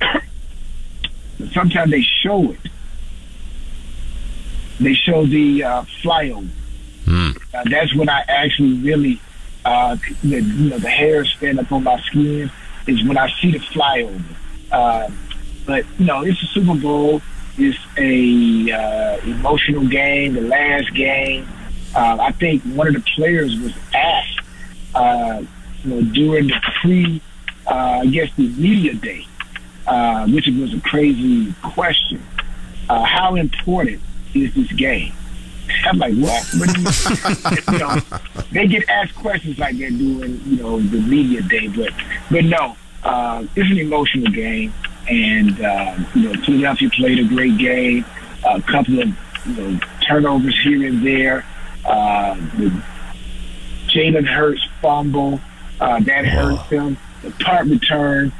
Sometimes they show it they show the uh, flyover. Mm. Uh, that's when I actually really, uh, the, you know, the hairs stand up on my skin. Is when I see the flyover. Uh, but you know, it's a Super Bowl. It's a uh, emotional game. The last game. Uh, I think one of the players was asked, uh, you know, during the pre, uh, I guess the media day, uh, which was a crazy question. Uh, how important is this game? I'm like, what? what you, know, they get asked questions like they're doing, you know, the media day, but but no, uh, it's an emotional game, and uh, you know, Philadelphia played a great game. A couple of you know turnovers here and there. Uh, the Jalen Hurts fumble uh, that hurt them. The punt return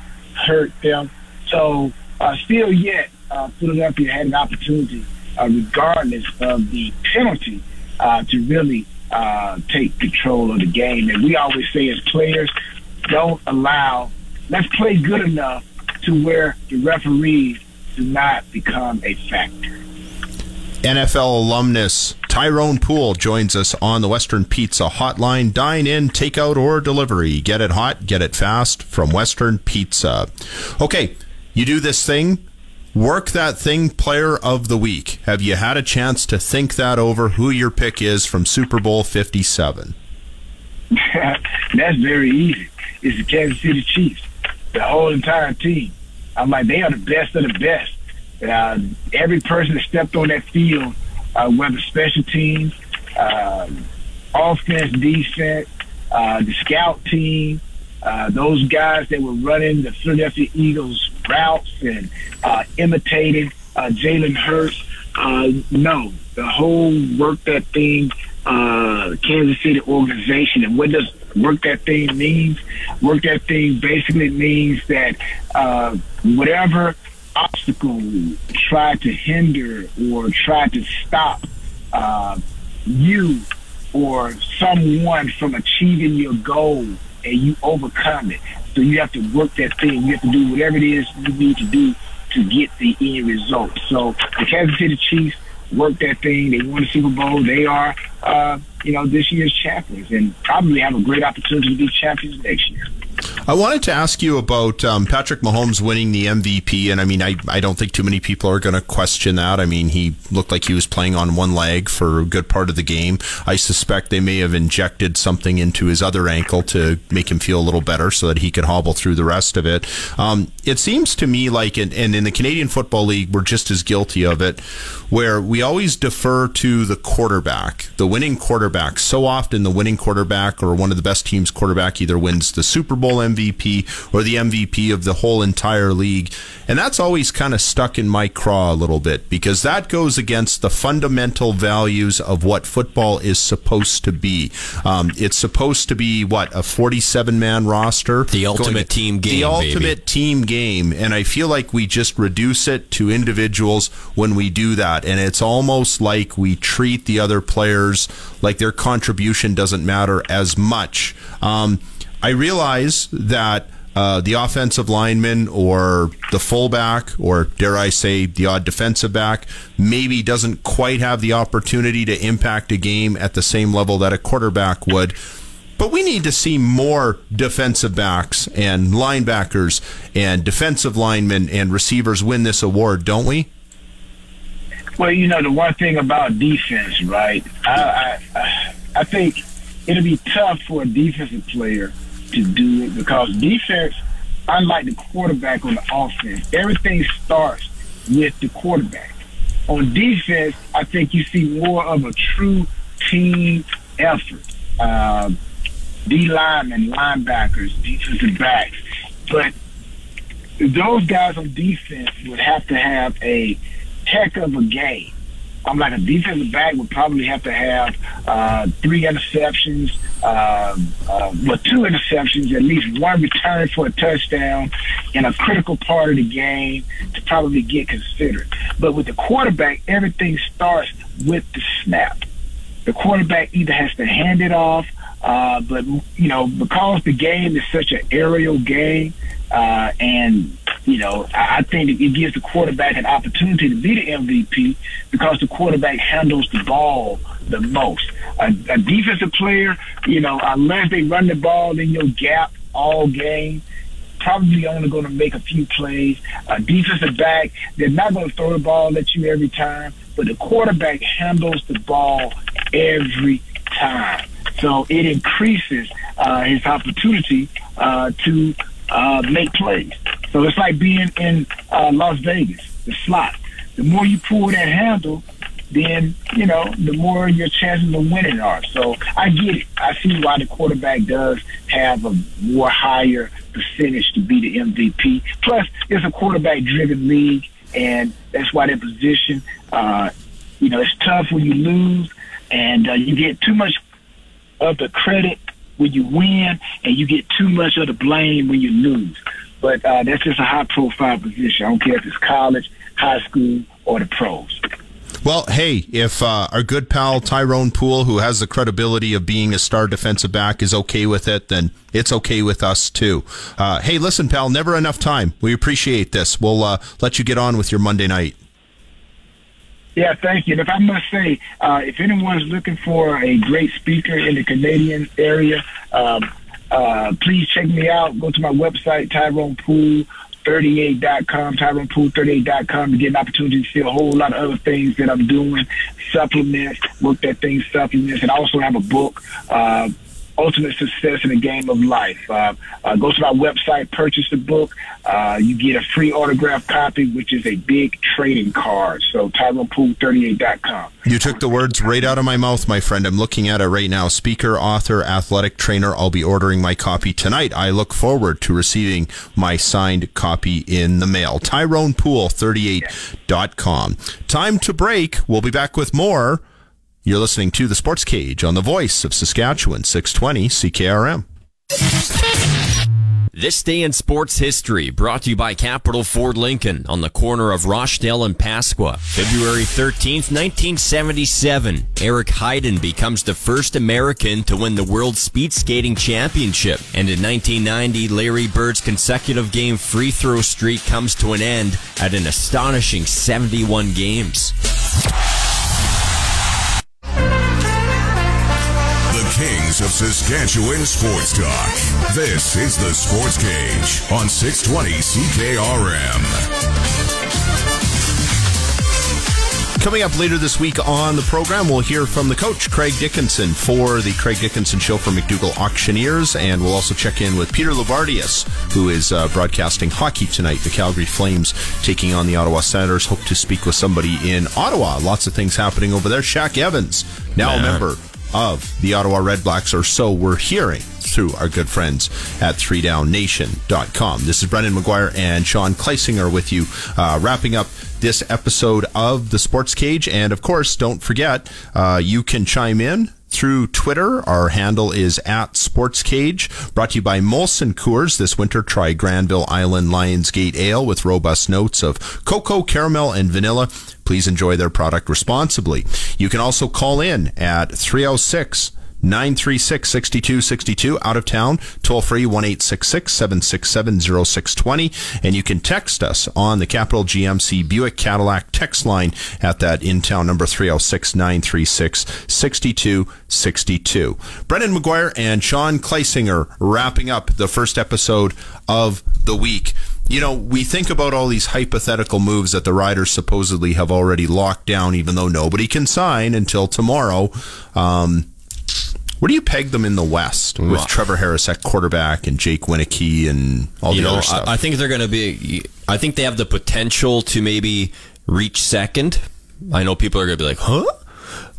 hurt them. So uh, still yet, uh, Philadelphia had an opportunity regardless of the penalty, uh, to really uh, take control of the game. And we always say as players, don't allow, let's play good enough to where the referees do not become a factor. NFL alumnus Tyrone Poole joins us on the Western Pizza Hotline. Dine in, takeout, or delivery. Get it hot, get it fast from Western Pizza. Okay, you do this thing work that thing player of the week. Have you had a chance to think that over who your pick is from Super Bowl 57? That's very easy. It's the Kansas City Chiefs, the whole entire team. I'm like, they are the best of the best. Uh, every person that stepped on that field, uh, whether special teams, uh, offense, defense, uh, the scout team, uh, those guys that were running the Philadelphia Eagles routes and uh, imitating uh, Jalen Hurts. Uh, no, the whole work that thing, uh, Kansas City organization, and what does work that thing means? Work that thing basically means that uh, whatever obstacle try to hinder or try to stop uh, you or someone from achieving your goal and you overcome it. So you have to work that thing. You have to do whatever it is you need to do to get the end result. So the Kansas City Chiefs worked that thing. They won the Super Bowl. They are, uh, you know, this year's champions and probably have a great opportunity to be champions next year. I wanted to ask you about um, Patrick Mahomes winning the MVP, and I mean, I, I don't think too many people are going to question that. I mean, he looked like he was playing on one leg for a good part of the game. I suspect they may have injected something into his other ankle to make him feel a little better so that he could hobble through the rest of it. Um, it seems to me like, in, and in the Canadian Football League, we're just as guilty of it, where we always defer to the quarterback, the winning quarterback. So often, the winning quarterback or one of the best teams' quarterback either wins the Super Bowl MVP or the MVP of the whole entire league. And that's always kind of stuck in my craw a little bit because that goes against the fundamental values of what football is supposed to be. Um, it's supposed to be what a 47 man roster, the ultimate team game, the ultimate baby. team game. And I feel like we just reduce it to individuals when we do that, and it's almost like we treat the other players like their contribution doesn't matter as much. Um, I realize that uh, the offensive lineman or the fullback, or dare I say, the odd defensive back, maybe doesn't quite have the opportunity to impact a game at the same level that a quarterback would. But we need to see more defensive backs and linebackers and defensive linemen and receivers win this award, don't we? Well, you know, the one thing about defense, right? I, I, I think it'll be tough for a defensive player to do it because defense, unlike the quarterback on the offense, everything starts with the quarterback. On defense, I think you see more of a true team effort. Uh, D linemen, linebackers, defensive backs. But those guys on defense would have to have a heck of a game. I'm like a defensive back would probably have to have uh, three interceptions, uh, uh, well, two interceptions, at least one return for a touchdown in a critical part of the game to probably get considered. But with the quarterback, everything starts with the snap. The quarterback either has to hand it off, uh, but you know because the game is such an aerial game, uh, and you know, I think it gives the quarterback an opportunity to be the MVP because the quarterback handles the ball the most. A, a defensive player, you know, unless they run the ball in your gap all game, probably only going to make a few plays. A defensive back, they're not going to throw the ball at you every time, but the quarterback handles the ball every time. So it increases uh, his opportunity uh, to uh, make plays. So it's like being in uh, Las Vegas, the slot. The more you pull that handle, then you know the more your chances of winning are. So I get it. I see why the quarterback does have a more higher percentage to be the MVP. Plus, it's a quarterback-driven league, and that's why that position. Uh, you know, it's tough when you lose, and uh, you get too much of the credit when you win, and you get too much of the blame when you lose. But uh, that's just a high profile position. I don't care if it's college, high school, or the pros. Well, hey, if uh, our good pal Tyrone Poole, who has the credibility of being a star defensive back, is okay with it, then it's okay with us too. Uh, hey, listen, pal, never enough time. We appreciate this. We'll uh, let you get on with your Monday night. Yeah, thank you. And if I must say, uh, if anyone's looking for a great speaker in the Canadian area, um, uh, please check me out. Go to my website, Tyrone Poole. 38.com, TyronePoole38.com to get an opportunity to see a whole lot of other things that I'm doing, supplements, work that thing supplements, and I also have a book, uh, ultimate success in the game of life. Uh, uh, go to my website, purchase the book. Uh, you get a free autograph copy, which is a big trading card. So TyronePoole38.com. You took the words right out of my mouth, my friend. I'm looking at it right now. Speaker, author, athletic trainer. I'll be ordering my copy tonight. I look forward to receiving my signed copy in the mail. TyronePoole38.com. Time to break. We'll be back with more. You're listening to the Sports Cage on the voice of Saskatchewan, 620 CKRM. This day in sports history brought to you by Capital Ford Lincoln on the corner of Rochdale and Pasqua. February 13th, 1977. Eric Heiden becomes the first American to win the World Speed Skating Championship. And in 1990, Larry Bird's consecutive game free throw streak comes to an end at an astonishing 71 games. Kings of Saskatchewan Sports Talk. This is the Sports Cage on 620 CKRM. Coming up later this week on the program, we'll hear from the coach, Craig Dickenson, for the Craig Dickenson Show for McDougall Auctioneers. And we'll also check in with Peter Loubardias, who is uh, broadcasting hockey tonight. The Calgary Flames taking on the Ottawa Senators. Hope to speak with somebody in Ottawa. Lots of things happening over there. Shaq Evans, now Man. a member of the Ottawa Red Blacks, or so we're hearing through our good friends at 3downnation.com. This is Brendan McGuire and Sean Kleisinger with you, uh, wrapping up this episode of the Sports Cage. And of course, don't forget, uh, you can chime in through Twitter. Our handle is at Sports Cage. Brought to you by Molson Coors. This winter, try Granville Island Lionsgate Ale with robust notes of cocoa, caramel, and vanilla. Please enjoy their product responsibly. You can also call in at 306 936 6262 out of town, toll free 1 767 0620. And you can text us on the Capital GMC Buick Cadillac text line at that in town number 306 936 6262. Brendan McGuire and Sean Kleisinger wrapping up the first episode of the week you know, we think about all these hypothetical moves that the riders supposedly have already locked down, even though nobody can sign until tomorrow. Um, where do you peg them in the West with Trevor Harris at quarterback and Jake Wieneke and all you the know, other stuff? I, I think they're going to be. I think they have the potential to maybe reach second. I know people are going to be like, "Huh?"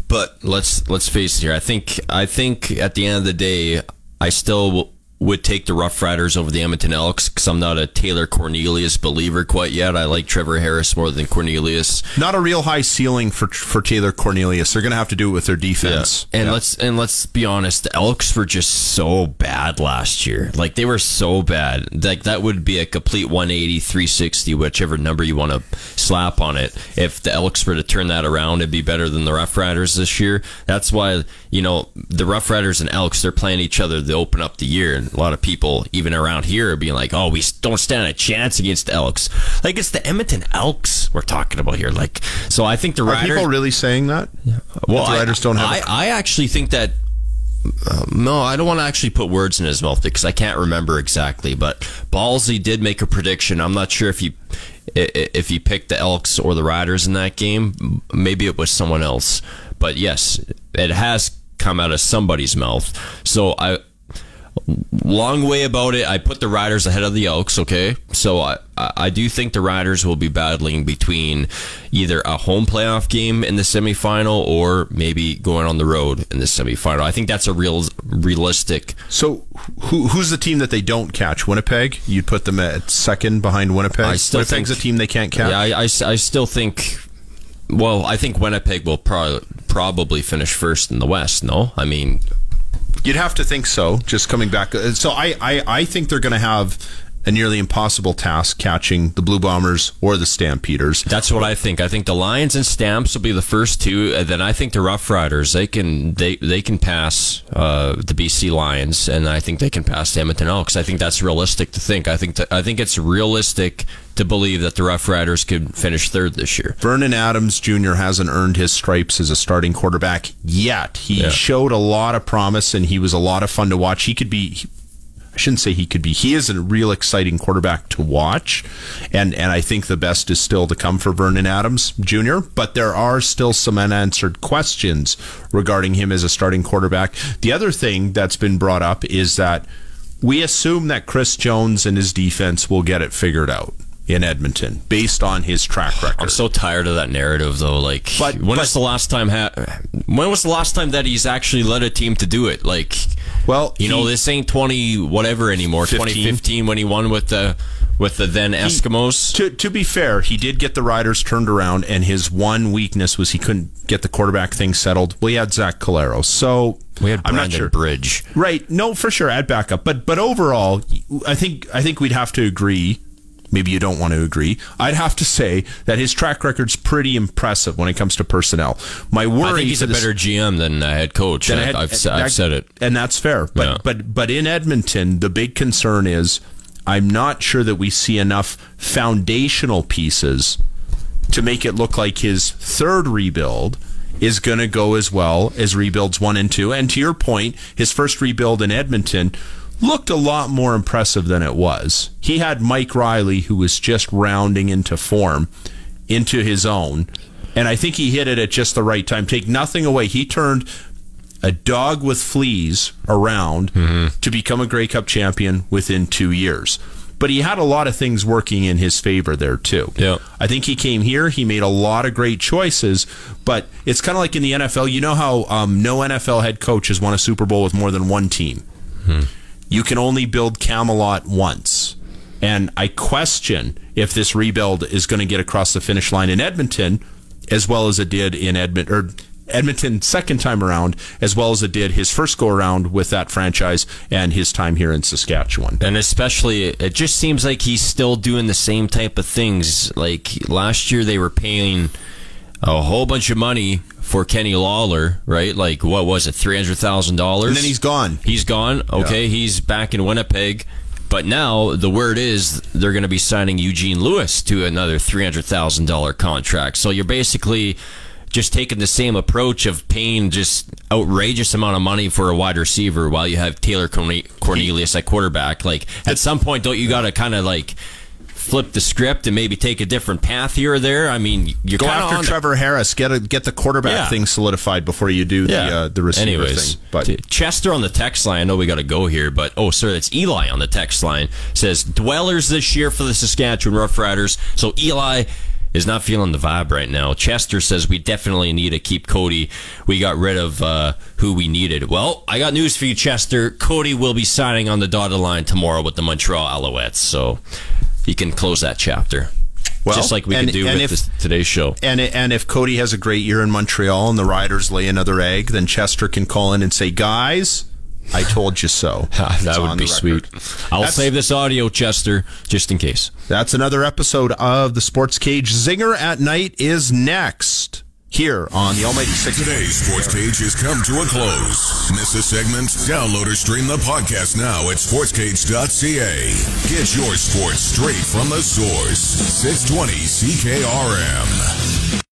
But let's let's face it here. I think I think at the end of the day, I still would take the Rough Riders over the Edmonton Elks because I'm not a Taylor Cornelius believer quite yet. I like Trevor Harris more than Cornelius. Not a real high ceiling for for Taylor Cornelius. They're going to have to do it with their defense. And Yeah. let's and let's be honest, the Elks were just so bad last year. Like they were so bad. Like that would be a complete 180, 360, whichever number you want to slap on it. If the Elks were to turn that around, it'd be better than the Rough Riders this year. That's why you know the Rough Riders and Elks they're playing each other to open up the year, and a lot of people even around here are being like, "Oh, we don't stand a chance against the Elks." Like it's the Edmonton Elks we're talking about here. Like so, I think the riders, Are Riders. people really saying that? Well, That the Riders don't have. I, I actually think that. Uh, no, I don't want to actually put words in his mouth because I can't remember exactly. But Ballsy did make a prediction. I'm not sure if he i- i- if he picked the Elks or the Riders in that game. Maybe it was someone else. But yes, it has come out of somebody's mouth. So I long way about it. I put the Riders ahead of the Elks. Okay, so I I do think the Riders will be battling between either a home playoff game in the semifinal or maybe going on the road in the semifinal. I think that's a real realistic. So who who's the team that they don't catch? Winnipeg. You'd put them at second behind Winnipeg. I still Winnipeg's think a team they can't catch. Yeah, I, I, I still think. Well, I think Winnipeg will pro- probably finish first in the West. No, I mean You'd have to think so. Just coming back, Uh, so I I, I think they're going to have a nearly impossible task catching the Blue Bombers or the Stampeders. That's what I think. I think the Lions and Stamps will be the first two, and then I think the Rough Riders they can they they can pass uh, the BC Lions, and I think they can pass the Edmonton Elks. I think that's realistic to think. I think that, I think it's realistic to believe that the Rough Riders could finish third this year. Vernon Adams Jr. hasn't earned his stripes as a starting quarterback yet. He Yeah. showed a lot of promise and he was a lot of fun to watch. He could be I shouldn't say he could be. He is a real exciting quarterback to watch. And and I think the best is still to come for Vernon Adams Jr., but there are still some unanswered questions regarding him as a starting quarterback. The other thing that's been brought up is that we assume that Chris Jones and his defense will get it figured out in Edmonton based on his track record. I'm so tired of that narrative, though. Like, But- when was the last time? Ha- when was the last time that he's actually led a team to do it? Like, well, you know, this ain't 20 whatever anymore. 15. 2015 when he won with the with the then Eskimos. To to be fair, he did get the Riders turned around, and his one weakness was he couldn't get the quarterback thing settled. We had Zach Collaros, so we had I'm not Brandon sure. Bridge. Right? No, for sure, add backup. But but overall, I think I think we'd have to agree. Maybe you don't want to agree. I'd have to say that his track record's pretty impressive when it comes to personnel. My worry I think he's a this- better GM than a head coach. I, I've said it. and that's fair. But Yeah. but but in Edmonton, the big concern is I'm not sure that we see enough foundational pieces to make it look like his third rebuild is going to go as well as rebuilds one and two. And to your point, his first rebuild in Edmonton looked a lot more impressive than it was. He had Mike Reilly, who was just rounding into form, into his own. And I think he hit it at just the right time. Take nothing away. He turned a dog with fleas around to become a Grey Cup champion within two years. But he had a lot of things working in his favor there too. Yeah. I think he came here. He made a lot of great choices, but it's kind of like in the NFL. You know how um, no NFL head coach has won a Super Bowl with more than one team. You can only build Camelot once, and I question if this rebuild is going to get across the finish line in Edmonton, as well as it did in Edmonton or Edmonton second time around, as well as it did his first go around with that franchise and his time here in Saskatchewan. And especially, it just seems like he's still doing the same type of things. Like last year, they were paying a whole bunch of money for Kenny Lawler, right? Like what was it, three hundred thousand dollars? And then he's gone. He's gone. Okay, he's back in Winnipeg. But now the word is they're going to be signing Eugene Lewis to another three hundred thousand dollar contract. So you're basically just taking the same approach of paying just outrageous amount of money for a wide receiver while you have Taylor Cornelius at quarterback. Like at some point, don't you got to kind of like flip the script and maybe take a different path here or there? I mean, you're Go after Trevor Harris. Get a, get the quarterback Yeah. thing solidified before you do the uh, the receiver Anyways, thing. But Chester on the text line. I know we got to go here, but oh, sir, that's Eli on the text line. Says dwellers this year for the Saskatchewan Roughriders. So Eli is not feeling the vibe right now. Chester says we definitely need to keep Cody. We got rid of uh, who we needed. Well, I got news for you, Chester. Cody will be signing on the dotted line tomorrow with the Montreal Alouettes, so he can close that chapter. Well, just like we and- can do with if- this, today's show. And and if Cody has a great year in Montreal and the Riders lay another egg, then Chester can call in and say, "Guys, I told you so." that would be sweet. I'll That's- save this audio, Chester, just in case. That's another episode of the Sports Cage. Zinger at Night is next here on the Almighty Six. Today's sports page has come to a close. Miss a segment? Download or stream the podcast now at sportscage.ca. Get your sports straight from the source. 620 CKRM.